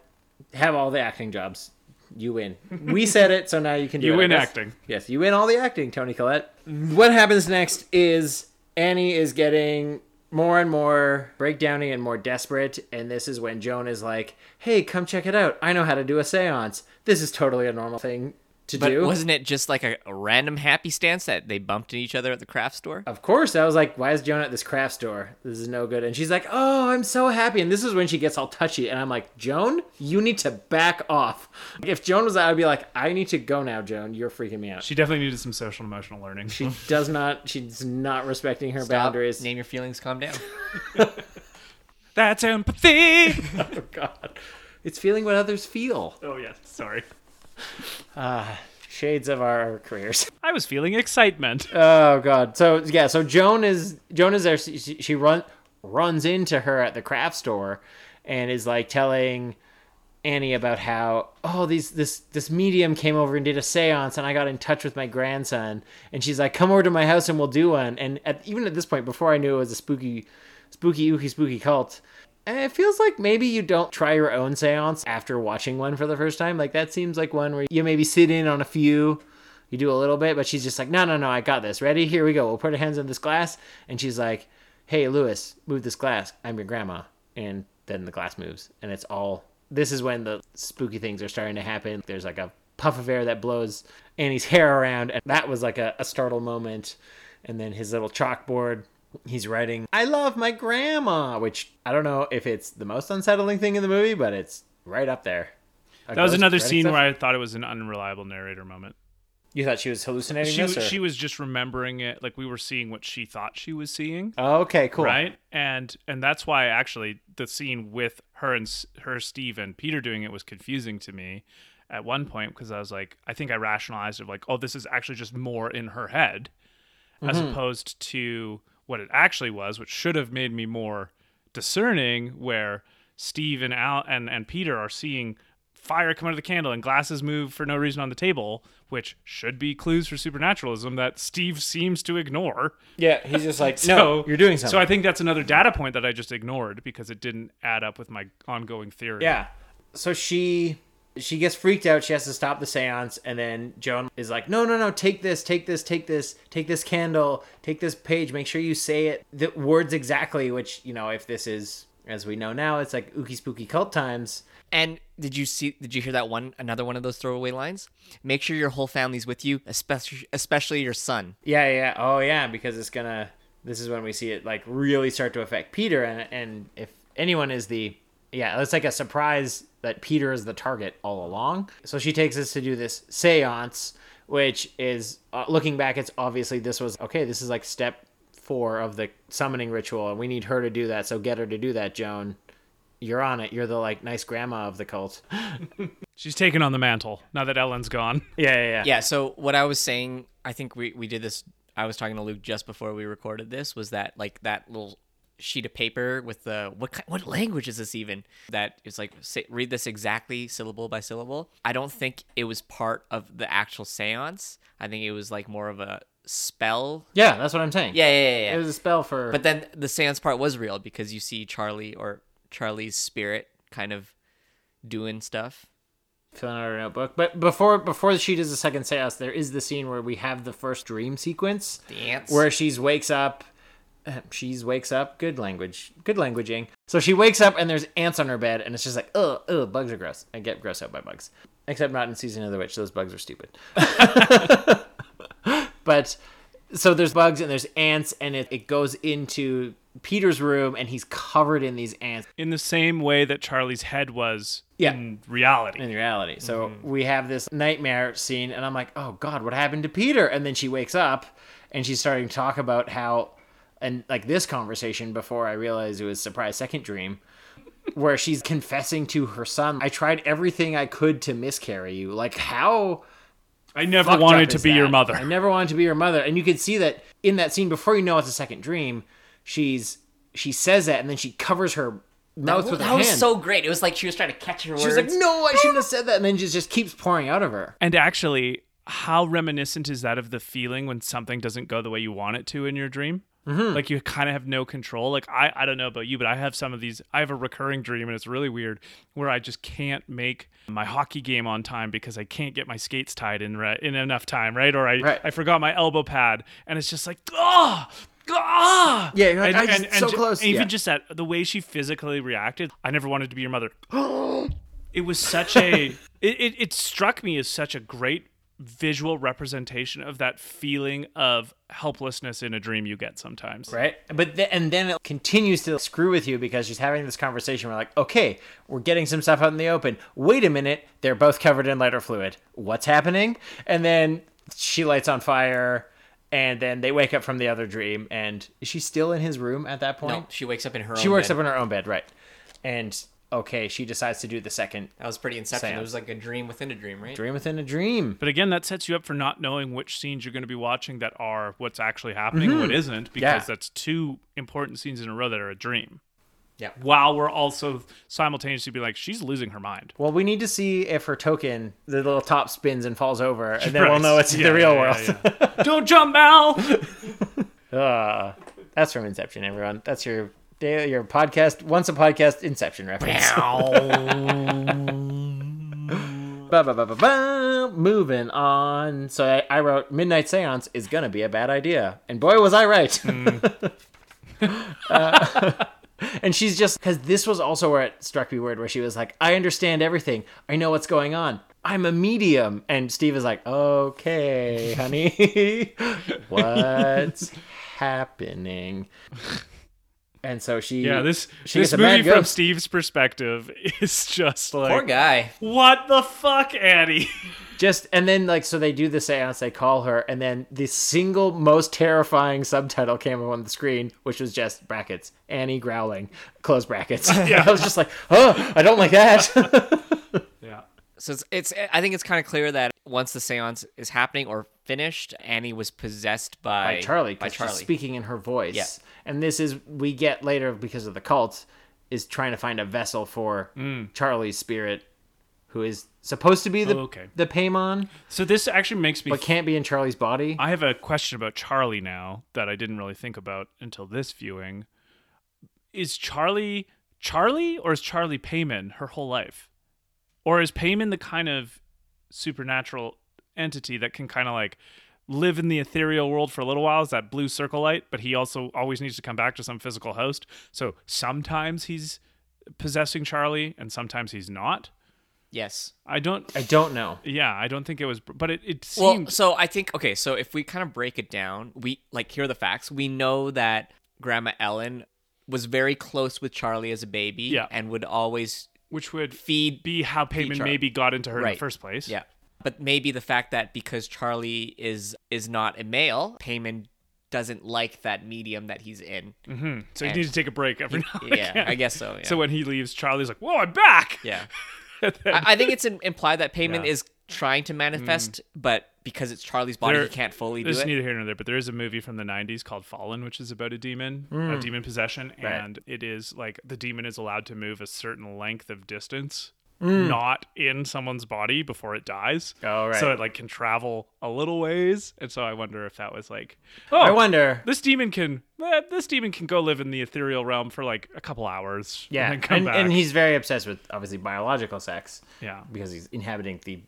[SPEAKER 1] have all the acting jobs. You win. We (laughs) said it, so now you can do
[SPEAKER 2] You
[SPEAKER 1] it. I
[SPEAKER 2] win acting.
[SPEAKER 1] Yes, you win all the acting, Toni Collette. What happens next is Annie is getting more and more breakdowny and more desperate, and this is when Joan is like, "Hey, come check it out. I know how to do a séance. This is totally a normal thing to
[SPEAKER 3] But
[SPEAKER 1] do.
[SPEAKER 3] wasn't it just like a, a random happy stance that they bumped into each other at the craft store?
[SPEAKER 1] Of course, I was like, "Why is Joan at this craft store? This is no good." And she's like, "Oh, I'm so happy." And this is when she gets all touchy, and I'm like, "Joan, you need to back off." If Joan was, out, I'd be like, "I need to go now, Joan. You're freaking me out."
[SPEAKER 2] She definitely needed some social emotional learning.
[SPEAKER 1] She does not. She's not respecting her
[SPEAKER 3] Stop,
[SPEAKER 1] boundaries.
[SPEAKER 3] Name your feelings. Calm down. (laughs)
[SPEAKER 2] That's empathy. (laughs)
[SPEAKER 1] Oh God, it's feeling what others feel.
[SPEAKER 2] oh yeah, sorry. (laughs)
[SPEAKER 1] Ah, shades of our careers. (laughs)
[SPEAKER 2] I was feeling excitement. (laughs)
[SPEAKER 1] Oh God. So yeah. So Joan is Joan is there. She, she she run runs into her at the craft store, and is like telling Annie about how oh these this this medium came over and did a séance, and I got in touch with my grandson, and she's like come over to my house and we'll do one. And at, even at this point, before I knew it was a spooky, spooky ooky spooky cult. And it feels like maybe you don't try your own seance after watching one for the first time. Like that seems like one where you maybe sit in on a few, you do a little bit, but she's just like, no, no, no, I got this. Ready? Here we go. We'll put our hands on this glass. And she's like, hey, Lewis, move this glass. I'm your grandma. And then the glass moves. And it's all. This is when the spooky things are starting to happen. There's like a puff of air that blows Annie's hair around. And that was like a, a startle moment. And then his little chalkboard. He's writing, I love my grandma, which I don't know if it's the most unsettling thing in the movie, but it's right up there. A
[SPEAKER 2] That was another scene
[SPEAKER 1] stuff?
[SPEAKER 2] where I thought it was an unreliable narrator moment.
[SPEAKER 1] You thought she was hallucinating
[SPEAKER 2] She
[SPEAKER 1] this?
[SPEAKER 2] she was just remembering it, like we were seeing what she thought she was seeing.
[SPEAKER 1] Oh, okay, cool.
[SPEAKER 2] right and and that's why actually the scene with her and her steve and peter doing it was confusing to me at one point because i was like i think i rationalized it like oh this is actually just more in her head as
[SPEAKER 1] Mm-hmm.
[SPEAKER 2] opposed to what it actually was which should have made me more discerning where steve and al and, and peter are seeing fire come out of the candle and glasses move for no reason on the table which should be clues for supernaturalism that steve seems to ignore
[SPEAKER 1] Yeah, he's just like, (laughs)
[SPEAKER 2] so
[SPEAKER 1] no, you're doing something.
[SPEAKER 2] So I think that's another data point that I just ignored because it didn't add up with my ongoing theory.
[SPEAKER 1] yeah. So she she gets freaked out. She has to stop the séance, and then Joan is like, no, no, no, take this, take this, take this, take this candle, take this page. Make sure you say it the words exactly. Which you know, if this is as we know now, it's like ooky spooky cult times.
[SPEAKER 3] And did you see? Did you hear that one? Another one of those throwaway lines. Make sure your whole family's with you, especially especially your son.
[SPEAKER 1] Yeah, yeah, oh yeah, because it's gonna. This is when we see it like really start to affect Peter, and and if anyone is the yeah, it's like a surprise that Peter is the target all along. So she takes us to do this séance, which is uh, looking back, it's obviously this was okay. This is like step four of the summoning ritual, and we need her to do that. So get her to do that, Joan. You're on it. You're the like nice grandma of the cult. (laughs)
[SPEAKER 2] She's taken on the mantle now that Ellen's gone. (laughs)
[SPEAKER 1] Yeah, yeah, yeah.
[SPEAKER 3] Yeah. So what I was saying, I think we we did this. I was talking to Luke just before we recorded this. Was that like that little sheet of paper with the what kind, what language is this even? That is like say, read this exactly syllable by syllable. I don't think it was part of the actual séance. I think it was like more of a spell.
[SPEAKER 1] Yeah, that's what I'm saying.
[SPEAKER 3] Yeah, yeah, yeah. yeah.
[SPEAKER 1] It was a spell for.
[SPEAKER 3] But then the seance part was real because you see Charlie or Charlie's spirit kind of doing stuff.
[SPEAKER 1] filling out her notebook. But before before she does the second seance, there is the scene where we have the first dream sequence
[SPEAKER 3] The ants.
[SPEAKER 1] where she's wakes up. (laughs) She's wakes up. Good language. Good languaging. So she wakes up and there's ants on her bed, and it's just like, ugh, ugh, bugs are gross. I get grossed out by bugs. Except not in season of the witch. Those bugs are stupid. (laughs) but so there's bugs and there's ants, and it, it goes into Peter's room, and he's covered in these ants.
[SPEAKER 2] In the same way that Charlie's head was
[SPEAKER 1] Yeah.
[SPEAKER 2] in reality.
[SPEAKER 1] in reality. So mm-hmm. we have this nightmare scene, and I'm like, oh God, what happened to Peter? And then she wakes up and she's starting to talk about how, and like this conversation before I realized it was surprise second dream, where she's confessing to her son, I tried everything I could to miscarry you. Like, how
[SPEAKER 2] I never wanted
[SPEAKER 1] up
[SPEAKER 2] to
[SPEAKER 1] is
[SPEAKER 2] be your mother.
[SPEAKER 1] I never wanted to be your mother. And you can see that in that scene before you know it's a second dream, she's she says that and then she covers her mouth with her
[SPEAKER 3] that was
[SPEAKER 1] hand.
[SPEAKER 3] so great. It was like she was trying to catch her
[SPEAKER 1] she was like, "No, I shouldn't have said that," and then just just keeps pouring out of her.
[SPEAKER 2] And actually, how reminiscent is that of the feeling when something doesn't go the way you want it to in your dream?
[SPEAKER 1] Mm-hmm.
[SPEAKER 2] Like you kind of have no control. Like I, I don't know about you, but I have some of these. I have a recurring dream, and it's really weird, where I just can't make my hockey game on time because I can't get my skates tied in right in enough time, right? Or I,
[SPEAKER 1] Right.
[SPEAKER 2] I forgot my elbow pad, and it's just like, ah, ah.
[SPEAKER 1] Yeah, like, "I just- so
[SPEAKER 2] ju-
[SPEAKER 1] close."
[SPEAKER 2] and even just that the way she physically reacted. I never wanted to be your mother. (gasps) it was such a. (laughs) It, it it struck me as such a great visual representation of that feeling of helplessness in a dream you get sometimes.
[SPEAKER 1] right? But th- and then it continues to screw with you because she's having this conversation. We're like, okay, we're getting some stuff out in the open. Wait a minute, they're both covered in lighter fluid. What's happening? And then she lights on fire, and then they wake up from the other dream. And is she still in his room at that point?
[SPEAKER 3] No, she wakes up in her.
[SPEAKER 1] she
[SPEAKER 3] own
[SPEAKER 1] works
[SPEAKER 3] bed.
[SPEAKER 1] up in her own bed, right? And okay, she decides to do the second
[SPEAKER 3] That was pretty Inception.
[SPEAKER 1] Seance.
[SPEAKER 3] It was like a dream within a dream, right?
[SPEAKER 1] dream within a dream.
[SPEAKER 2] But again, that sets you up for not knowing which scenes you're going to be watching that are what's actually happening and what isn't, because
[SPEAKER 1] Yeah.
[SPEAKER 2] that's two important scenes in a row that are a dream.
[SPEAKER 3] Yeah.
[SPEAKER 2] While we're also simultaneously be like, she's losing her mind.
[SPEAKER 1] Well, we need to see if her token, the little top spins and falls over, and then we'll know it's
[SPEAKER 2] Yeah,
[SPEAKER 1] the real
[SPEAKER 2] yeah,
[SPEAKER 1] world.
[SPEAKER 2] yeah, yeah. (laughs) Don't jump, Mal.
[SPEAKER 1] Uh, (laughs) that's from Inception, everyone. That's your day, your podcast. Once a podcast, Inception reference. (laughs) Ba, ba, ba, ba, ba. Moving on. So I, I wrote Midnight Seance is gonna be a bad idea, and boy was I right. (laughs) Uh, (laughs) and she's just because this was also where it struck me weird, where she was like, "I understand everything. I know what's going on. I'm a medium." And Steve is like, "Okay, honey, what's happening?" And so she,
[SPEAKER 2] Yeah, this
[SPEAKER 1] she
[SPEAKER 2] this
[SPEAKER 1] gets a mad
[SPEAKER 2] movie from
[SPEAKER 1] ghost.
[SPEAKER 2] Steve's perspective (laughs) is just like
[SPEAKER 3] Poor guy.
[SPEAKER 2] What the fuck, Annie? (laughs)
[SPEAKER 1] just and then like so they do the seance they call her and then the single most terrifying subtitle came up on the screen which was just brackets annie growling close brackets (laughs) yeah i was just like oh i don't like that.
[SPEAKER 3] So it's, it's I think it's kind of clear that once the seance is happening or finished, Annie was possessed by
[SPEAKER 1] by charlie
[SPEAKER 3] By
[SPEAKER 1] 'cause she's
[SPEAKER 3] Charlie.
[SPEAKER 1] speaking in her voice
[SPEAKER 3] Yeah.
[SPEAKER 1] and this is we get later because of the cult is trying to find a vessel for mm. charlie's spirit who is supposed to be the
[SPEAKER 2] Oh, okay.
[SPEAKER 1] the paimon
[SPEAKER 2] So this actually makes me
[SPEAKER 1] but can't be in charlie's body
[SPEAKER 2] I have a question about Charlie now that I didn't really think about until this viewing. Is Charlie Charlie or is Charlie Paimon her whole life? Or is Paimon the kind of supernatural entity that can kind of like live in the ethereal world for a little while Is that blue circle light, but he also always needs to come back to some physical host. So sometimes he's possessing Charlie and sometimes he's not.
[SPEAKER 3] yes.
[SPEAKER 2] I don't
[SPEAKER 1] i don't know
[SPEAKER 2] yeah, I don't think it was but it, it
[SPEAKER 3] seems.
[SPEAKER 2] Well,
[SPEAKER 3] so I think okay, so if we kind of break it down, we like here are the facts. We know that Grandma Ellen was very close with Charlie as a baby
[SPEAKER 2] Yeah.
[SPEAKER 3] and would always
[SPEAKER 2] which would
[SPEAKER 3] feed
[SPEAKER 2] be how Paimon
[SPEAKER 3] Char-
[SPEAKER 2] maybe got into her in the first place.
[SPEAKER 3] Yeah. But maybe the fact that because Charlie is is not a male, Paimon doesn't like that medium that he's in.
[SPEAKER 2] Mm-hmm. So
[SPEAKER 3] And-
[SPEAKER 2] need to take a break every now and
[SPEAKER 3] Yeah,
[SPEAKER 2] again.
[SPEAKER 3] I guess so. (laughs) Yeah.
[SPEAKER 2] So when he leaves, Charlie's like, "Whoa, I'm back!"
[SPEAKER 3] yeah. (laughs)
[SPEAKER 2] Then-
[SPEAKER 3] I, I think it's implied that Paimon
[SPEAKER 2] Yeah.
[SPEAKER 3] Is trying to manifest, but because it's Charlie's body,
[SPEAKER 2] There-
[SPEAKER 3] he can't fully do it.
[SPEAKER 2] neither here nor there, but there is a movie from the '90s called Fallen, which is about a demon, a demon possession,
[SPEAKER 1] Right.
[SPEAKER 2] and it is like the demon is allowed to move a certain length of distance,
[SPEAKER 1] Mm.
[SPEAKER 2] not in someone's body before it dies.
[SPEAKER 1] Oh, right.
[SPEAKER 2] So it like can travel a little ways, and so I wonder if that was like, oh,
[SPEAKER 1] i wonder
[SPEAKER 2] this demon can eh, this demon can go live in the ethereal realm for like a couple hours.
[SPEAKER 1] Yeah,
[SPEAKER 2] and, then come
[SPEAKER 1] and,
[SPEAKER 2] back.
[SPEAKER 1] and he's very obsessed with obviously biological sex.
[SPEAKER 2] Yeah.
[SPEAKER 1] because he's inhabiting the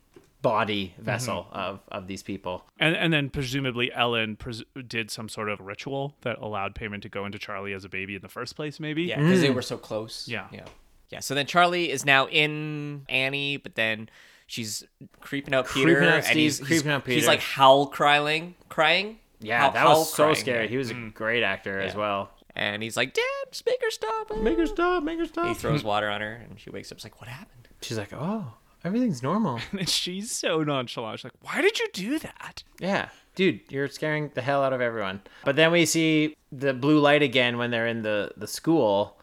[SPEAKER 1] body vessel
[SPEAKER 2] Mm-hmm.
[SPEAKER 1] of of these people.
[SPEAKER 2] and and then presumably Ellen pres- did some sort of ritual that allowed Paimon to go into Charlie as a baby in the first place. Maybe.
[SPEAKER 3] Yeah, because
[SPEAKER 1] Mm.
[SPEAKER 3] they were so close.
[SPEAKER 2] Yeah.
[SPEAKER 3] yeah, yeah. So then Charlie is now in Annie, but then she's creeping out Peter,
[SPEAKER 1] Creeping out
[SPEAKER 3] and
[SPEAKER 1] Steve,
[SPEAKER 3] he's,
[SPEAKER 1] creeping
[SPEAKER 3] he's,
[SPEAKER 1] out
[SPEAKER 3] He's like howl crying, crying.
[SPEAKER 1] Yeah,
[SPEAKER 3] Howl-
[SPEAKER 1] that
[SPEAKER 3] howl
[SPEAKER 1] was so
[SPEAKER 3] crying,
[SPEAKER 1] scary. He was a great actor as well.
[SPEAKER 3] And he's like, "Dad, just make her stop."
[SPEAKER 1] Make her stop. Make her stop!"
[SPEAKER 3] He throws water on her, and she wakes up. She's like, "What happened?"
[SPEAKER 1] She's like, oh, everything's normal. (laughs)
[SPEAKER 2] And she's so nonchalant. She's like, "Why did you do that?"
[SPEAKER 1] yeah, dude, you're scaring the hell out of everyone. But then we see the blue light again when they're in the the school,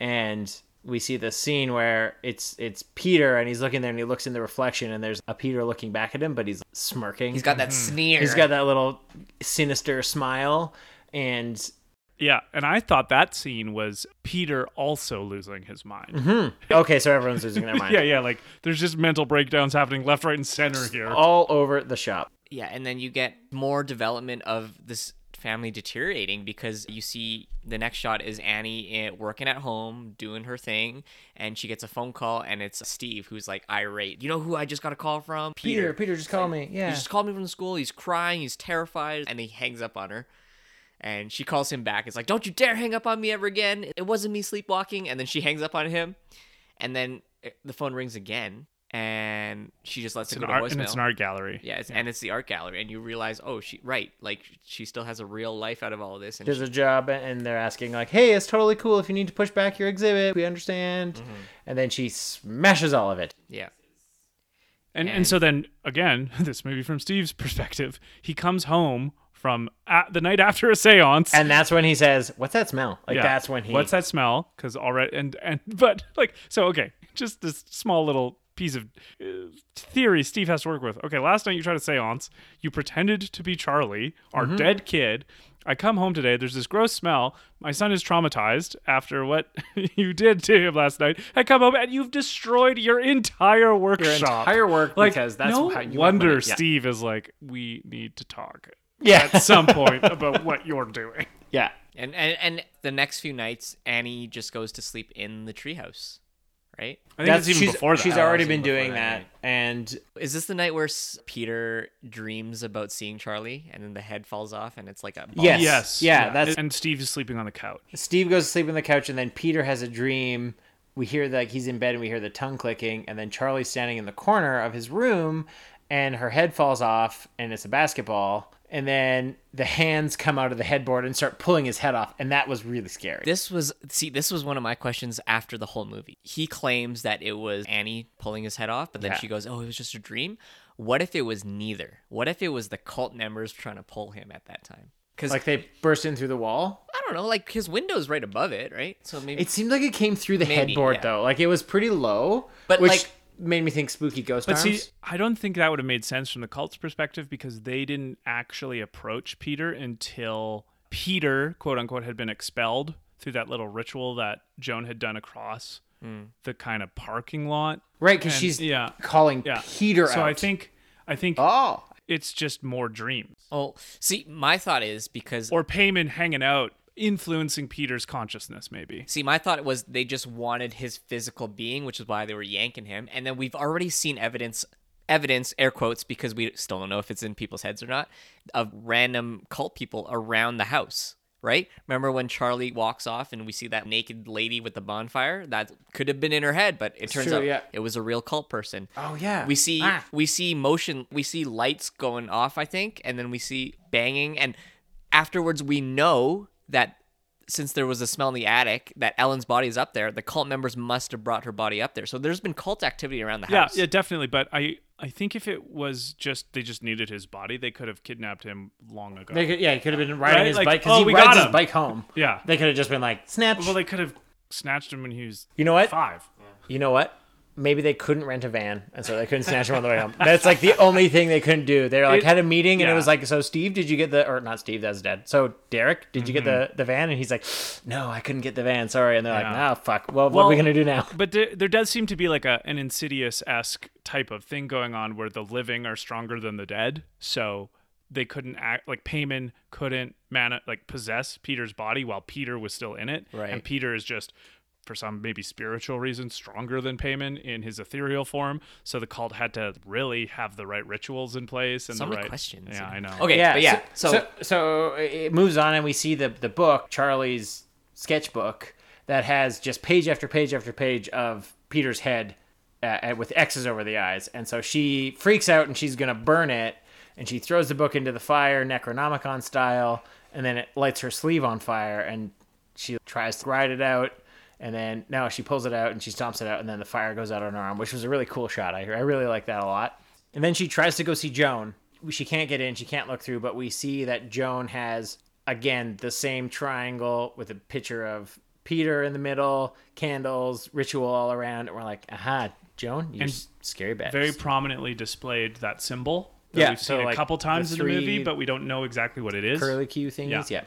[SPEAKER 1] and we see the scene where it's it's Peter and he's looking there and he looks in the reflection and there's a Peter looking back at him, but he's smirking.
[SPEAKER 3] He's got that sneer.
[SPEAKER 1] Mm-hmm. He's got that little sinister smile, and
[SPEAKER 2] Yeah, and I thought that scene was Peter also losing his mind.
[SPEAKER 1] Mm-hmm. okay, so everyone's losing their (laughs) mind.
[SPEAKER 2] Yeah, yeah, like there's just mental breakdowns happening left, right, and center here.
[SPEAKER 1] all over the shop.
[SPEAKER 3] Yeah, and then you get more development of this family deteriorating because you see the next shot is Annie eh, working at home doing her thing, and she gets a phone call, and it's Steve who's like irate. You know who I just got a call from?
[SPEAKER 1] Peter, Peter just called me. Yeah.
[SPEAKER 3] He just called me from the school. He's crying. He's terrified, and he hangs up on her. And she calls him back. It's like, "Don't you dare hang up on me ever again. It wasn't me sleepwalking." And then she hangs up on him, and then eh, the phone rings again, and she just lets
[SPEAKER 2] It's
[SPEAKER 3] it
[SPEAKER 2] an
[SPEAKER 3] go to
[SPEAKER 2] art,
[SPEAKER 3] voicemail.
[SPEAKER 2] and it's an art gallery.
[SPEAKER 3] Yeah, it's, and it's the art gallery, and you realize, oh, she right, like she still has a real life out of all of this, and
[SPEAKER 1] There's
[SPEAKER 3] she-
[SPEAKER 1] a job, and they're asking like, "Hey, it's totally cool if you need to push back your exhibit. We understand."
[SPEAKER 3] Mm-hmm.
[SPEAKER 1] And then she smashes all of it.
[SPEAKER 3] yeah,
[SPEAKER 2] And, and
[SPEAKER 3] And-
[SPEAKER 2] so then again, (laughs) this movie from Steve's perspective, he comes home from a the night after a séance.
[SPEAKER 1] And that's when he says, "What's that smell?" Like
[SPEAKER 2] Yeah.
[SPEAKER 1] that's when he.
[SPEAKER 2] What's that smell? Because already and and (laughs) but like so okay, just this small little piece of uh, theory Steve has to work with. Okay, last night you tried a séance. You pretended to be Charlie, our
[SPEAKER 1] Mm-hmm.
[SPEAKER 2] dead kid. I come home today. There's this gross smell. My son is traumatized after what (laughs) you did to him last night. I come home and you've destroyed your entire
[SPEAKER 1] Your
[SPEAKER 2] workshop.
[SPEAKER 1] entire work
[SPEAKER 2] like,
[SPEAKER 1] because that's
[SPEAKER 2] no
[SPEAKER 1] how you
[SPEAKER 2] wonder.
[SPEAKER 1] Yeah.
[SPEAKER 2] Steve is like, we need to talk
[SPEAKER 1] Yeah.
[SPEAKER 2] at some point about what you're doing.
[SPEAKER 1] yeah.
[SPEAKER 3] and, and and the next few nights, Annie just goes to sleep in the treehouse, right?
[SPEAKER 2] I think
[SPEAKER 1] That's
[SPEAKER 2] it's even
[SPEAKER 1] she's,
[SPEAKER 2] before that.
[SPEAKER 1] She's
[SPEAKER 3] Oh,
[SPEAKER 1] already been doing
[SPEAKER 3] that,
[SPEAKER 1] that, and
[SPEAKER 3] Is this the night where Peter dreams about seeing Charlie, and then the head falls off, and it's like a ball?
[SPEAKER 1] Yes.
[SPEAKER 2] Yes.
[SPEAKER 1] Yeah, that's-
[SPEAKER 2] and Steve is sleeping on the couch.
[SPEAKER 1] Steve goes to sleep on the couch, and then Peter has a dream. We hear like he's in bed, and we hear the tongue clicking, and then Charlie's standing in the corner of his room, and her head falls off, and it's a basketball. And then the hands come out of the headboard and start pulling his head off, and that was really scary.
[SPEAKER 3] This was see, this was one of my questions after the whole movie. He claims that it was Annie pulling his head off, but then
[SPEAKER 1] Yeah.
[SPEAKER 3] she goes, "Oh, it was just a dream." What if it was neither? What if it was the cult members trying to pull him at that time? Because
[SPEAKER 1] like they burst in through the wall.
[SPEAKER 3] I don't know, like his window's right above it, right? So maybe
[SPEAKER 1] It seemed like it came through the
[SPEAKER 3] Maybe,
[SPEAKER 1] headboard
[SPEAKER 3] yeah.
[SPEAKER 1] though. Like it was pretty low,
[SPEAKER 3] But,
[SPEAKER 1] which
[SPEAKER 3] like-
[SPEAKER 1] made me think spooky ghost
[SPEAKER 2] But
[SPEAKER 1] arms.
[SPEAKER 2] see, I don't think that would have made sense from the cult's perspective because they didn't actually approach Peter until Peter, quote unquote, had been expelled through that little ritual that Joan had done across hmm. the kind of parking lot.
[SPEAKER 1] right, because she's
[SPEAKER 2] yeah,
[SPEAKER 1] calling
[SPEAKER 2] yeah.
[SPEAKER 1] Peter
[SPEAKER 2] So
[SPEAKER 1] out.
[SPEAKER 2] I think, I think
[SPEAKER 1] Oh,
[SPEAKER 2] it's just more dreams
[SPEAKER 3] Oh, see, my thought is because
[SPEAKER 2] or Paimon hanging out, influencing Peter's consciousness, maybe.
[SPEAKER 3] See, my thought was they just wanted his physical being, which is why they were yanking him. And then we've already seen evidence, evidence, air quotes, because we still don't know if it's in people's heads or not, of random cult people around the house. Right? Remember when Charlie walks off and we see that naked lady with the bonfire? That could have been in her head, but it turns
[SPEAKER 1] true,
[SPEAKER 3] out
[SPEAKER 1] yeah.
[SPEAKER 3] it was a real cult person.
[SPEAKER 1] Oh, yeah.
[SPEAKER 3] We see
[SPEAKER 1] Ah.
[SPEAKER 3] we see motion, we see lights going off, I think, and then we see banging and afterwards we know that since there was a smell in the attic that Ellen's body is up there, the cult members must have brought her body up there. So there's been cult activity around the
[SPEAKER 2] Yeah,
[SPEAKER 3] house.
[SPEAKER 2] yeah, definitely. But I, I think if it was just they just needed his body, they could have kidnapped him long ago.
[SPEAKER 1] They could, yeah, he could have been riding
[SPEAKER 2] Right?
[SPEAKER 1] his
[SPEAKER 2] Like,
[SPEAKER 1] bike
[SPEAKER 2] oh,
[SPEAKER 1] because he
[SPEAKER 2] we
[SPEAKER 1] rides
[SPEAKER 2] got
[SPEAKER 1] his bike home. (laughs)
[SPEAKER 2] Yeah.
[SPEAKER 1] They could have just been like, snatch.
[SPEAKER 2] well, they could have snatched him when he was
[SPEAKER 1] you know what?
[SPEAKER 2] five.
[SPEAKER 1] You know what? Maybe they couldn't rent a van, and so they couldn't snatch him on the way home. That's like the only thing they couldn't do. They like
[SPEAKER 2] It-
[SPEAKER 1] had a meeting, and it was like, so Steve, did you get the or not Steve? That's dead. So Derek, did you get the the van? And he's like, no, I couldn't get the van. Sorry. And they're like,
[SPEAKER 2] Mm-hmm.
[SPEAKER 1] No, fuck. Well, what are we gonna do now?
[SPEAKER 2] But there, there does seem to be like a an insidious esque type of thing going on where the living are stronger than the dead. So they couldn't act like Paimon couldn't man like possess Peter's body while Peter was still in it.
[SPEAKER 3] Right.
[SPEAKER 2] And Peter is just for some maybe spiritual reason stronger than Paimon in his ethereal form. So the cult had to really have the right rituals in place and
[SPEAKER 3] So
[SPEAKER 2] the
[SPEAKER 3] many
[SPEAKER 2] right
[SPEAKER 3] questions.
[SPEAKER 2] Yeah, I know.
[SPEAKER 3] Okay, but yeah. So,
[SPEAKER 1] so so it moves on, and we see the the book, Charlie's sketchbook, that has just page after page after page of Peter's head uh, with X's over the eyes, and so she freaks out and she's gonna burn it, and she throws the book into the fire, Necronomicon style, and then it lights her sleeve on fire, and she tries to ride it out. And then now she pulls it out and she stomps it out, and then the fire goes out on her arm, which was a really cool shot. I, I really like that a lot. And then she tries to go see Joan. She can't get in, she can't look through, but we see that Joan has, again, the same triangle with a picture of Peter in the middle, candles, ritual all around. And we're like, aha, Joan, you
[SPEAKER 2] And
[SPEAKER 1] scary bitch.
[SPEAKER 2] Very prominently displayed that symbol. That
[SPEAKER 1] Yeah,
[SPEAKER 2] we've
[SPEAKER 1] so,
[SPEAKER 2] seen
[SPEAKER 1] like,
[SPEAKER 2] a couple
[SPEAKER 1] the
[SPEAKER 2] times in the movie, but we don't know exactly what it is.
[SPEAKER 1] curly Q thingies.
[SPEAKER 2] Yeah.
[SPEAKER 1] Yeah.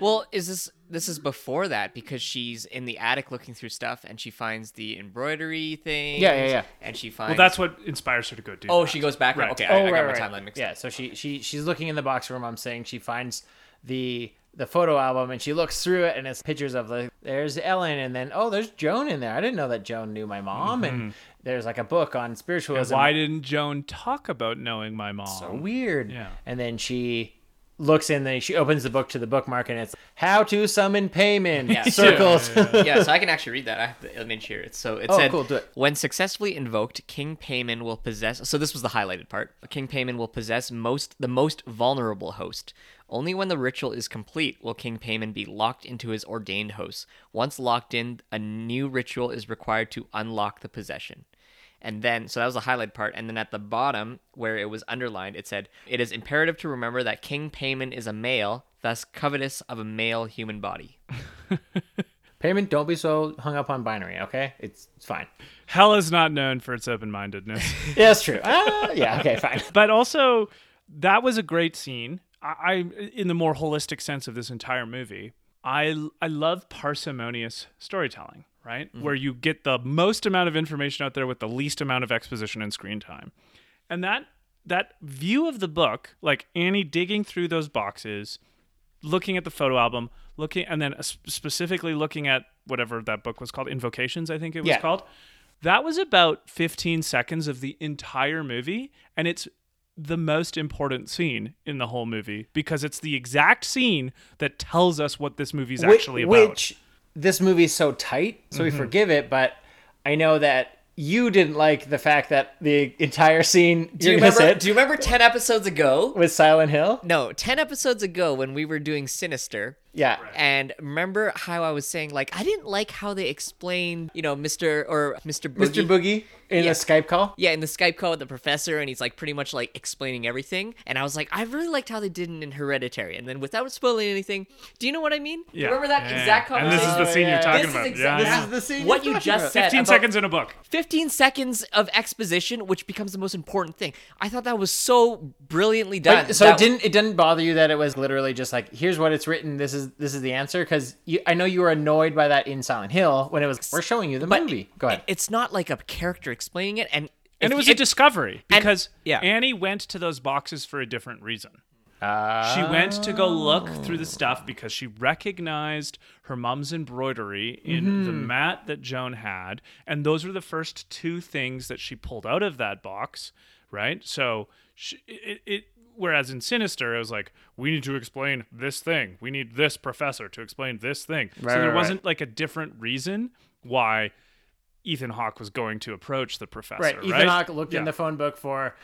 [SPEAKER 3] Well, is this this is before that because she's in the attic looking through stuff and she finds the embroidery thing.
[SPEAKER 1] Yeah, yeah, yeah.
[SPEAKER 3] And she finds
[SPEAKER 2] Well, that's what inspires her to go do.
[SPEAKER 3] Oh,
[SPEAKER 2] that.
[SPEAKER 3] she goes back.
[SPEAKER 2] Right.
[SPEAKER 3] Okay,
[SPEAKER 1] oh,
[SPEAKER 3] I, I
[SPEAKER 1] right,
[SPEAKER 3] got my timeline mixed.
[SPEAKER 1] Yeah,
[SPEAKER 3] up.
[SPEAKER 1] so she she she's looking in the box room. I'm saying she finds the the photo album and she looks through it and it's pictures of like there's Ellen and then oh there's Joan in there. I didn't know that Joan knew my mom and mm-hmm. there's like a book on
[SPEAKER 2] And
[SPEAKER 1] spiritualism.
[SPEAKER 2] why didn't Joan talk about knowing my mom?
[SPEAKER 1] so weird?
[SPEAKER 2] Yeah.
[SPEAKER 1] And then she looks in there. She opens the book to the bookmark, and it's how to summon Paimon.
[SPEAKER 3] Yeah. (laughs)
[SPEAKER 1] Circles.
[SPEAKER 3] yeah, so I can actually read that. I have the image here. It's so it
[SPEAKER 1] Oh,
[SPEAKER 3] said
[SPEAKER 1] cool, do it.
[SPEAKER 3] when successfully invoked, King Paimon will possess. So this was the highlighted part. King Paimon will possess most the most vulnerable host. Only when the ritual is complete will King Paimon be locked into his ordained host. Once locked in, a new ritual is required to unlock the possession. And then, so that was the highlight part. And then at the bottom, where it was underlined, it said, It is imperative to remember that King Paimon is a male, thus covetous of a male human body. (laughs)
[SPEAKER 1] Paimon. Don't be so hung up on binary. Okay, it's it's fine.
[SPEAKER 2] Hell is not known for its open-mindedness. (laughs)
[SPEAKER 1] Yeah, that's true. Ah, yeah. Okay, fine. (laughs)
[SPEAKER 2] but also that was a great scene. I, I in the more holistic sense of this entire movie, I I love parsimonious storytelling, right? Where you get the most amount of information out there with the least amount of exposition and screen time. And that that view of the book, like Annie digging through those boxes, looking at the photo album, looking and then specifically looking at whatever that book was called, Invocations, I think it was
[SPEAKER 1] Yeah.
[SPEAKER 2] called. That was about 15 seconds of the entire movie, and it's the most important scene in the whole movie because it's the exact scene that tells us what this movie's
[SPEAKER 1] Whi-
[SPEAKER 2] actually about. Mm-hmm.
[SPEAKER 1] Which this movie's so tight, so we mm-hmm. forgive it. But I know that you didn't like the fact that the entire scene.
[SPEAKER 3] Do you remember?
[SPEAKER 1] it,
[SPEAKER 3] Do you remember ten episodes ago?
[SPEAKER 1] with Silent Hill?
[SPEAKER 3] No, ten episodes ago when we were doing Sinister.
[SPEAKER 1] Yeah.
[SPEAKER 3] And remember how I was saying like I didn't like how they explained, you know, Mr. or Mr. Boogie.
[SPEAKER 1] Mr. Boogie in
[SPEAKER 3] Yeah.
[SPEAKER 1] the Skype call.
[SPEAKER 3] Yeah, in the Skype call with the professor, and he's like pretty much like explaining everything. And I was like, I really liked how they did it in Hereditary. And then without spoiling anything, do you know what I mean?
[SPEAKER 2] Yeah.
[SPEAKER 3] Remember that
[SPEAKER 2] Yeah,
[SPEAKER 3] exact
[SPEAKER 2] yeah. And this is the scene
[SPEAKER 1] yeah,
[SPEAKER 2] you're talking
[SPEAKER 3] This
[SPEAKER 2] about.
[SPEAKER 3] exa-
[SPEAKER 2] yeah,
[SPEAKER 3] this
[SPEAKER 1] is the scene
[SPEAKER 3] what
[SPEAKER 1] you're
[SPEAKER 3] you
[SPEAKER 1] talking
[SPEAKER 3] just
[SPEAKER 1] about.
[SPEAKER 3] said.
[SPEAKER 2] 15
[SPEAKER 3] about
[SPEAKER 2] seconds in a book.
[SPEAKER 3] 15 seconds of exposition, which becomes the most important thing. I thought that was so brilliantly done.
[SPEAKER 1] Wait, so
[SPEAKER 3] That-
[SPEAKER 1] it didn't it didn't bother you that it was literally just like here's what it's written. This is this is the answer because I know you were annoyed by that in Silent Hill when it was we're showing you the
[SPEAKER 3] but
[SPEAKER 1] movie. Go ahead.
[SPEAKER 3] It's not like a character explaining it, and
[SPEAKER 2] And it was
[SPEAKER 3] if-
[SPEAKER 2] a discovery because
[SPEAKER 3] yeah.
[SPEAKER 2] Annie went to those boxes for a different reason. she went to go look through the stuff because she recognized her mom's embroidery in the mm-hmm. mat that Joan had, and those were the first two things that she pulled out of that box, right? So she, it, it whereas in Sinister it was like we need to explain this thing, we need this professor to explain this thing.
[SPEAKER 1] Right,
[SPEAKER 2] so there
[SPEAKER 1] right, right.
[SPEAKER 2] wasn't like a different reason why Ethan Hawke was going to approach the professor.
[SPEAKER 1] Right.
[SPEAKER 2] Right.
[SPEAKER 1] Ethan Hawke looked in
[SPEAKER 2] Yeah. Mm-hmm.
[SPEAKER 1] the phone book for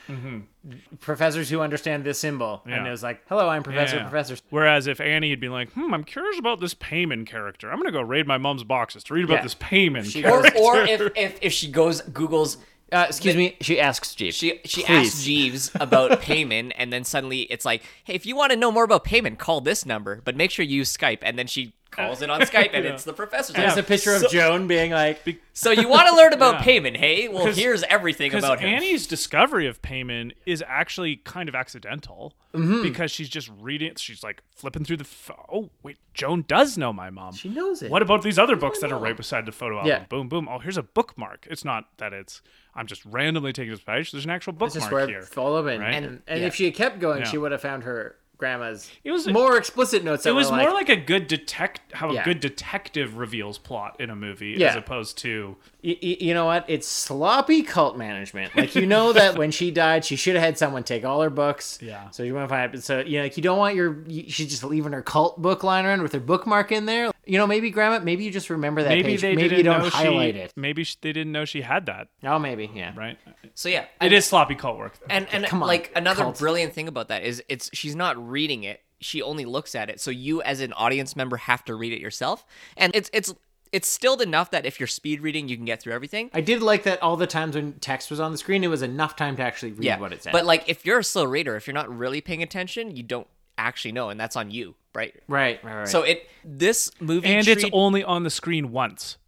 [SPEAKER 1] professors who understand this symbol, and it was like, "Hello, I'm Professor
[SPEAKER 2] Yeah.
[SPEAKER 1] Professor."
[SPEAKER 2] Whereas if Annie had been like, hmm, I'm curious about this Paimon character. I'm gonna go raid my mom's boxes to read about this Paimon
[SPEAKER 1] She
[SPEAKER 3] or,
[SPEAKER 2] character.
[SPEAKER 3] or if, if if she goes Google's
[SPEAKER 1] Uh, excuse me. She asks Jeeves.
[SPEAKER 3] she she
[SPEAKER 1] Please.
[SPEAKER 3] asks Jeeves about (laughs) Paimon, and then suddenly it's like, hey, if you want to know more about Paimon, call this number, but make sure you use Skype, and then she calls it on Skype, and (laughs) it's the professor's.
[SPEAKER 1] There's a picture of
[SPEAKER 3] so,
[SPEAKER 1] Joan being like,
[SPEAKER 3] So you want to learn about
[SPEAKER 2] Yeah.
[SPEAKER 3] Paimon, hey? Well,
[SPEAKER 2] 'Cause-
[SPEAKER 3] here's everything
[SPEAKER 2] Because
[SPEAKER 3] about him.
[SPEAKER 2] Annie's discovery of Paimon is actually kind of accidental
[SPEAKER 1] Mm-hmm.
[SPEAKER 2] because she's just reading. She's like flipping through the. Ph- oh wait, Joan does know my mom.
[SPEAKER 1] She knows it.
[SPEAKER 2] What about these other books that are right beside the photo album?
[SPEAKER 1] Yeah.
[SPEAKER 2] Boom, boom. Oh, here's a bookmark. It's not that it's. I'm just randomly taking this page. There's an actual
[SPEAKER 1] "This is
[SPEAKER 2] bookmark
[SPEAKER 1] where
[SPEAKER 2] here.
[SPEAKER 1] follow in."
[SPEAKER 2] right?
[SPEAKER 1] And, and
[SPEAKER 3] Yeah.
[SPEAKER 1] if she had kept going,
[SPEAKER 2] Yeah.
[SPEAKER 1] she would have found her grandma's.
[SPEAKER 2] It was-
[SPEAKER 1] more explicit notes.
[SPEAKER 2] It was more like a good detect how
[SPEAKER 1] Yeah.
[SPEAKER 2] a good detective reveals plot in a movie
[SPEAKER 1] Yeah.
[SPEAKER 2] as opposed to
[SPEAKER 1] Y- y- you know what? It's sloppy cult management. Like you know that (laughs) when she died, she should have had someone take all her books.
[SPEAKER 2] Yeah.
[SPEAKER 1] So you want to find so you know like you don't want your you, she's just leaving her cult book lying around with her bookmark in there. You know maybe grandma maybe you just remember that
[SPEAKER 2] maybe
[SPEAKER 1] page.
[SPEAKER 2] they
[SPEAKER 1] maybe
[SPEAKER 2] didn't
[SPEAKER 1] you don't
[SPEAKER 2] know
[SPEAKER 1] highlight
[SPEAKER 2] she,
[SPEAKER 1] it.
[SPEAKER 2] Maybe sh- they didn't know she had that.
[SPEAKER 1] Oh maybe yeah.
[SPEAKER 2] Right.
[SPEAKER 3] so yeah,
[SPEAKER 2] It is sloppy cult work. Though.
[SPEAKER 3] and and
[SPEAKER 1] Come on,
[SPEAKER 3] like another
[SPEAKER 1] cult.
[SPEAKER 3] brilliant thing about that is it's she's not reading it she only looks at it so you as an audience member have to read it yourself and it's it's it's stilled enough that if you're speed reading you can get through everything
[SPEAKER 1] I did like that all the times when text was on the screen, it was enough time to actually read
[SPEAKER 3] yeah
[SPEAKER 1] what it said.
[SPEAKER 3] but like if you're a slow reader if you're not really paying attention you don't actually know and that's on you right
[SPEAKER 1] right, right, right.
[SPEAKER 3] so it this movie
[SPEAKER 2] and it's only on the screen once.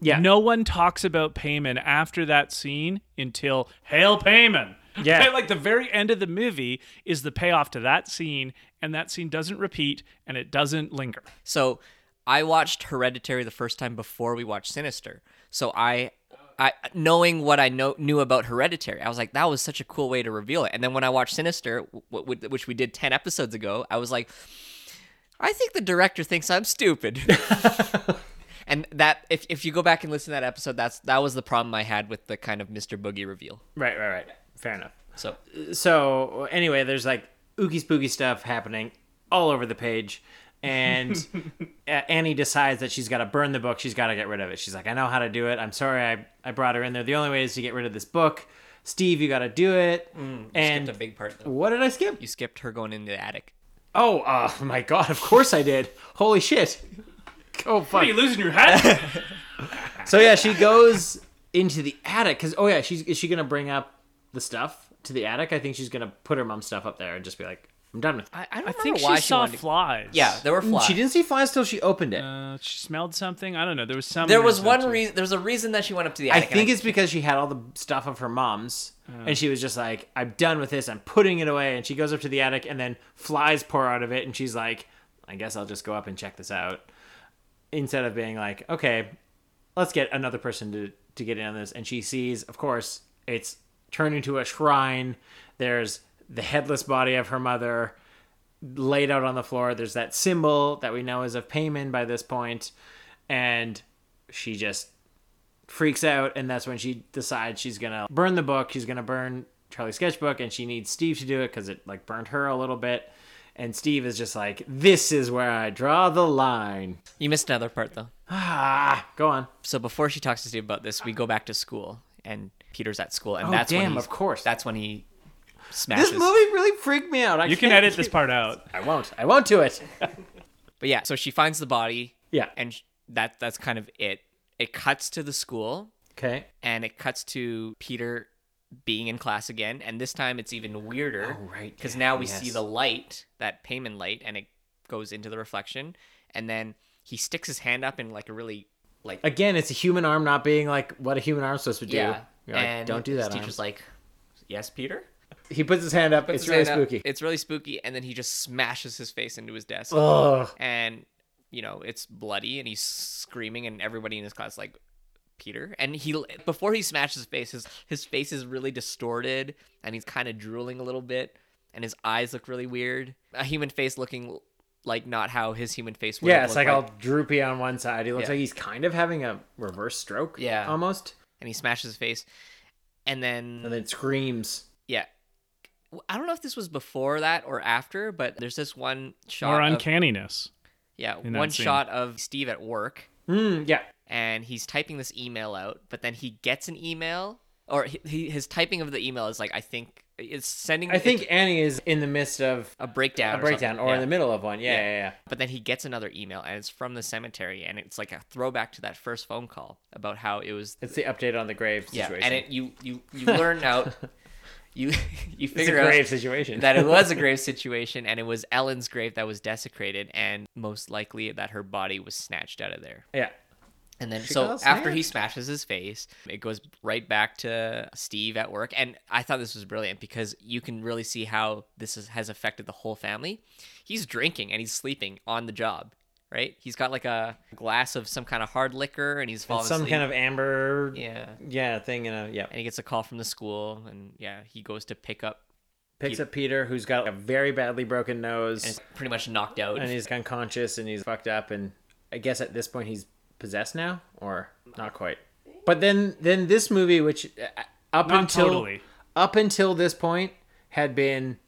[SPEAKER 1] yeah,
[SPEAKER 2] No one talks about Paimon after that scene until Hail Paimon.
[SPEAKER 1] Yeah. (laughs)
[SPEAKER 2] like the very end of the movie is the payoff to that scene, and that scene doesn't repeat and it doesn't linger.
[SPEAKER 3] So I watched Hereditary the first time before we watched Sinister. So I, I knowing what I know knew about Hereditary, I was like, that was such a cool way to reveal it. And then when I watched Sinister, w- w- which we did ten episodes ago, I was like, I think the director thinks I'm stupid. (laughs) and that if if you go back and listen to that episode, that's that was the problem I had with the kind of Mr. Boogie reveal.
[SPEAKER 1] right, right, right. Fair enough.
[SPEAKER 3] So
[SPEAKER 1] So anyway, there's like ooky spooky stuff happening. all over the page. And (laughs) Annie decides that she's got to burn the book. She's got to get rid of it. She's like, I know how to do it. I'm sorry I, I brought her in there. The only way is to get rid of this book. Steve, you got to do it. Mm, and
[SPEAKER 3] Skipped a big part. Though.
[SPEAKER 1] what did I skip?
[SPEAKER 3] You skipped her going into the attic.
[SPEAKER 1] Oh, uh, (laughs) my God. Of course I did. Holy shit. Oh, fuck.
[SPEAKER 2] Are you losing your head? (laughs)
[SPEAKER 1] So yeah, she goes into the attic because oh yeah, she's is she gonna bring up the stuff to the attic? I think she's gonna put her mom's stuff up there and just be like, I'm done with. it.
[SPEAKER 3] I, I don't
[SPEAKER 2] I
[SPEAKER 3] remember
[SPEAKER 2] think
[SPEAKER 3] why
[SPEAKER 2] she saw
[SPEAKER 3] wanted to-
[SPEAKER 2] flies.
[SPEAKER 3] Yeah, there were flies.
[SPEAKER 1] She didn't see flies till she opened it.
[SPEAKER 2] Uh, she smelled something. I don't know. There was some.
[SPEAKER 3] There was one reason. There was a reason that she went up to the attic. I
[SPEAKER 1] think it's because she had all the stuff of her mom's, and she was just like, "I'm done with this. I'm putting it away." And she goes up to the attic, and then flies pour out of it, and she's like, "I guess I'll just go up and check this out," instead of being like, "Okay, let's get another person to to get in on this." And she sees, of course, it's turned into a shrine. There's the headless body of her mother laid out on the floor. There's that symbol that we know is of Paimon by this point, and she just freaks out, and that's when she decides she's gonna burn the book. She's gonna burn Charlie's sketchbook, and she needs Steve to do it because it like burned her a little bit. And Steve is just like, "This is where I draw the line."
[SPEAKER 3] you missed another part though.
[SPEAKER 1] Ah, go on.
[SPEAKER 3] So before she talks to Steve about this, we go back to school, and Peter's at school, and
[SPEAKER 1] Oh,
[SPEAKER 3] that's when
[SPEAKER 1] damn,
[SPEAKER 3] he's-
[SPEAKER 1] of course.
[SPEAKER 3] That's when he smashes.
[SPEAKER 1] This movie really freaked me out. I
[SPEAKER 2] You can
[SPEAKER 1] can't
[SPEAKER 2] edit this part out.
[SPEAKER 1] I won't. I won't do it. (laughs)
[SPEAKER 3] But yeah, so she finds the body,
[SPEAKER 1] yeah.
[SPEAKER 3] and that that's kind of it. It cuts to the school,
[SPEAKER 1] Okay.
[SPEAKER 3] and it cuts to Peter being in class again, and this time it's even weirder.
[SPEAKER 1] Oh, right,
[SPEAKER 3] Because
[SPEAKER 1] yeah,
[SPEAKER 3] now we
[SPEAKER 1] yes.
[SPEAKER 3] see the light, that Paimon light, and it goes into the reflection, and then he sticks his hand up in like a really like
[SPEAKER 1] Again, it's a human arm not being like what a human arm's supposed to do.
[SPEAKER 3] yeah,
[SPEAKER 1] You're like,
[SPEAKER 3] and
[SPEAKER 1] don't do
[SPEAKER 3] his
[SPEAKER 1] that. arm."
[SPEAKER 3] teacher's like, "Yes, Peter."
[SPEAKER 1] He puts his hand up.
[SPEAKER 3] Puts
[SPEAKER 1] it's really
[SPEAKER 3] hand up,
[SPEAKER 1] spooky.
[SPEAKER 3] It's really spooky, and then he just smashes his face into his desk,
[SPEAKER 1] Ugh.
[SPEAKER 3] and you know it's bloody, and he's screaming, and everybody in his class is like. Peter and he before he smashes his face his his face is really distorted and he's kind of drooling a little bit and his eyes look really weird a human face looking like not how his human face would
[SPEAKER 1] Yeah, it's
[SPEAKER 3] looked
[SPEAKER 1] like all droopy on one side. He looks
[SPEAKER 3] Yeah.
[SPEAKER 1] like he's kind of having a reverse stroke.
[SPEAKER 3] Yeah.
[SPEAKER 1] almost.
[SPEAKER 3] and he smashes his face and then
[SPEAKER 1] And then screams.
[SPEAKER 3] yeah I don't know if this was before that or after, but there's this one shot.
[SPEAKER 2] More
[SPEAKER 3] of-
[SPEAKER 2] uncanniness.
[SPEAKER 3] Yeah,
[SPEAKER 2] in that
[SPEAKER 3] one
[SPEAKER 2] scene.
[SPEAKER 3] shot of Steve at work,
[SPEAKER 1] Mm, yeah.
[SPEAKER 3] and he's typing this email out, but then he gets an email, or he, he, his typing of the email is like I think it's sending.
[SPEAKER 1] I think
[SPEAKER 3] it's
[SPEAKER 1] Annie is in the midst of
[SPEAKER 3] a breakdown.
[SPEAKER 1] a
[SPEAKER 3] or
[SPEAKER 1] breakdown
[SPEAKER 3] something.
[SPEAKER 1] or in
[SPEAKER 3] Yeah.
[SPEAKER 1] the middle of one. Yeah,
[SPEAKER 3] Yeah.
[SPEAKER 1] yeah, yeah.
[SPEAKER 3] But then he gets another email, and it's from the cemetery, and it's like a throwback to that first phone call about how it was.
[SPEAKER 1] It's the update on the grave
[SPEAKER 3] Yeah,
[SPEAKER 1] situation.
[SPEAKER 3] and it you you you learn out. (laughs) You (laughs) you
[SPEAKER 1] it's a
[SPEAKER 3] figure out
[SPEAKER 1] grave situation.
[SPEAKER 3] that it was a (laughs) grave situation and it was Ellen's grave that was desecrated and most likely that her body was snatched out of there.
[SPEAKER 1] yeah.
[SPEAKER 3] And then
[SPEAKER 1] She
[SPEAKER 3] so after he smashes his face, it goes right back to Steve at work and I thought this was brilliant because you can really see how this is, has affected the whole family. He's drinking and he's sleeping on the job, right? He's got like a glass of some kind of hard liquor and he's falling
[SPEAKER 1] It's some
[SPEAKER 3] asleep.
[SPEAKER 1] kind of amber
[SPEAKER 3] yeah.
[SPEAKER 1] yeah thing in a yeah.
[SPEAKER 3] And he gets a call from the school and yeah, he goes to pick up
[SPEAKER 1] Picks
[SPEAKER 3] Peter.
[SPEAKER 1] up Peter who's got a very badly broken nose
[SPEAKER 3] and is pretty much knocked out.
[SPEAKER 1] and he's unconscious and he's fucked up and I guess at this point he's possessed now or not quite. But then then this movie which uh, up
[SPEAKER 2] Not
[SPEAKER 1] until
[SPEAKER 2] totally.
[SPEAKER 1] up until this point had been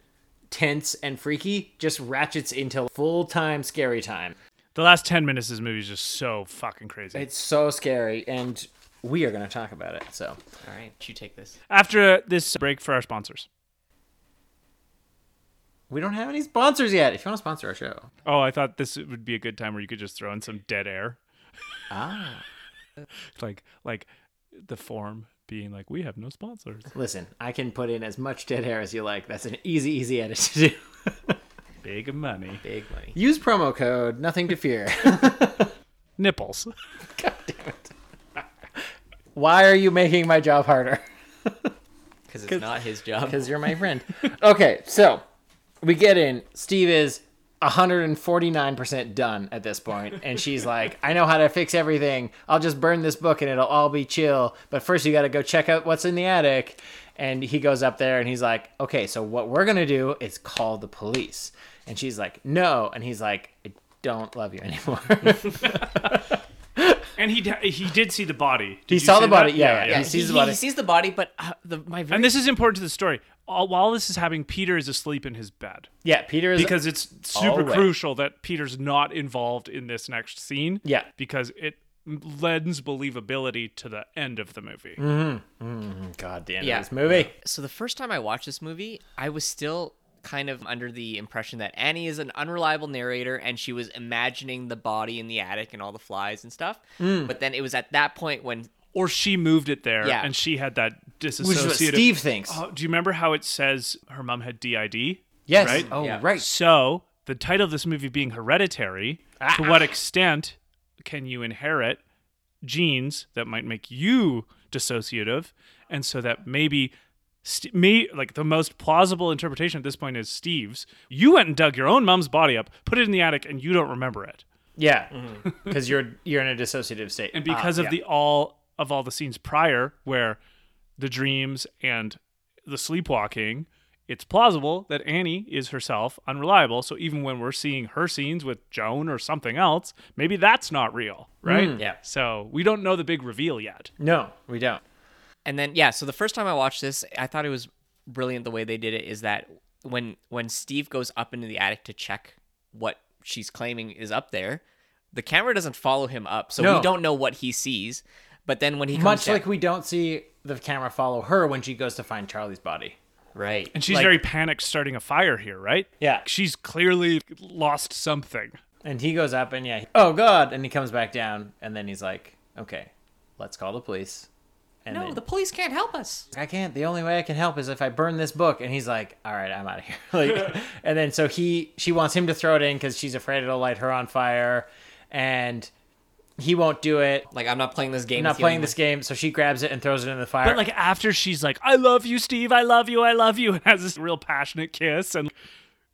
[SPEAKER 1] tense and freaky just ratchets into full-time scary time.
[SPEAKER 2] The last 10 minutes of this movie is just so fucking crazy.
[SPEAKER 1] It's so scary and we are going to talk about it. So,
[SPEAKER 3] All right, you take this.
[SPEAKER 2] After this break for our sponsors.
[SPEAKER 1] we don't have any sponsors yet. If you want to sponsor our show.
[SPEAKER 2] Oh, I thought this would be a good time where you could just throw in some dead air.
[SPEAKER 1] Ah. (laughs)
[SPEAKER 2] like like the form being like we have no sponsors.
[SPEAKER 1] Listen, I can put in as much dead air as you like. That's an easy, easy edit to do. (laughs)
[SPEAKER 2] Big money.
[SPEAKER 3] Big money.
[SPEAKER 1] Use promo code Nothing to Fear. (laughs)
[SPEAKER 2] Nipples. God damn it. (laughs)
[SPEAKER 1] Why are you making my job harder? (laughs)
[SPEAKER 3] Because it's not his job.
[SPEAKER 1] Because you're my friend. Okay, so we get in. Steve is 149% done at this point, and she's like, "I know how to fix everything. I'll just burn this book and it'll all be chill. But first, you got to go check out what's in the attic." And he goes up there and he's like, "Okay, so what we're gonna do is call the police." And she's like, "No," and he's like, "I don't love you anymore." (laughs)
[SPEAKER 2] And he d- he did see the body. Did
[SPEAKER 1] He
[SPEAKER 2] you
[SPEAKER 1] saw
[SPEAKER 2] say
[SPEAKER 1] the body,
[SPEAKER 2] that?
[SPEAKER 1] yeah, yeah.
[SPEAKER 3] Yeah,
[SPEAKER 1] He sees
[SPEAKER 3] he,
[SPEAKER 1] the body.
[SPEAKER 3] He sees the body, but uh, the my very
[SPEAKER 2] And this is important to the story. all, while this is happening, Peter is asleep in his bed
[SPEAKER 1] Yeah, Peter is
[SPEAKER 2] because it's super
[SPEAKER 1] away.
[SPEAKER 2] crucial that Peter's not involved in this next scene.
[SPEAKER 1] Yeah.
[SPEAKER 2] because it lends believability to the end of the movie.
[SPEAKER 1] God damn
[SPEAKER 3] Yeah.
[SPEAKER 1] this movie.
[SPEAKER 3] So the first time I watched this movie, I was still kind of under the impression that Annie is an unreliable narrator and she was imagining the body in the attic and all the flies and stuff.
[SPEAKER 1] Mm.
[SPEAKER 3] But then it was at that point when
[SPEAKER 2] Or she moved it there,
[SPEAKER 3] Yeah.
[SPEAKER 2] and she had that
[SPEAKER 1] Which is
[SPEAKER 2] disassociative.
[SPEAKER 1] what Steve thinks.
[SPEAKER 2] Oh, do you remember how it says her mom had DID?
[SPEAKER 1] yes.
[SPEAKER 2] right?
[SPEAKER 1] Oh,
[SPEAKER 3] Yeah.
[SPEAKER 1] right.
[SPEAKER 2] So the title of this movie being Hereditary, to what extent can you inherit genes that might make you dissociative, and so that maybe. St- me like the most plausible interpretation at this point is Steve's. You went and dug your own mom's body up, put it in the attic, and you don't remember it.
[SPEAKER 1] Yeah, because you're you're in a dissociative state,
[SPEAKER 2] And because
[SPEAKER 1] Ah,
[SPEAKER 2] of
[SPEAKER 1] yeah.
[SPEAKER 2] the all of all the scenes prior where the dreams and the sleepwalking, it's plausible that Annie is herself unreliable. So even when we're seeing her scenes with Joan or something else, maybe that's not real, right?
[SPEAKER 3] Yeah.
[SPEAKER 2] So we don't know the big reveal yet.
[SPEAKER 1] no, we don't.
[SPEAKER 3] And then yeah, so the first time I watched this, I thought it was brilliant the way they did it is that when when Steve goes up into the attic to check what she's claiming is up there, the camera doesn't follow him up. So
[SPEAKER 1] No.
[SPEAKER 3] we don't know what he sees. But then when he comes
[SPEAKER 1] Much
[SPEAKER 3] down-
[SPEAKER 1] like we don't see the camera follow her when she goes to find Charlie's body.
[SPEAKER 3] right.
[SPEAKER 2] And she's
[SPEAKER 1] Like-
[SPEAKER 2] very panicked starting a fire here, right?
[SPEAKER 1] Yeah.
[SPEAKER 2] She's clearly lost something.
[SPEAKER 1] And he goes up and yeah, oh god, and he comes back down and then he's like, okay, let's call the police. And
[SPEAKER 3] no,
[SPEAKER 1] then,
[SPEAKER 3] the police can't help us.
[SPEAKER 1] I can't. The only way I can help is if I burn this book. And he's like, all right, I'm out of here. (laughs) like, (laughs) and then so he she wants him to throw it in because she's afraid it'll light her on fire, and he won't do it.
[SPEAKER 3] Like I'm not playing this game.
[SPEAKER 1] I'm not playing
[SPEAKER 3] anymore.
[SPEAKER 1] this game, so she grabs it and throws it in the fire.
[SPEAKER 2] But like after she's like, "I love you, Steve. I love you. I love you," (laughs) and has this real passionate kiss, and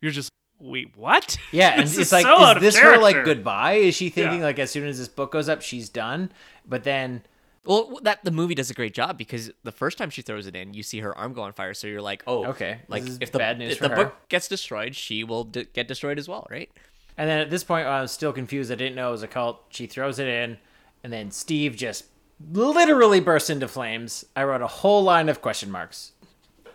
[SPEAKER 2] you're just, wait, what?
[SPEAKER 1] Yeah, and it's like,
[SPEAKER 2] so
[SPEAKER 1] is this her like goodbye? Is she thinking
[SPEAKER 2] Yeah.
[SPEAKER 1] like as soon as this book goes up, she's done? But then,
[SPEAKER 3] Well, that the movie does a great job because the first time she throws it in, you see her arm go on fire. So you're like, oh,
[SPEAKER 1] Okay,
[SPEAKER 3] Like if the
[SPEAKER 1] bad news
[SPEAKER 3] if
[SPEAKER 1] for
[SPEAKER 3] the
[SPEAKER 1] her.
[SPEAKER 3] book gets destroyed, she will d- get destroyed as well, right?
[SPEAKER 1] and then at this point, I was still confused. I didn't know it was a cult. She throws it in, and then Steve just literally bursts into flames. I wrote a whole line of question marks.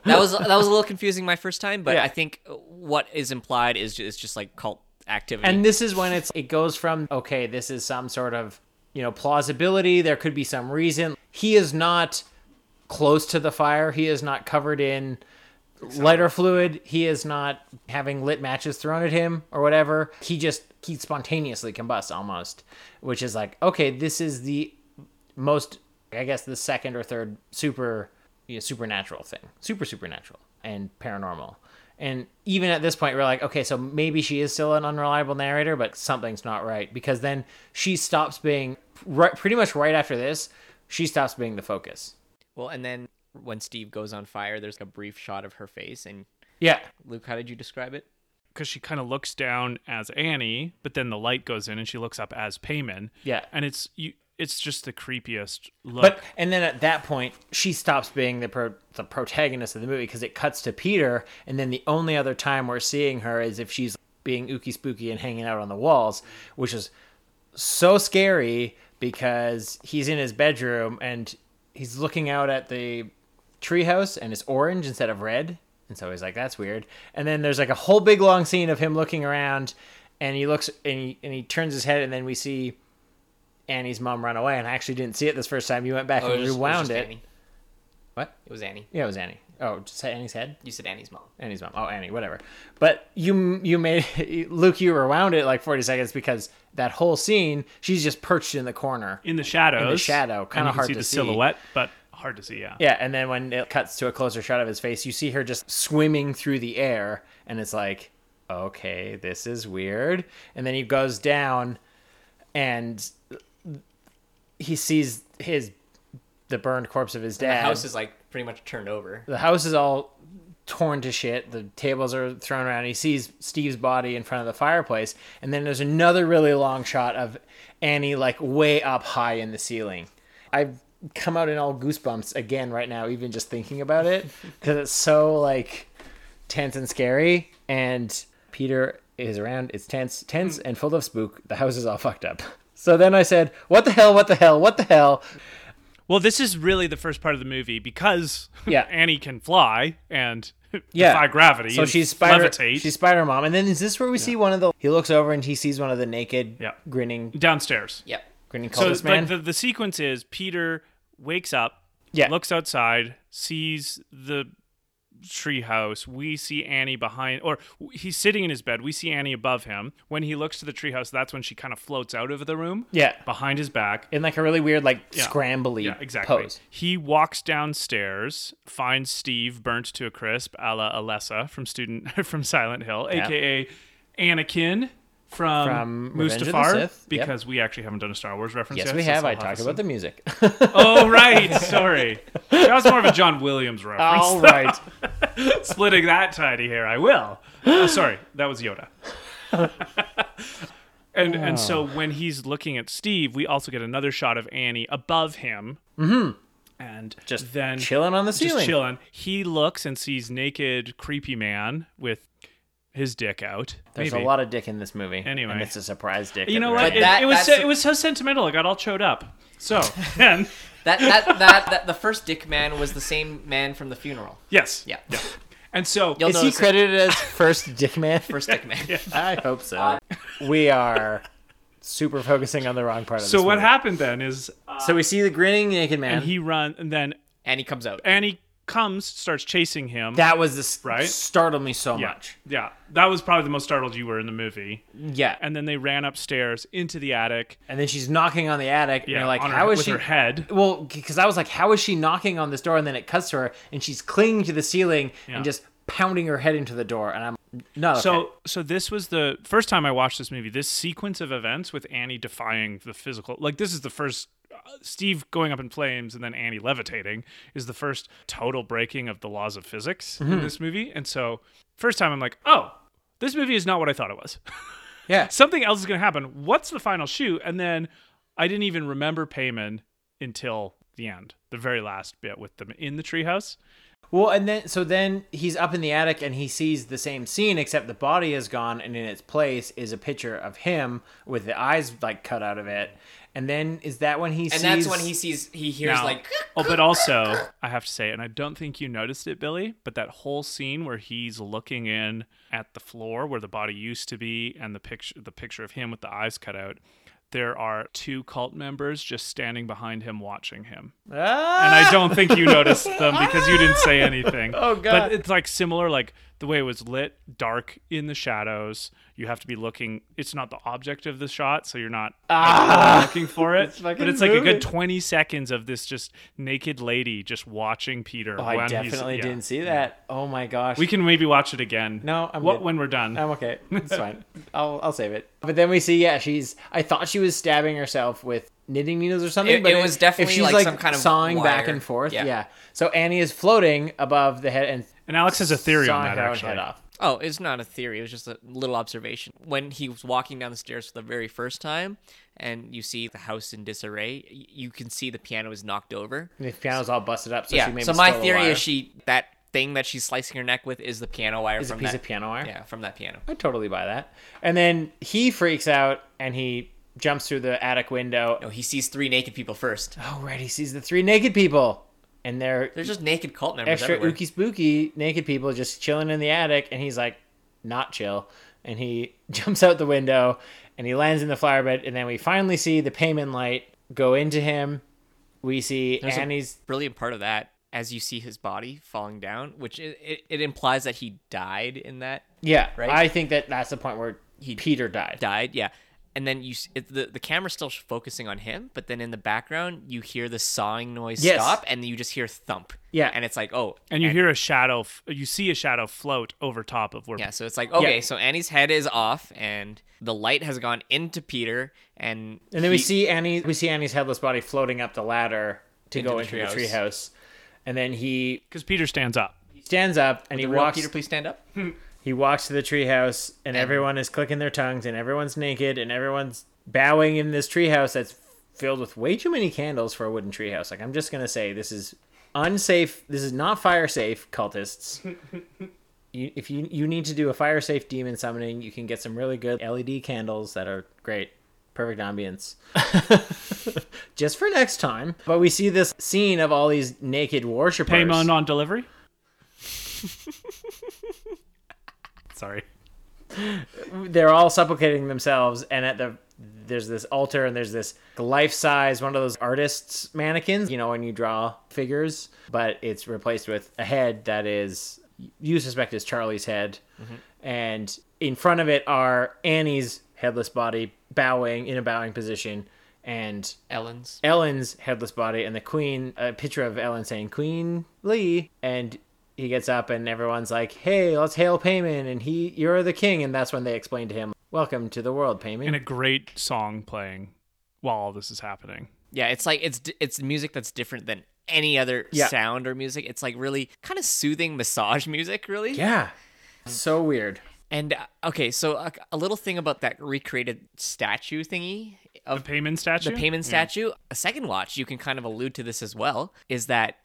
[SPEAKER 3] That was that was a little confusing my first time, but
[SPEAKER 1] Yeah.
[SPEAKER 3] I think what is implied is just, is just like cult activity.
[SPEAKER 1] And this is when it's it goes from okay, this is some sort of you know plausibility. There could be some reason. He is not close to the fire. He is not covered in lighter fluid. He is not having lit matches thrown at him or whatever. He just he spontaneously combusts almost, which is like okay, this is the most I guess the second or third super you know, supernatural thing, super supernatural and paranormal. And even at this point, we're like, okay, so maybe she is still an unreliable narrator, but something's not right because then she stops being right, pretty much right after this. She stops being the focus.
[SPEAKER 3] well, and then when Steve goes on fire, there's a brief shot of her face. And
[SPEAKER 1] Yeah,
[SPEAKER 3] Luke, how did you describe it?
[SPEAKER 2] because she kind of looks down as Annie, but then the light goes in and she looks up as Paimon.
[SPEAKER 1] Yeah.
[SPEAKER 2] and it's you. It's just the creepiest look.
[SPEAKER 1] But and then at that point, she stops being the pro- the protagonist of the movie because it cuts to Peter, and then the only other time we're seeing her is if she's being ooky spooky and hanging out on the walls, which is so scary because he's in his bedroom and he's looking out at the treehouse and it's orange instead of red, and so he's like, "That's weird." And then there's like a whole big long scene of him looking around, and he looks and he and he turns his head, and then we see. Annie's mom run away, and I actually didn't see it this first time. You went back
[SPEAKER 3] Oh,
[SPEAKER 1] and
[SPEAKER 3] was just-
[SPEAKER 1] rewound
[SPEAKER 3] was just
[SPEAKER 1] it.
[SPEAKER 3] Annie.
[SPEAKER 1] What?
[SPEAKER 3] It was Annie.
[SPEAKER 1] Yeah, it was Annie. Oh, just Annie's head.
[SPEAKER 3] You said Annie's mom.
[SPEAKER 1] Annie's mom. Oh, Annie. Whatever. But you you made (laughs) Luke. You rewound it like forty seconds because that whole scene, she's just perched in the corner.
[SPEAKER 2] in the shadows,
[SPEAKER 1] shadow, kinda
[SPEAKER 2] you can
[SPEAKER 1] hard
[SPEAKER 2] see
[SPEAKER 1] to
[SPEAKER 2] the
[SPEAKER 1] see.
[SPEAKER 2] silhouette, but hard to see. Yeah.
[SPEAKER 1] Yeah, and then when it cuts to a closer shot of his face, you see her just swimming through the air, and it's like, okay, this is weird. And then he goes down, and he sees his the burned corpse of his dad.
[SPEAKER 3] The house is like pretty much turned over.
[SPEAKER 1] the house is all torn to shit. The tables are thrown around. He sees Steve's body in front of the fireplace, and then there's another really long shot of Annie like way up high in the ceiling. I've come out in all goosebumps again right now, even just thinking about it, because it's so like tense and scary. And Peter is around. It's tense, tense, and full of spook. The house is all fucked up. So then I said, "What the hell? What the hell? What the hell?"
[SPEAKER 2] Well, this is really the first part of the movie because
[SPEAKER 1] Yeah. (laughs)
[SPEAKER 2] Annie can fly and (laughs) yeah. defy gravity.
[SPEAKER 1] So she's Spider.
[SPEAKER 2] levitate
[SPEAKER 1] She's Spider Mom, and then is this where we see one of the? He looks over and he sees one of the naked,
[SPEAKER 2] Yeah.
[SPEAKER 1] grinning,
[SPEAKER 2] downstairs.
[SPEAKER 3] Yep.
[SPEAKER 1] grinning
[SPEAKER 2] So like, the the sequence is Peter wakes up,
[SPEAKER 1] Yeah.
[SPEAKER 2] looks outside, sees the treehouse. We see Annie behind, or he's sitting in his bed. We see Annie above him. When he looks to the treehouse, that's when she kind of floats out of the room.
[SPEAKER 1] Yeah.
[SPEAKER 2] behind his back.
[SPEAKER 1] in like a really weird, like
[SPEAKER 2] Yeah.
[SPEAKER 1] scrambly
[SPEAKER 2] Yeah, exactly.
[SPEAKER 1] pose.
[SPEAKER 2] He walks downstairs, finds Steve burnt to a crisp, a la Alessa from student (laughs) from Silent Hill,
[SPEAKER 1] Yeah.
[SPEAKER 2] aka Anakin from,
[SPEAKER 1] From Revenge of the
[SPEAKER 2] Mustafar,
[SPEAKER 1] Sith, yep.
[SPEAKER 2] because we actually haven't done a Star Wars reference
[SPEAKER 1] Yes,
[SPEAKER 2] yet.
[SPEAKER 1] we have.
[SPEAKER 2] I'll
[SPEAKER 1] I talked about the music. (laughs) (laughs)
[SPEAKER 2] Oh right, sorry. That was more of a John Williams (laughs) reference.
[SPEAKER 1] All right.
[SPEAKER 2] Splitting that tiny hair, I will. Oh, sorry, that was Yoda. and and so when he's looking at Steve, we also get another shot of Annie above him. Mm-hmm. And
[SPEAKER 1] Just
[SPEAKER 2] then
[SPEAKER 1] chilling on the
[SPEAKER 2] just
[SPEAKER 1] ceiling.
[SPEAKER 2] chilling. He looks and sees naked, creepy man with his dick out.
[SPEAKER 1] There's
[SPEAKER 2] Maybe.
[SPEAKER 1] a lot of dick in this movie.
[SPEAKER 2] Anyway.
[SPEAKER 1] and it's a surprise dick.
[SPEAKER 2] You know what?
[SPEAKER 1] very
[SPEAKER 2] It,
[SPEAKER 3] that-
[SPEAKER 2] it was so, it was so sentimental. I got all choked up. So (laughs) and
[SPEAKER 3] That, that that that the first dick man was the same man from the funeral.
[SPEAKER 2] yes,
[SPEAKER 3] Yeah.
[SPEAKER 2] And so
[SPEAKER 3] You'll
[SPEAKER 1] Is he
[SPEAKER 3] notice it.
[SPEAKER 1] credited as first dick man? (laughs)
[SPEAKER 3] First dick man. (laughs)
[SPEAKER 1] I hope so. Uh, we are super focusing on the wrong part of
[SPEAKER 2] so
[SPEAKER 1] this
[SPEAKER 2] what
[SPEAKER 1] movie.
[SPEAKER 2] happened then is
[SPEAKER 1] So we see the grinning naked man.
[SPEAKER 2] and he run and then
[SPEAKER 3] And he comes out.
[SPEAKER 2] Annie comes, starts chasing him.
[SPEAKER 1] that was this
[SPEAKER 2] Right?
[SPEAKER 1] startled me so
[SPEAKER 2] yeah,
[SPEAKER 1] much.
[SPEAKER 2] yeah, that was probably the most startled you were in the movie.
[SPEAKER 1] Yeah.
[SPEAKER 2] And then they ran upstairs into the attic.
[SPEAKER 1] And then she's knocking on the attic, and
[SPEAKER 2] Yeah,
[SPEAKER 1] you're like,
[SPEAKER 2] on her-
[SPEAKER 1] how is
[SPEAKER 2] with
[SPEAKER 1] she?
[SPEAKER 2] her head.
[SPEAKER 1] Well, because I was like, how is she knocking on this door? And then it cuts to her, and she's clinging to the ceiling
[SPEAKER 2] Yeah.
[SPEAKER 1] and just pounding her head into the door. And I'm no.
[SPEAKER 2] So,
[SPEAKER 1] okay.
[SPEAKER 2] so this was the first time I watched this movie. This sequence of events with Annie defying the physical, like this is the first. Steve going up in flames and then Annie levitating is the first total breaking of the laws of physics
[SPEAKER 1] Mm-hmm.
[SPEAKER 2] in this movie. And so, first time I'm like, oh, this movie is not what I thought it was. (laughs)
[SPEAKER 1] yeah.
[SPEAKER 2] Something else is going to happen. What's the final shoot? And then I didn't even remember Paimon until the end, the very last bit with them in the treehouse.
[SPEAKER 1] Well, and then so then he's up in the attic and he sees the same scene except the body is gone and in its place is a picture of him with the eyes like cut out of it. And then is that when he sees
[SPEAKER 3] And
[SPEAKER 1] sees
[SPEAKER 3] that's when he sees he hears
[SPEAKER 2] Now-
[SPEAKER 3] like
[SPEAKER 2] oh, but also I have to say, and I don't think you noticed it, Billy, but that whole scene where he's looking in at the floor where the body used to be, and the picture, the picture of him with the eyes cut out. There are two cult members just standing behind him, watching him,
[SPEAKER 1] Ah!
[SPEAKER 2] and I don't think you noticed them because you didn't say (laughs) anything.
[SPEAKER 1] Oh, God.
[SPEAKER 2] But it's like similar, like the way it was lit, dark in the shadows. You have to be looking. It's not the object of the shot, so you're not looking for it. but
[SPEAKER 1] Ah!
[SPEAKER 2] it's like a good 20 seconds of this just naked lady just watching Peter.
[SPEAKER 1] Oh, I
[SPEAKER 2] when he's-
[SPEAKER 1] definitely
[SPEAKER 2] yeah.
[SPEAKER 1] didn't see that. Oh my gosh.
[SPEAKER 2] We can maybe watch it again.
[SPEAKER 1] No, I'm
[SPEAKER 2] what
[SPEAKER 1] good.
[SPEAKER 2] when we're done.
[SPEAKER 1] I'm okay. It's (laughs) fine. I'll I'll save it. But then we see, yeah, she's. I thought she was stabbing herself with knitting needles or something.
[SPEAKER 3] It-
[SPEAKER 1] but
[SPEAKER 3] it was definitely
[SPEAKER 1] if she's
[SPEAKER 3] like some kind of
[SPEAKER 1] sawing back and forth. Yeah.
[SPEAKER 3] Yeah.
[SPEAKER 1] So Annie is floating above the head and
[SPEAKER 2] and Alex has a theory on
[SPEAKER 1] sawing
[SPEAKER 2] that actually.
[SPEAKER 1] head off.
[SPEAKER 3] Oh, it's not a theory. It was just a little observation. When he was walking down the stairs for the very first time, and you see the house in disarray, you can see the piano is knocked over.
[SPEAKER 1] And the piano's all busted up. So
[SPEAKER 3] yeah. So my theory is she that thing that she's slicing her neck with is the piano wire
[SPEAKER 1] is a
[SPEAKER 3] from
[SPEAKER 1] piece
[SPEAKER 3] that
[SPEAKER 1] of piano wire.
[SPEAKER 3] Yeah, from that piano.
[SPEAKER 1] I totally buy that. And then he freaks out and he jumps through the attic window.
[SPEAKER 3] No, he sees three naked people first.
[SPEAKER 1] Oh right, he sees the three naked people, and they're
[SPEAKER 3] They're just naked cult members
[SPEAKER 1] extra
[SPEAKER 3] everywhere.
[SPEAKER 1] ooky spooky naked people just chilling in the attic and he's like not chill and he (laughs) jumps out the window and he lands in the flower bed and then we finally see the Paimon light go into him we see
[SPEAKER 3] There's a
[SPEAKER 1] annie's
[SPEAKER 3] brilliant part of that as you see his body falling down, which it, it, it implies that he died in that
[SPEAKER 1] yeah
[SPEAKER 3] right?
[SPEAKER 1] i think that that's the point where
[SPEAKER 3] He
[SPEAKER 1] peter died
[SPEAKER 3] died. Yeah. And then you s- it, the the camera's still focusing on him, but then in the background you hear the sawing noise
[SPEAKER 1] Yes.
[SPEAKER 3] stop, and you just hear thump.
[SPEAKER 1] Yeah.
[SPEAKER 3] and it's like oh,
[SPEAKER 2] And you hear a shadow, f- you see a shadow float over top of where
[SPEAKER 3] yeah. So it's like okay,
[SPEAKER 1] Yeah.
[SPEAKER 3] so Annie's head is off, and the light has gone into Peter, and
[SPEAKER 1] and then we see annie we see annie's headless body floating up the ladder to
[SPEAKER 3] Into
[SPEAKER 1] go
[SPEAKER 3] the
[SPEAKER 1] into the
[SPEAKER 3] treehouse.
[SPEAKER 1] treehouse and then he
[SPEAKER 2] because Peter stands up.
[SPEAKER 1] He stands up and
[SPEAKER 3] the
[SPEAKER 1] he walks
[SPEAKER 3] Peter, please stand up. (laughs)
[SPEAKER 1] He walks to the treehouse, and everyone is clicking their tongues, and everyone's naked, and everyone's bowing in this treehouse that's filled with way too many candles for a wooden treehouse. Like I'm just gonna say, this is unsafe. This is not fire safe, cultists. (laughs) you, if you you need to do a fire safe demon summoning, you can get some really good LED candles that are great. Perfect ambience. (laughs) just for next time. But we see this scene of all these naked worshippers.
[SPEAKER 2] Paymon on delivery. (laughs) Sorry.
[SPEAKER 1] they're all supplicating themselves and at the there's this altar and there's this life size one of those artists mannequins you know when you draw figures but it's replaced with a head that is you suspect is charlie's head mm-hmm. and in front of it are annie's headless body bowing in a bowing position and
[SPEAKER 3] Ellen's.
[SPEAKER 1] Ellen's headless body and the queen, a picture of Ellen saying Queen Leigh, and he gets up and everyone's like, "Hey, let's hail Paimon," and he, "You're the king," and that's when they explain to him, "Welcome to the world, Paimon."
[SPEAKER 2] And a great song playing while all this is happening.
[SPEAKER 3] Yeah, it's like it's it's music that's different than any other
[SPEAKER 1] Yeah.
[SPEAKER 3] sound or music. It's like really kind of soothing massage music, really.
[SPEAKER 1] yeah, so weird.
[SPEAKER 3] And uh, okay, so a, a little thing about that recreated statue thingy
[SPEAKER 2] The
[SPEAKER 3] of
[SPEAKER 2] Paimon statue.
[SPEAKER 3] the Paimon statue. A second watch, you can kind of allude to this as well, is that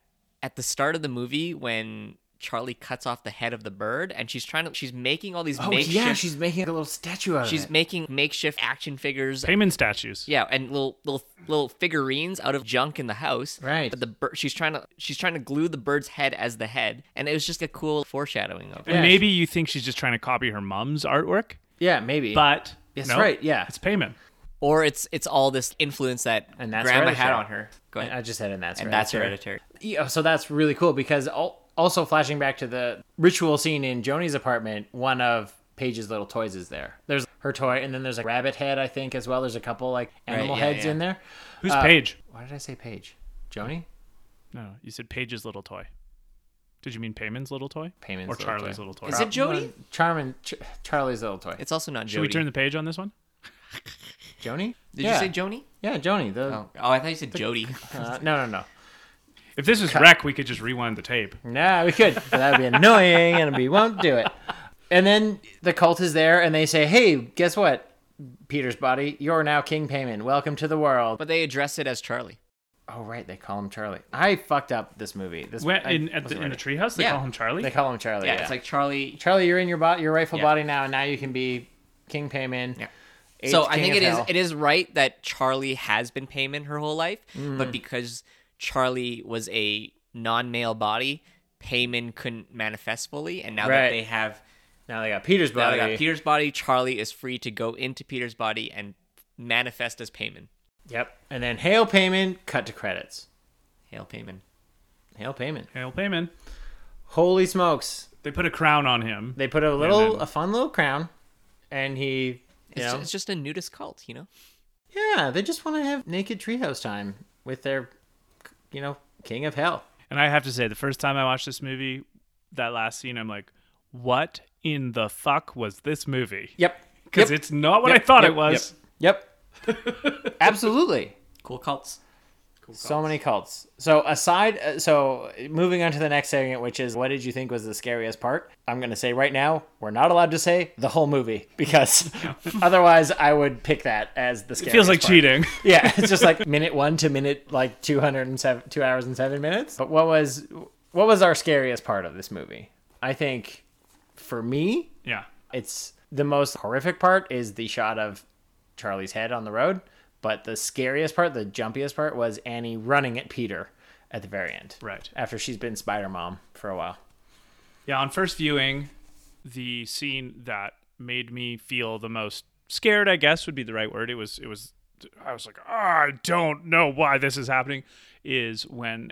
[SPEAKER 3] at the start of the movie when Charlie cuts off the head of the bird and she's trying to she's making all these
[SPEAKER 1] Oh
[SPEAKER 3] makeshift
[SPEAKER 1] yeah, she's making a little statue out of
[SPEAKER 3] she's
[SPEAKER 1] it.
[SPEAKER 3] making makeshift action figures
[SPEAKER 2] Paimon statues.
[SPEAKER 3] yeah, and little little little figurines out of junk in the house.
[SPEAKER 1] Right.
[SPEAKER 3] But the bird, she's trying to she's trying to glue the bird's head as the head, and it was just a cool foreshadowing of it.
[SPEAKER 2] And
[SPEAKER 1] Yeah.
[SPEAKER 2] maybe you think she's just trying to copy her mom's artwork,
[SPEAKER 1] yeah, maybe.
[SPEAKER 2] but
[SPEAKER 1] That's
[SPEAKER 2] no,
[SPEAKER 1] right, yeah.
[SPEAKER 2] it's Paimon.
[SPEAKER 3] Or it's it's all this influence that
[SPEAKER 1] And that's
[SPEAKER 3] grandma had
[SPEAKER 1] hereditary.
[SPEAKER 3] on her. Go ahead.
[SPEAKER 1] I just said, and that's
[SPEAKER 3] and that's
[SPEAKER 1] hereditary.
[SPEAKER 3] hereditary.
[SPEAKER 1] Yeah, so that's really cool because also flashing back to the ritual scene in Joni's apartment, one of Paige's little toys is there. There's her toy, and then there's a rabbit head, I think, as well. There's a couple like animal
[SPEAKER 3] yeah,
[SPEAKER 1] heads
[SPEAKER 3] yeah.
[SPEAKER 1] in there.
[SPEAKER 2] Who's
[SPEAKER 1] Uh,
[SPEAKER 2] Paige?
[SPEAKER 1] Why did I say Paige? Joni?
[SPEAKER 2] No, you said Paige's little toy. Did you mean Paimon's little toy?
[SPEAKER 1] Paimon's
[SPEAKER 2] or
[SPEAKER 1] little
[SPEAKER 2] Charlie's
[SPEAKER 1] toy.
[SPEAKER 2] little toy?
[SPEAKER 3] Is it Jody?
[SPEAKER 1] Charmin, Ch- Charlie's little toy.
[SPEAKER 3] It's also not Jody.
[SPEAKER 2] Should we turn the page on this one?
[SPEAKER 1] Joni?
[SPEAKER 3] Did
[SPEAKER 1] yeah.
[SPEAKER 3] you say Joni?
[SPEAKER 1] Yeah, Joni. The,
[SPEAKER 3] Oh, oh, I thought you said Jody. (laughs)
[SPEAKER 1] uh, (laughs) no, no, no.
[SPEAKER 2] If this is wreck, we could just rewind the tape.
[SPEAKER 1] Nah, we could. But that would be annoying, and we won't do it. And then the cult is there, and they say, "Hey, guess what? Peter's body, you're now King Paimon. Welcome to the world."
[SPEAKER 3] but they address it as Charlie.
[SPEAKER 1] Oh, right, they call him Charlie. I fucked up this movie. This
[SPEAKER 2] When, in, at the,
[SPEAKER 1] wasn't
[SPEAKER 2] in the treehouse, they
[SPEAKER 3] Yeah.
[SPEAKER 2] call him Charlie.
[SPEAKER 1] They call him Charlie.
[SPEAKER 3] Yeah,
[SPEAKER 1] Yeah,
[SPEAKER 3] it's like Charlie.
[SPEAKER 1] Charlie, you're in your body, your rightful
[SPEAKER 3] Yeah.
[SPEAKER 1] body now, and now you can be King Paimon.
[SPEAKER 3] Yeah.
[SPEAKER 1] Eighth
[SPEAKER 3] so I think
[SPEAKER 1] of
[SPEAKER 3] it is
[SPEAKER 1] hell.
[SPEAKER 3] it is right that Charlie has been Paimon her whole life,
[SPEAKER 1] Mm.
[SPEAKER 3] but because Charlie was a non-male body, Paimon couldn't manifest fully, and now
[SPEAKER 1] Right.
[SPEAKER 3] that they have
[SPEAKER 1] Now they got Peter's body.
[SPEAKER 3] now
[SPEAKER 1] body.
[SPEAKER 3] they got Peter's body, Charlie is free to go into Peter's body and manifest as Paimon.
[SPEAKER 1] Yep. And then Hail Paimon. Cut to credits.
[SPEAKER 3] Hail Paimon.
[SPEAKER 1] Hail Paimon.
[SPEAKER 2] Hail Paimon.
[SPEAKER 1] Holy smokes!
[SPEAKER 2] They put a crown on him.
[SPEAKER 1] They put a little,
[SPEAKER 2] then-
[SPEAKER 1] a fun little crown, and he, you
[SPEAKER 3] It's,
[SPEAKER 1] know,
[SPEAKER 3] ju- it's just a nudist cult, you know.
[SPEAKER 1] yeah, they just want to have naked treehouse time with their, you know, king of hell.
[SPEAKER 2] And I have to say, the first time I watched this movie, that last scene, I'm like, what in the fuck was this movie?
[SPEAKER 1] Yep.
[SPEAKER 2] Because
[SPEAKER 1] Yep.
[SPEAKER 2] it's not what
[SPEAKER 1] Yep,
[SPEAKER 2] I thought
[SPEAKER 1] yep,
[SPEAKER 2] it was.
[SPEAKER 1] Yep. (laughs) Absolutely.
[SPEAKER 3] Cool cults.
[SPEAKER 1] So many cults. So aside, uh, so moving on to the next segment, which is what did you think was the scariest part? I'm gonna say right now, we're not allowed to say the whole movie (laughs) because (laughs) otherwise I would pick that as the
[SPEAKER 2] It
[SPEAKER 1] scariest.
[SPEAKER 2] feels like
[SPEAKER 1] part.
[SPEAKER 2] cheating. (laughs)
[SPEAKER 1] Yeah, it's just like minute one to minute like two hundred and seven, two hours and seven minutes. But what was what was our scariest part of this movie? I think for me,
[SPEAKER 2] Yeah.
[SPEAKER 1] it's the most horrific part is the shot of Charlie's head on the road. But the scariest part, the jumpiest part, was Annie running at Peter at the very end.
[SPEAKER 2] Right.
[SPEAKER 1] After she's been Spider Mom for a while.
[SPEAKER 2] Yeah, on first viewing, the scene that made me feel the most scared, I guess would be the right word. It was it was I was like, "Ah, I don't know why this is happening is when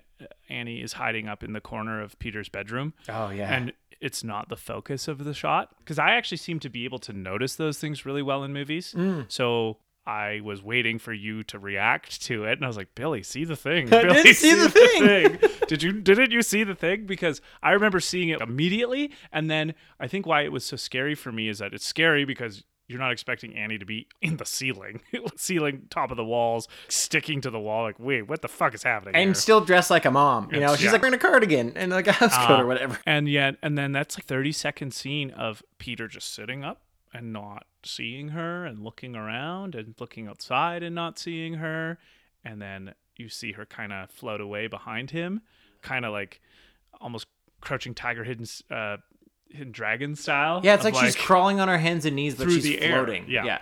[SPEAKER 2] Annie is hiding up in the corner of Peter's bedroom.
[SPEAKER 1] Oh, yeah.
[SPEAKER 2] And it's not the focus of the shot because I actually seem to be able to notice those things really well in movies.
[SPEAKER 1] Mm.
[SPEAKER 2] So I was waiting for you to react to it, and I was like, "Billy, see the thing. (laughs)
[SPEAKER 1] I
[SPEAKER 2] Billy,
[SPEAKER 1] didn't see the thing."
[SPEAKER 2] Did you? Didn't you see the thing? Because I remember seeing it immediately, and then I think why it was so scary for me is that it's scary because you're not expecting Annie to be in the ceiling, (laughs) ceiling, top of the walls, sticking to the wall. Like, wait, what the fuck is happening?
[SPEAKER 1] And
[SPEAKER 2] here?
[SPEAKER 1] still dressed like a mom. You know, she's
[SPEAKER 2] yeah.
[SPEAKER 1] like wearing a cardigan and like a (laughs) house coat
[SPEAKER 2] Uh,
[SPEAKER 1] or whatever.
[SPEAKER 2] And yet, and then that's like 30 second scene of Peter just sitting up and not seeing her and looking around and looking outside and not seeing her. And then you see her kind of float away behind him, kind of like almost crouching tiger, hidden, uh, hidden dragon style.
[SPEAKER 1] Yeah, it's
[SPEAKER 2] of,
[SPEAKER 1] like, she's crawling on her hands and knees, but she's
[SPEAKER 2] the air.
[SPEAKER 1] floating.
[SPEAKER 2] Yeah.
[SPEAKER 1] yeah.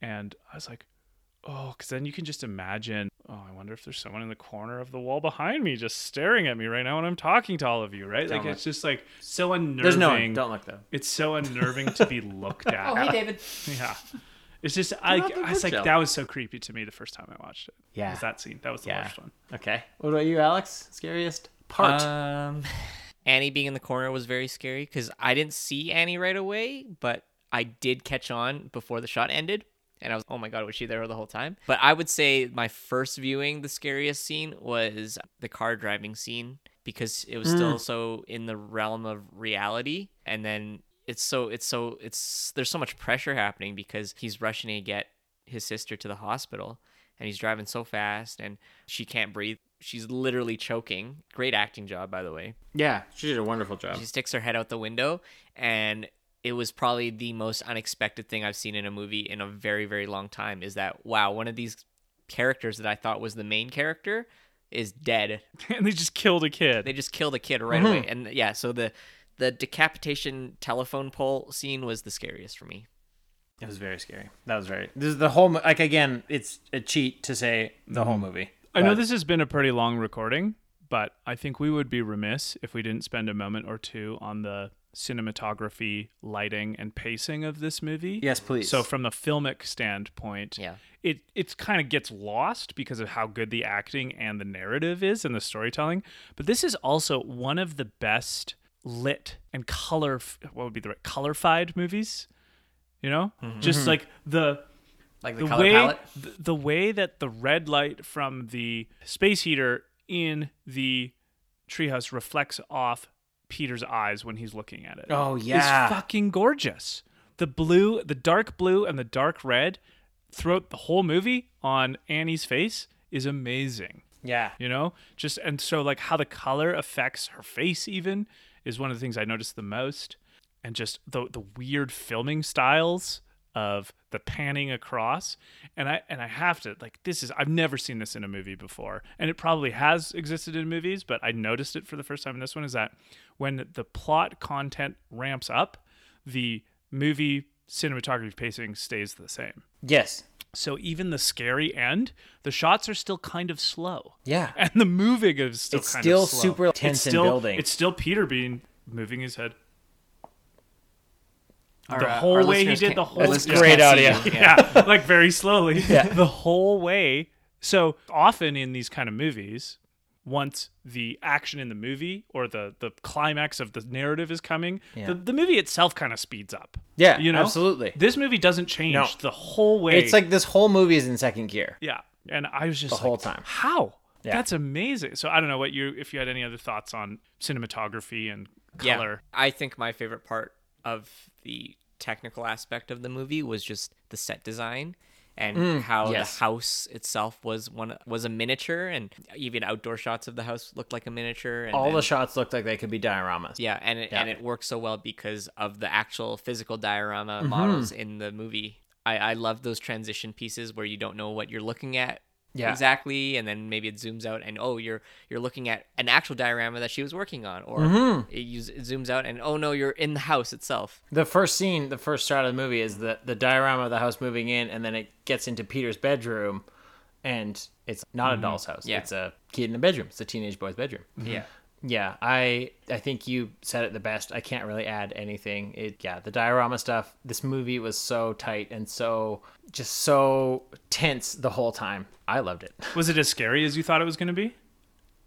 [SPEAKER 2] And I was like, oh, because then you can just imagine. Oh, I wonder if there's someone in the corner of the wall behind me just staring at me right now when I'm talking to all of you, right? like
[SPEAKER 1] Don't
[SPEAKER 2] it's just like so unnerving.
[SPEAKER 1] There's no one. Don't look though.
[SPEAKER 2] It's so (laughs) unnerving to be looked at.
[SPEAKER 3] Oh, hey, David. (laughs)
[SPEAKER 2] Yeah. It's just I, I was like that was so creepy to me the first time I watched it.
[SPEAKER 1] Yeah.
[SPEAKER 2] Was that scene. That was the
[SPEAKER 1] Yeah.
[SPEAKER 2] worst one.
[SPEAKER 1] Okay. What about you, Alex? Scariest part?
[SPEAKER 3] Um, Annie being in the corner was very scary because I didn't see Annie right away, but I did catch on before the shot ended. And I was, oh my God, was she there the whole time? But I would say my first viewing, the scariest scene was the car driving scene because it was still mm. so in the realm of reality. And then it's so, it's so, it's, there's so much pressure happening because he's rushing to get his sister to the hospital and he's driving so fast and she can't breathe. She's literally choking. Great acting job, by the way.
[SPEAKER 1] yeah, she did a wonderful job.
[SPEAKER 3] She sticks her head out the window, and it was probably the most unexpected thing I've seen in a movie in a very, very long time. Is that wow? One of these characters that I thought was the main character is dead. (laughs)
[SPEAKER 2] and they just killed a kid.
[SPEAKER 3] They just killed a kid right mm-hmm. away, and yeah, so the the decapitation telephone pole scene was the scariest for me.
[SPEAKER 1] It was very scary. That was very. This is the whole. Like again, it's a cheat to say the whole mm-hmm. movie.
[SPEAKER 2] I know this has been a pretty long recording, but I think we would be remiss if we didn't spend a moment or two on the cinematography, lighting, and pacing of this movie.
[SPEAKER 1] Yes, please.
[SPEAKER 2] So from the filmic standpoint,
[SPEAKER 3] Yeah.
[SPEAKER 2] it it kind of gets lost because of how good the acting and the narrative is and the storytelling. But this is also one of the best lit and color what would be the right colorified movies. You know, mm-hmm. just mm-hmm. like the
[SPEAKER 3] Like the,
[SPEAKER 2] the
[SPEAKER 3] color
[SPEAKER 2] way
[SPEAKER 3] palette.
[SPEAKER 2] th- the way that the red light from the space heater in the treehouse reflects off Peter's eyes when he's looking at it.
[SPEAKER 1] Oh, yeah.
[SPEAKER 2] is fucking gorgeous. The blue, the dark blue, and the dark red throughout the whole movie on Annie's face is amazing.
[SPEAKER 1] Yeah.
[SPEAKER 2] You know, just and so like how the color affects her face even is one of the things I noticed the most, and just the the weird filming styles of the panning across and i and i have to like this is i've never seen this in a movie before and it probably has existed in movies but i noticed it for the first time in this one is that when the plot content ramps up the movie cinematography pacing stays the same
[SPEAKER 1] Yes.
[SPEAKER 2] so even the scary end the shots are still kind of slow
[SPEAKER 1] Yeah. (laughs)
[SPEAKER 2] and the moving is still
[SPEAKER 1] It's
[SPEAKER 2] kind
[SPEAKER 1] still
[SPEAKER 2] of slow.
[SPEAKER 1] super
[SPEAKER 2] It's
[SPEAKER 1] tense and building.
[SPEAKER 2] It's still Peter being moving his head
[SPEAKER 3] Our,
[SPEAKER 2] the
[SPEAKER 3] uh,
[SPEAKER 2] whole
[SPEAKER 3] our
[SPEAKER 2] way he did the whole-
[SPEAKER 3] listeners
[SPEAKER 1] Great
[SPEAKER 3] can't see
[SPEAKER 1] audio.
[SPEAKER 3] you. (laughs)
[SPEAKER 2] yeah, like very slowly. Yeah. (laughs) The whole way. So often in these kind of movies, once the action in the movie or the the climax of the narrative is coming,
[SPEAKER 1] Yeah.
[SPEAKER 2] the, the movie itself kind of speeds up.
[SPEAKER 1] Yeah,
[SPEAKER 2] you know,
[SPEAKER 1] absolutely.
[SPEAKER 2] This movie doesn't change
[SPEAKER 1] No.
[SPEAKER 2] the whole way.
[SPEAKER 1] It's like this whole movie is in second gear.
[SPEAKER 2] yeah, and I was just
[SPEAKER 1] The
[SPEAKER 2] like,
[SPEAKER 1] whole time.
[SPEAKER 2] How?
[SPEAKER 1] Yeah.
[SPEAKER 2] That's amazing. So I don't know what you if you had any other thoughts on cinematography and color.
[SPEAKER 3] Yeah, I think my favorite part of the technical aspect of the movie was just the set design and how
[SPEAKER 1] Mm, yes.
[SPEAKER 3] the house itself was one was a miniature and even outdoor shots of the house looked like a miniature and
[SPEAKER 1] All the shots looked like they could be dioramas.
[SPEAKER 3] yeah and it,
[SPEAKER 1] Yeah.
[SPEAKER 3] and it works so well because of the actual physical diorama
[SPEAKER 1] Mm-hmm.
[SPEAKER 3] models in the movie I, I love those transition pieces where you don't know what you're looking at
[SPEAKER 1] Yeah.
[SPEAKER 3] exactly and then maybe it zooms out and oh you're you're looking at an actual diorama that she was working on or
[SPEAKER 1] Mm-hmm.
[SPEAKER 3] it, use, it zooms out and oh no you're in the house itself
[SPEAKER 1] The first scene, the first shot of the movie is the the diorama of the house moving in, and then it gets into Peter's bedroom, and it's not a doll's house.
[SPEAKER 3] Yeah.
[SPEAKER 1] It's a kid in a bedroom. It's a teenage boy's bedroom.
[SPEAKER 3] yeah
[SPEAKER 1] Yeah, I I think you said it the best. I can't really add anything. It yeah, the diorama stuff. This movie was so tight and so just so tense the whole time. I loved it. (laughs)
[SPEAKER 2] Was it as scary as you thought it was going to be?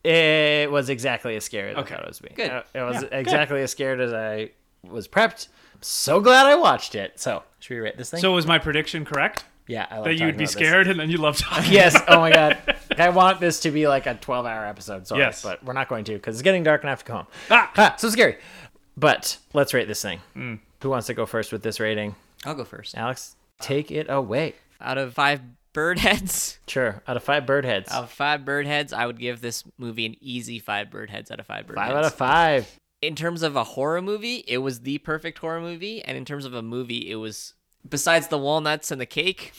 [SPEAKER 1] It was exactly as scary as
[SPEAKER 2] Okay.
[SPEAKER 1] I thought it was. Being.
[SPEAKER 3] Good.
[SPEAKER 1] Uh, It was
[SPEAKER 2] Yeah, good.
[SPEAKER 1] exactly as scared as I was prepped. I'm so glad I watched it. So should we rate this thing?
[SPEAKER 2] So was my prediction correct?
[SPEAKER 1] yeah, I
[SPEAKER 2] That you'd be
[SPEAKER 1] about this.
[SPEAKER 2] scared and then you love talking. (laughs)
[SPEAKER 1] Yes. Oh my god. (laughs) I want this to be like a 12 hour episode. Sorry,
[SPEAKER 2] Yes.
[SPEAKER 1] but we're not going to because it's getting dark and I have to go home.
[SPEAKER 2] Ah!
[SPEAKER 1] Ah, so scary. But let's rate this thing.
[SPEAKER 2] Hmm.
[SPEAKER 1] Who wants to go first with this rating?
[SPEAKER 3] i'll go first
[SPEAKER 1] Alex, take it away.
[SPEAKER 3] out of five bird (laughs) heads
[SPEAKER 1] Sure. Out of five bird heads.
[SPEAKER 3] out of five bird heads i would give this movie an easy five bird heads out of five bird
[SPEAKER 1] five
[SPEAKER 3] heads
[SPEAKER 1] out of five.
[SPEAKER 3] in terms of a horror movie, it was the perfect horror movie, and in terms of a movie, it was besides the walnuts and the cake,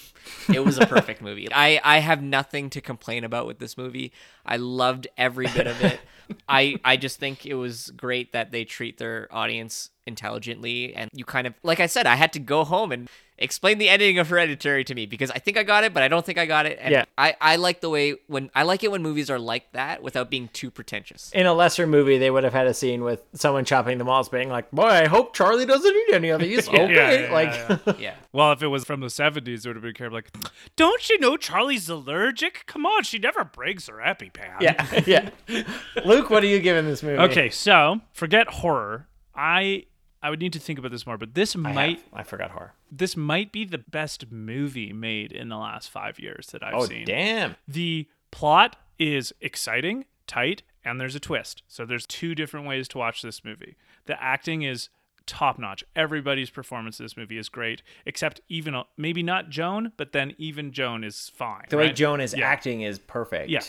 [SPEAKER 3] it was a perfect movie. (laughs) I I have nothing to complain about with this movie. I loved every bit of it. I I just think it was great that they treat their audience intelligently and you kind of like I said I had to go home and explain the ending of Hereditary to me because I think I got it but I don't think I got it and
[SPEAKER 1] Yeah.
[SPEAKER 3] I I like the way when I like it when movies are like that without being too pretentious.
[SPEAKER 1] In a lesser movie, they would have had a scene with someone chopping the malls, being like, "Boy, I hope Charlie doesn't eat any of these." (laughs)
[SPEAKER 2] Yeah,
[SPEAKER 1] okay,
[SPEAKER 2] yeah,
[SPEAKER 1] like,
[SPEAKER 2] yeah, (laughs)
[SPEAKER 3] Yeah.
[SPEAKER 2] Well, if it was from the 70s, it would have been kind of like, don't you know Charlie's allergic? Come on, she never breaks her EpiPen.
[SPEAKER 1] yeah, (laughs) yeah. Luke, what are you giving this movie?
[SPEAKER 2] Okay, so forget horror. I I would need to think about this more, but this
[SPEAKER 1] I
[SPEAKER 2] might
[SPEAKER 1] have. I forgot horror.
[SPEAKER 2] this might be the best movie made in the last five years that I've seen.
[SPEAKER 1] Oh
[SPEAKER 2] seen.
[SPEAKER 1] damn!
[SPEAKER 2] The plot is exciting, tight, and there's a twist. So there's two different ways to watch this movie. The acting is top notch. Everybody's performance in this movie is great, except even maybe not Joan, but then even Joan is fine.
[SPEAKER 1] The way? Joan is
[SPEAKER 2] Yeah.
[SPEAKER 1] acting is perfect.
[SPEAKER 2] Yeah.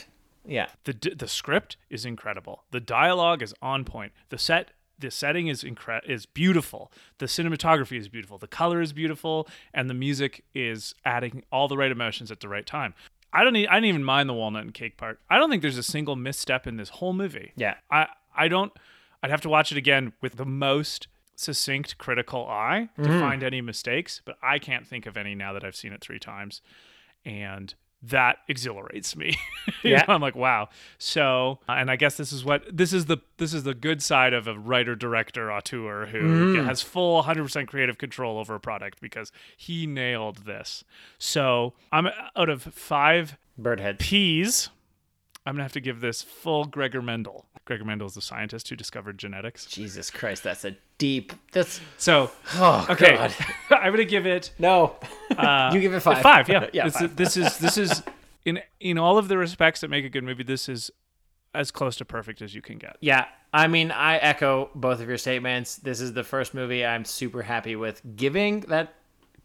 [SPEAKER 1] yeah.
[SPEAKER 2] The the script is incredible. The dialogue is on point. The set the setting is incre- is beautiful. The cinematography is beautiful. The color is beautiful, and the music is adding all the right emotions at the right time. I don't. Need, I didn't even mind the walnut and cake part. I don't think there's a single misstep in this whole movie.
[SPEAKER 1] Yeah.
[SPEAKER 2] I I don't. I'd have to watch it again with the most succinct critical eye to
[SPEAKER 1] Mm-hmm.
[SPEAKER 2] find any mistakes, but I can't think of any now that I've seen it three times, and that exhilarates me. (laughs)
[SPEAKER 1] Yeah.
[SPEAKER 2] know, I'm like, wow. So, uh, and I guess this is what this is the this is the good side of a writer director auteur who
[SPEAKER 1] Mm.
[SPEAKER 2] has full 100% creative control over a product because he nailed this. So, I'm out of 5 bird
[SPEAKER 1] Birdhead.
[SPEAKER 2] P's, I'm to have to give this full Gregor Mendel. Gregor Mendel is the scientist who discovered genetics.
[SPEAKER 1] Jesus Christ, that's a deep. That's
[SPEAKER 2] So,
[SPEAKER 1] oh
[SPEAKER 2] okay,
[SPEAKER 1] God. (laughs)
[SPEAKER 2] I'm to give it
[SPEAKER 1] No,
[SPEAKER 2] uh, (laughs)
[SPEAKER 1] you give it five.
[SPEAKER 2] Five, yeah. (laughs)
[SPEAKER 1] yeah. Five.
[SPEAKER 2] This is this is in in all of the respects that make a good movie. This is as close to perfect as you can get.
[SPEAKER 1] Yeah, I mean, I echo both of your statements. This is the first movie I'm super happy with giving that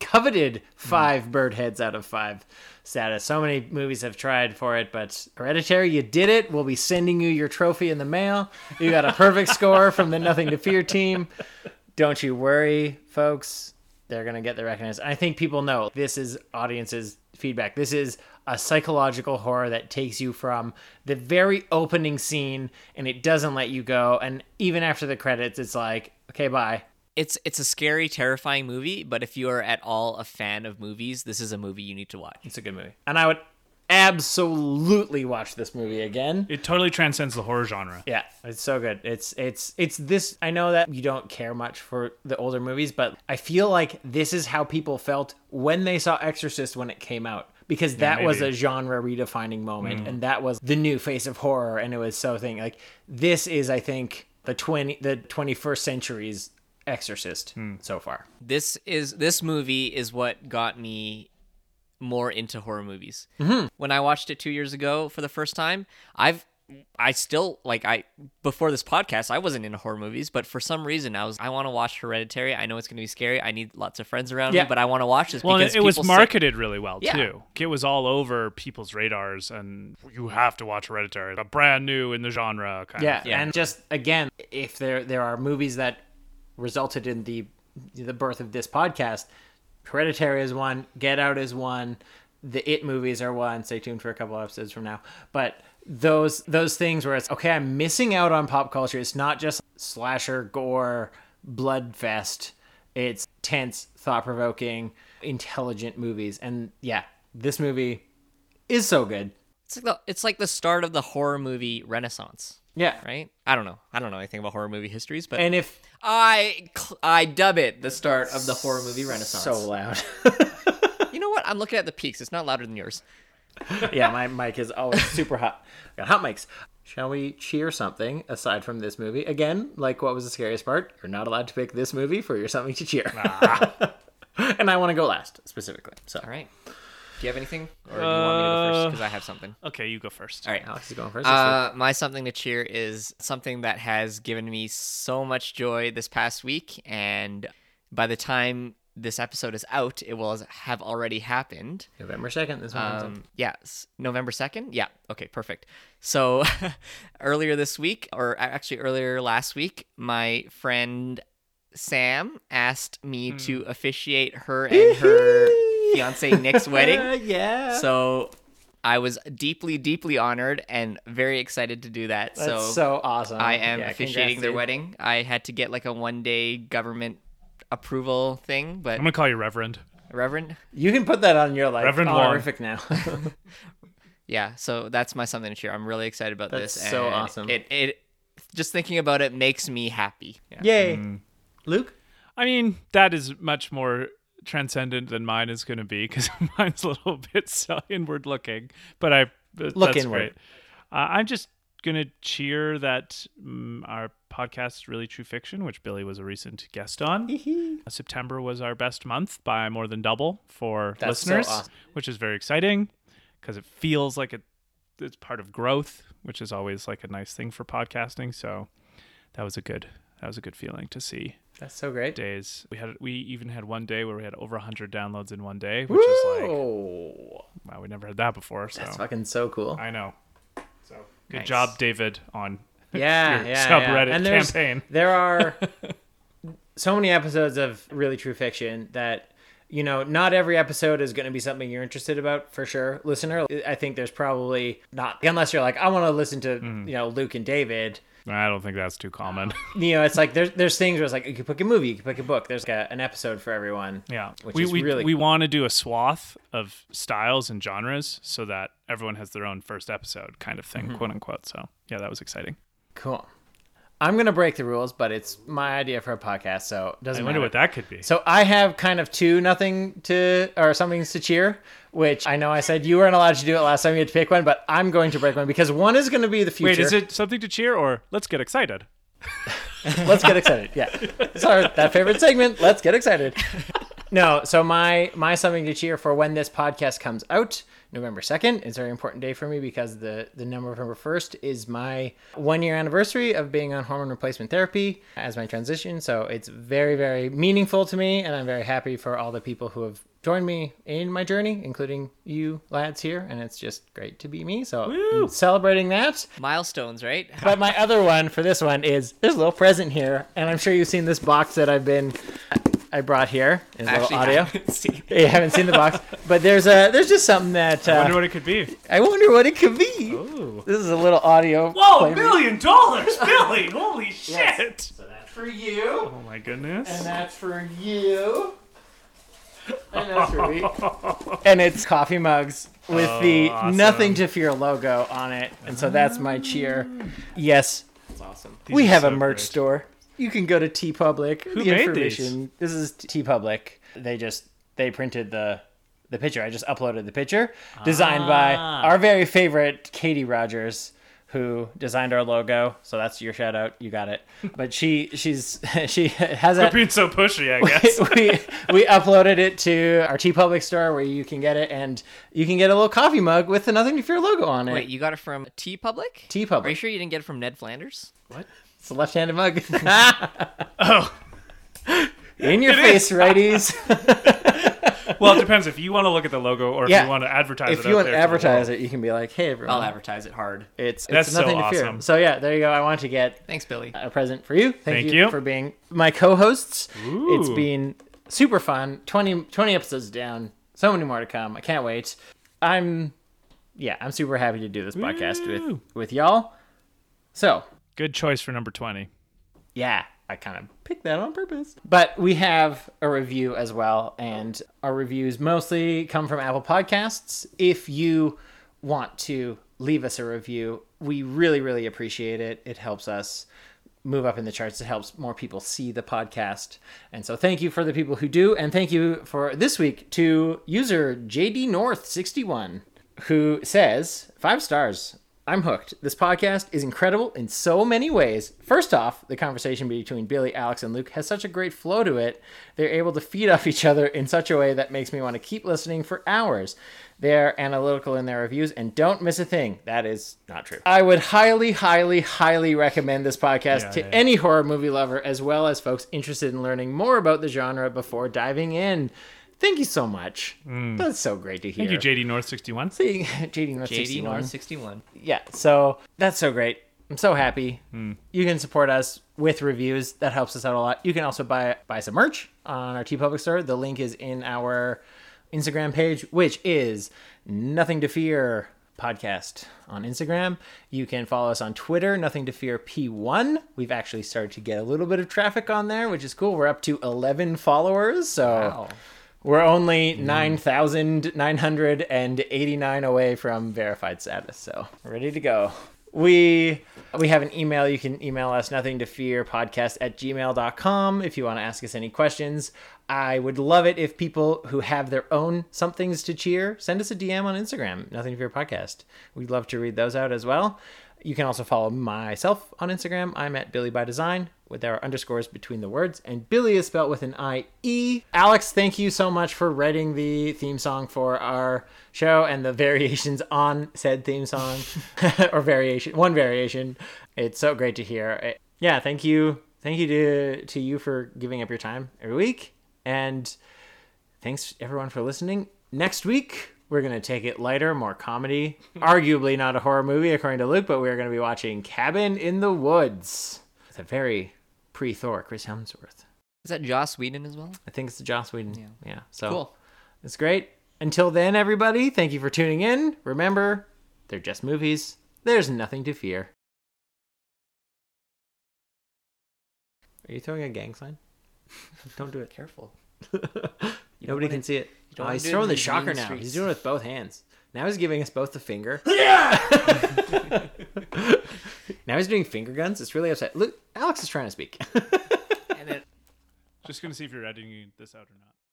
[SPEAKER 1] coveted hmm. five bird heads out of five status. So many movies have tried for it, but Hereditary, you did it. We'll be sending you your trophy in the mail. You got a perfect (laughs) score from the Nothing to Fear team. Don't you worry, folks. They're going to get the recognition. I think people know this is audiences' feedback. This is a psychological horror that takes you from the very opening scene and it doesn't let you go. And even after the credits, it's like, okay, bye.
[SPEAKER 3] It's it's a scary, terrifying movie, but if you are at all a fan of movies, this is a movie you need to watch.
[SPEAKER 1] It's a good movie. And I would absolutely watch this movie again.
[SPEAKER 2] It totally transcends the horror genre.
[SPEAKER 1] Yeah, it's so good. It's it's it's this. I know that you don't care much for the older movies, but I feel like this is how people felt when they saw Exorcist when it came out because that was a genre redefining moment mm. and that was the new face of horror and it was so thing like this is I think the 20 the 21st century's Exorcist so far.
[SPEAKER 3] This is this movie is what got me more into horror movies.
[SPEAKER 1] Mm-hmm.
[SPEAKER 3] When I watched it two years ago for the first time, I've I still like I before this podcast I wasn't into horror movies, but for some reason I was I want to watch Hereditary. I know it's going to be scary. I need lots of friends around
[SPEAKER 1] Yeah.
[SPEAKER 3] me, but I want to watch this
[SPEAKER 2] Well,
[SPEAKER 3] because
[SPEAKER 2] it, it was
[SPEAKER 3] people say-
[SPEAKER 2] marketed really well
[SPEAKER 3] Yeah.
[SPEAKER 2] too. It was all over people's radars, and you have to watch Hereditary, a brand new in the genre. Kind
[SPEAKER 1] Yeah,
[SPEAKER 2] of.
[SPEAKER 3] Yeah.
[SPEAKER 1] and just again, if there there are movies that resulted in the the birth of this podcast, Hereditary is one, Get Out is one, the It movies are one. Stay tuned for a couple episodes from now. But those those things where it's okay, I'm missing out on pop culture. It's not just slasher, gore, blood fest. It's tense, thought provoking, intelligent movies. And yeah, this movie is so good.
[SPEAKER 3] It's like the, it's like the start of the horror movie renaissance,
[SPEAKER 1] Yeah.
[SPEAKER 3] right? I don't know. I don't know anything about horror movie histories, but
[SPEAKER 1] And if
[SPEAKER 3] I I dub it the start of the horror movie renaissance.
[SPEAKER 1] so loud. (laughs)
[SPEAKER 3] you know what? I'm looking at the peaks. It's not louder than yours. (laughs)
[SPEAKER 1] yeah, my mic is always super hot. Got hot mics. Shall we cheer something aside from this movie? Again, like what was the scariest part? You're not allowed to pick this movie for your something to cheer. Ah. (laughs) and I want to go last specifically. So,
[SPEAKER 3] All right. Do you have anything, or do you want me to go first? Because I have something.
[SPEAKER 2] Okay, you go first.
[SPEAKER 3] All right.
[SPEAKER 1] Alex is going first.
[SPEAKER 3] Uh, my something to cheer is something that has given me so much joy this past week, and by the time this episode is out, it will have already happened.
[SPEAKER 1] November second. This one.
[SPEAKER 3] Um, yeah, s- November 2nd? Yeah, okay, perfect. So (laughs) earlier this week, or actually earlier last week, my friend Sam asked me to officiate her and her fiance Nick's wedding. (laughs)
[SPEAKER 1] yeah.
[SPEAKER 3] So I was deeply, deeply honored and very excited to do that.
[SPEAKER 1] That's
[SPEAKER 3] so,
[SPEAKER 1] so awesome.
[SPEAKER 3] I am
[SPEAKER 1] Yeah,
[SPEAKER 3] officiating their wedding. I had to get like a one day government approval thing, but
[SPEAKER 2] I'm gonna call you Reverend.
[SPEAKER 3] Reverend,
[SPEAKER 1] You can put that on your like
[SPEAKER 2] Reverend Wong.
[SPEAKER 1] honorific now. (laughs)
[SPEAKER 3] yeah. So that's my something to cheer. I'm really excited about
[SPEAKER 1] That's
[SPEAKER 3] this.
[SPEAKER 1] so
[SPEAKER 3] and
[SPEAKER 1] awesome.
[SPEAKER 3] It it just thinking about it makes me happy. Yeah.
[SPEAKER 1] Yay,
[SPEAKER 2] Mm.
[SPEAKER 1] Luke.
[SPEAKER 2] I mean, that is much more transcendent than mine is going to be because (laughs) mine's a little bit (laughs) so inward looking. But I
[SPEAKER 1] look
[SPEAKER 2] that's
[SPEAKER 1] inward.
[SPEAKER 2] Great. Uh, I'm just going to cheer that um, our podcast, Really True Fiction, which Billy was a recent guest on. Uh, September was our best month by more than double for
[SPEAKER 1] That's so
[SPEAKER 2] listeners,
[SPEAKER 1] awesome.
[SPEAKER 2] which is very exciting because it feels like it, it's part of growth, which is always like a nice thing for podcasting. So that was a good that was a good feeling to see
[SPEAKER 1] That's so great.
[SPEAKER 2] days. We had we even had one day where we had over 100 downloads in one day, which is like wow, we never had that before. So
[SPEAKER 1] That's fucking so cool.
[SPEAKER 2] I know. So good
[SPEAKER 3] Nice.
[SPEAKER 2] job, David, on (laughs)
[SPEAKER 1] yeah,
[SPEAKER 2] your
[SPEAKER 1] yeah,
[SPEAKER 2] subreddit
[SPEAKER 1] yeah. And there's,
[SPEAKER 2] campaign.
[SPEAKER 1] There are (laughs) so many episodes of really true fiction that you know not every episode is going to be something you're interested about for sure listener i think there's probably not unless you're like i want to listen to
[SPEAKER 2] Mm-hmm.
[SPEAKER 1] you know luke and david
[SPEAKER 2] I don't think that's too common.
[SPEAKER 1] you know (laughs) it's like there's there's things where it's like you can pick a movie you can pick a book there's like a, an episode for everyone
[SPEAKER 2] Yeah,
[SPEAKER 1] which
[SPEAKER 2] we
[SPEAKER 1] is
[SPEAKER 2] we,
[SPEAKER 1] really
[SPEAKER 2] we
[SPEAKER 1] cool.
[SPEAKER 2] want to do a swath of styles and genres so that everyone has their own first episode kind of
[SPEAKER 1] Mm-hmm.
[SPEAKER 2] thing, quote unquote. So yeah, that was exciting.
[SPEAKER 1] cool i'm going to break the rules but it's my idea for a podcast so it doesn't I
[SPEAKER 2] wonder
[SPEAKER 1] matter
[SPEAKER 2] what that could be.
[SPEAKER 1] So I have kind of two nothing to or something to cheer, which I know I said you weren't allowed to do it last time. You had to pick one, but I'm going to break one because one is going to be the future.
[SPEAKER 2] Wait, is it something to cheer or let's get excited? (laughs)
[SPEAKER 1] Let's get excited. Yeah, sorry, that favorite segment. Let's get excited. (laughs) No, so my my something to cheer for when this podcast comes out, November second. It's a very important day for me because the the number November first is my one year anniversary of being on hormone replacement therapy as my transition. So it's very very meaningful to me, and I'm very happy for all the people who have joined me in my journey, including you lads here. And it's just great to be me. So celebrating that.
[SPEAKER 3] Milestones, right? (laughs)
[SPEAKER 1] But my other one for this one is there's a little present here, and I'm sure you've seen this box that I've been I brought here. Is a little audio.
[SPEAKER 3] haven't.
[SPEAKER 1] You haven't seen the box, but there's a there's just something that uh,
[SPEAKER 2] I wonder what it could be.
[SPEAKER 1] I wonder what it could be.
[SPEAKER 2] Ooh.
[SPEAKER 1] This is a little audio.
[SPEAKER 2] Whoa,
[SPEAKER 1] a
[SPEAKER 2] million dollars, Billy! (laughs) Holy shit!
[SPEAKER 1] So that's for you,
[SPEAKER 2] Oh my goodness.
[SPEAKER 1] and that's for you, (laughs) and that's for me. And it's coffee mugs with the
[SPEAKER 2] Oh, awesome.
[SPEAKER 1] "Nothing to Fear" logo on it, and so that's my cheer. Yes,
[SPEAKER 3] That's awesome.
[SPEAKER 2] These
[SPEAKER 1] we
[SPEAKER 2] are
[SPEAKER 1] have a merch
[SPEAKER 2] great.
[SPEAKER 1] store. You can go to TeePublic.
[SPEAKER 2] Who
[SPEAKER 1] the
[SPEAKER 2] made
[SPEAKER 1] information. This is TeePublic. They just they printed the the picture. I just uploaded the picture, designed by
[SPEAKER 2] Ah.
[SPEAKER 1] our very favorite Katie Rogers, who designed our logo. So that's your shout out. You got it. (laughs) But she she's (laughs) she has
[SPEAKER 2] Quit
[SPEAKER 1] a
[SPEAKER 2] being so pushy, I guess. (laughs)
[SPEAKER 1] we we uploaded it to our TeePublic store where you can get it, and you can get a little coffee mug with the Nothing to Fear logo on it.
[SPEAKER 3] Wait, you got it from TeePublic? T Public. Are you sure you didn't get it from Ned Flanders?
[SPEAKER 1] It's a left-handed mug. (laughs)
[SPEAKER 2] oh,
[SPEAKER 1] In your face, righties. (laughs)
[SPEAKER 2] well, it depends if you want to look at the logo or if
[SPEAKER 1] Yeah.
[SPEAKER 2] you want to advertise it.
[SPEAKER 1] if you want to advertise it, you can be like, "Hey, everyone,
[SPEAKER 3] I'll advertise it hard.
[SPEAKER 1] it's
[SPEAKER 2] That's
[SPEAKER 1] it's
[SPEAKER 2] so
[SPEAKER 1] nothing to fear."
[SPEAKER 2] awesome.
[SPEAKER 1] So yeah, there you go. I want to get
[SPEAKER 3] Thanks, Billy.
[SPEAKER 1] a present for you. Thank,
[SPEAKER 2] Thank
[SPEAKER 1] you,
[SPEAKER 2] you.
[SPEAKER 1] for being my co-hosts. It's been super fun. 20, 20 episodes down. So many more to come. I can't wait. I'm yeah, I'm super happy to do this podcast with with y'all. So
[SPEAKER 2] Good choice for number 20.
[SPEAKER 1] yeah, I kind of picked that on purpose. But we have a review as well, and our reviews mostly come from Apple Podcasts. If you want to leave us a review, we really, really appreciate it. It helps us move up in the charts. It helps more people see the podcast. And so thank you for the people who do. And thank you for this week to user JD North61, who says, five stars. I'm hooked. This podcast is incredible in so many ways. First off, the conversation between Billy, Alex, and Luke has such a great flow to it. They're able to feed off each other in such a way that makes me want to keep listening for hours. They're analytical in their reviews and don't miss a thing. That is not true. I would highly, highly, highly recommend this podcast
[SPEAKER 2] Yeah,
[SPEAKER 1] to
[SPEAKER 2] yeah.
[SPEAKER 1] any horror movie lover as well as folks interested in learning more about the genre before diving in. Thank you so much. That's so great to hear.
[SPEAKER 2] Mm. Thank you, JD North 61.
[SPEAKER 1] See, (laughs) JD North
[SPEAKER 3] JD
[SPEAKER 1] 61
[SPEAKER 3] North 61.
[SPEAKER 1] yeah so that's so great i'm so happy
[SPEAKER 2] Hmm.
[SPEAKER 1] you can support us with reviews that helps us out a lot you can also buy buy some merch on our TeePublic store the link is in our Instagram page, which is Nothing to Fear podcast on Instagram. You can follow us on Twitter, Nothing to Fear P1. We've actually started to get a little bit of traffic on there, which is cool. We're up to 11 followers, so we're only 9,989 away from verified status. So, ready to go. We we have an email. You can email us nothing to fear podcast at gmail.com if you want to ask us any questions. I would love it if people who have their own somethings to cheer send us a DM on Instagram, nothing to fear podcast. We'd love to read those out as well. You can also follow myself on Instagram. I'm at Billy by Design with our underscores between the words, and Billy is spelled with an I E. Alex, thank you so much for writing the theme song for our show and the (laughs) variations on said theme song, (laughs) or variation, one variation. It's so great to hear. It- yeah, thank you, thank you to to you for giving up your time every week, and thanks everyone for listening. Next week, we're going to take it lighter, more comedy. Arguably not a horror movie, according to Luke, but we're going to be watching Cabin in the Woods. It's a very pre Thor, Chris Hemsworth.
[SPEAKER 3] Is that Joss Whedon as well?
[SPEAKER 1] I think it's the Joss Whedon. Yeah. yeah. So
[SPEAKER 3] Cool.
[SPEAKER 1] it's great. Until then, everybody, thank you for tuning in. Remember, they're just movies. There's nothing to fear. Are you throwing a gang sign? (laughs) Don't do it.
[SPEAKER 3] Careful. (laughs)
[SPEAKER 1] Nobody can see it.
[SPEAKER 3] don't
[SPEAKER 1] Oh, he's
[SPEAKER 3] do
[SPEAKER 1] throwing the
[SPEAKER 3] these
[SPEAKER 1] shocker now.
[SPEAKER 3] streets.
[SPEAKER 1] He's doing it with both hands. Now he's giving us both the finger. (laughs) Yeah. (laughs) now he's doing finger guns. It's really upset. Look, Alex is trying to speak. (laughs)
[SPEAKER 3] And it
[SPEAKER 2] Just gonna see if you're editing this out or not.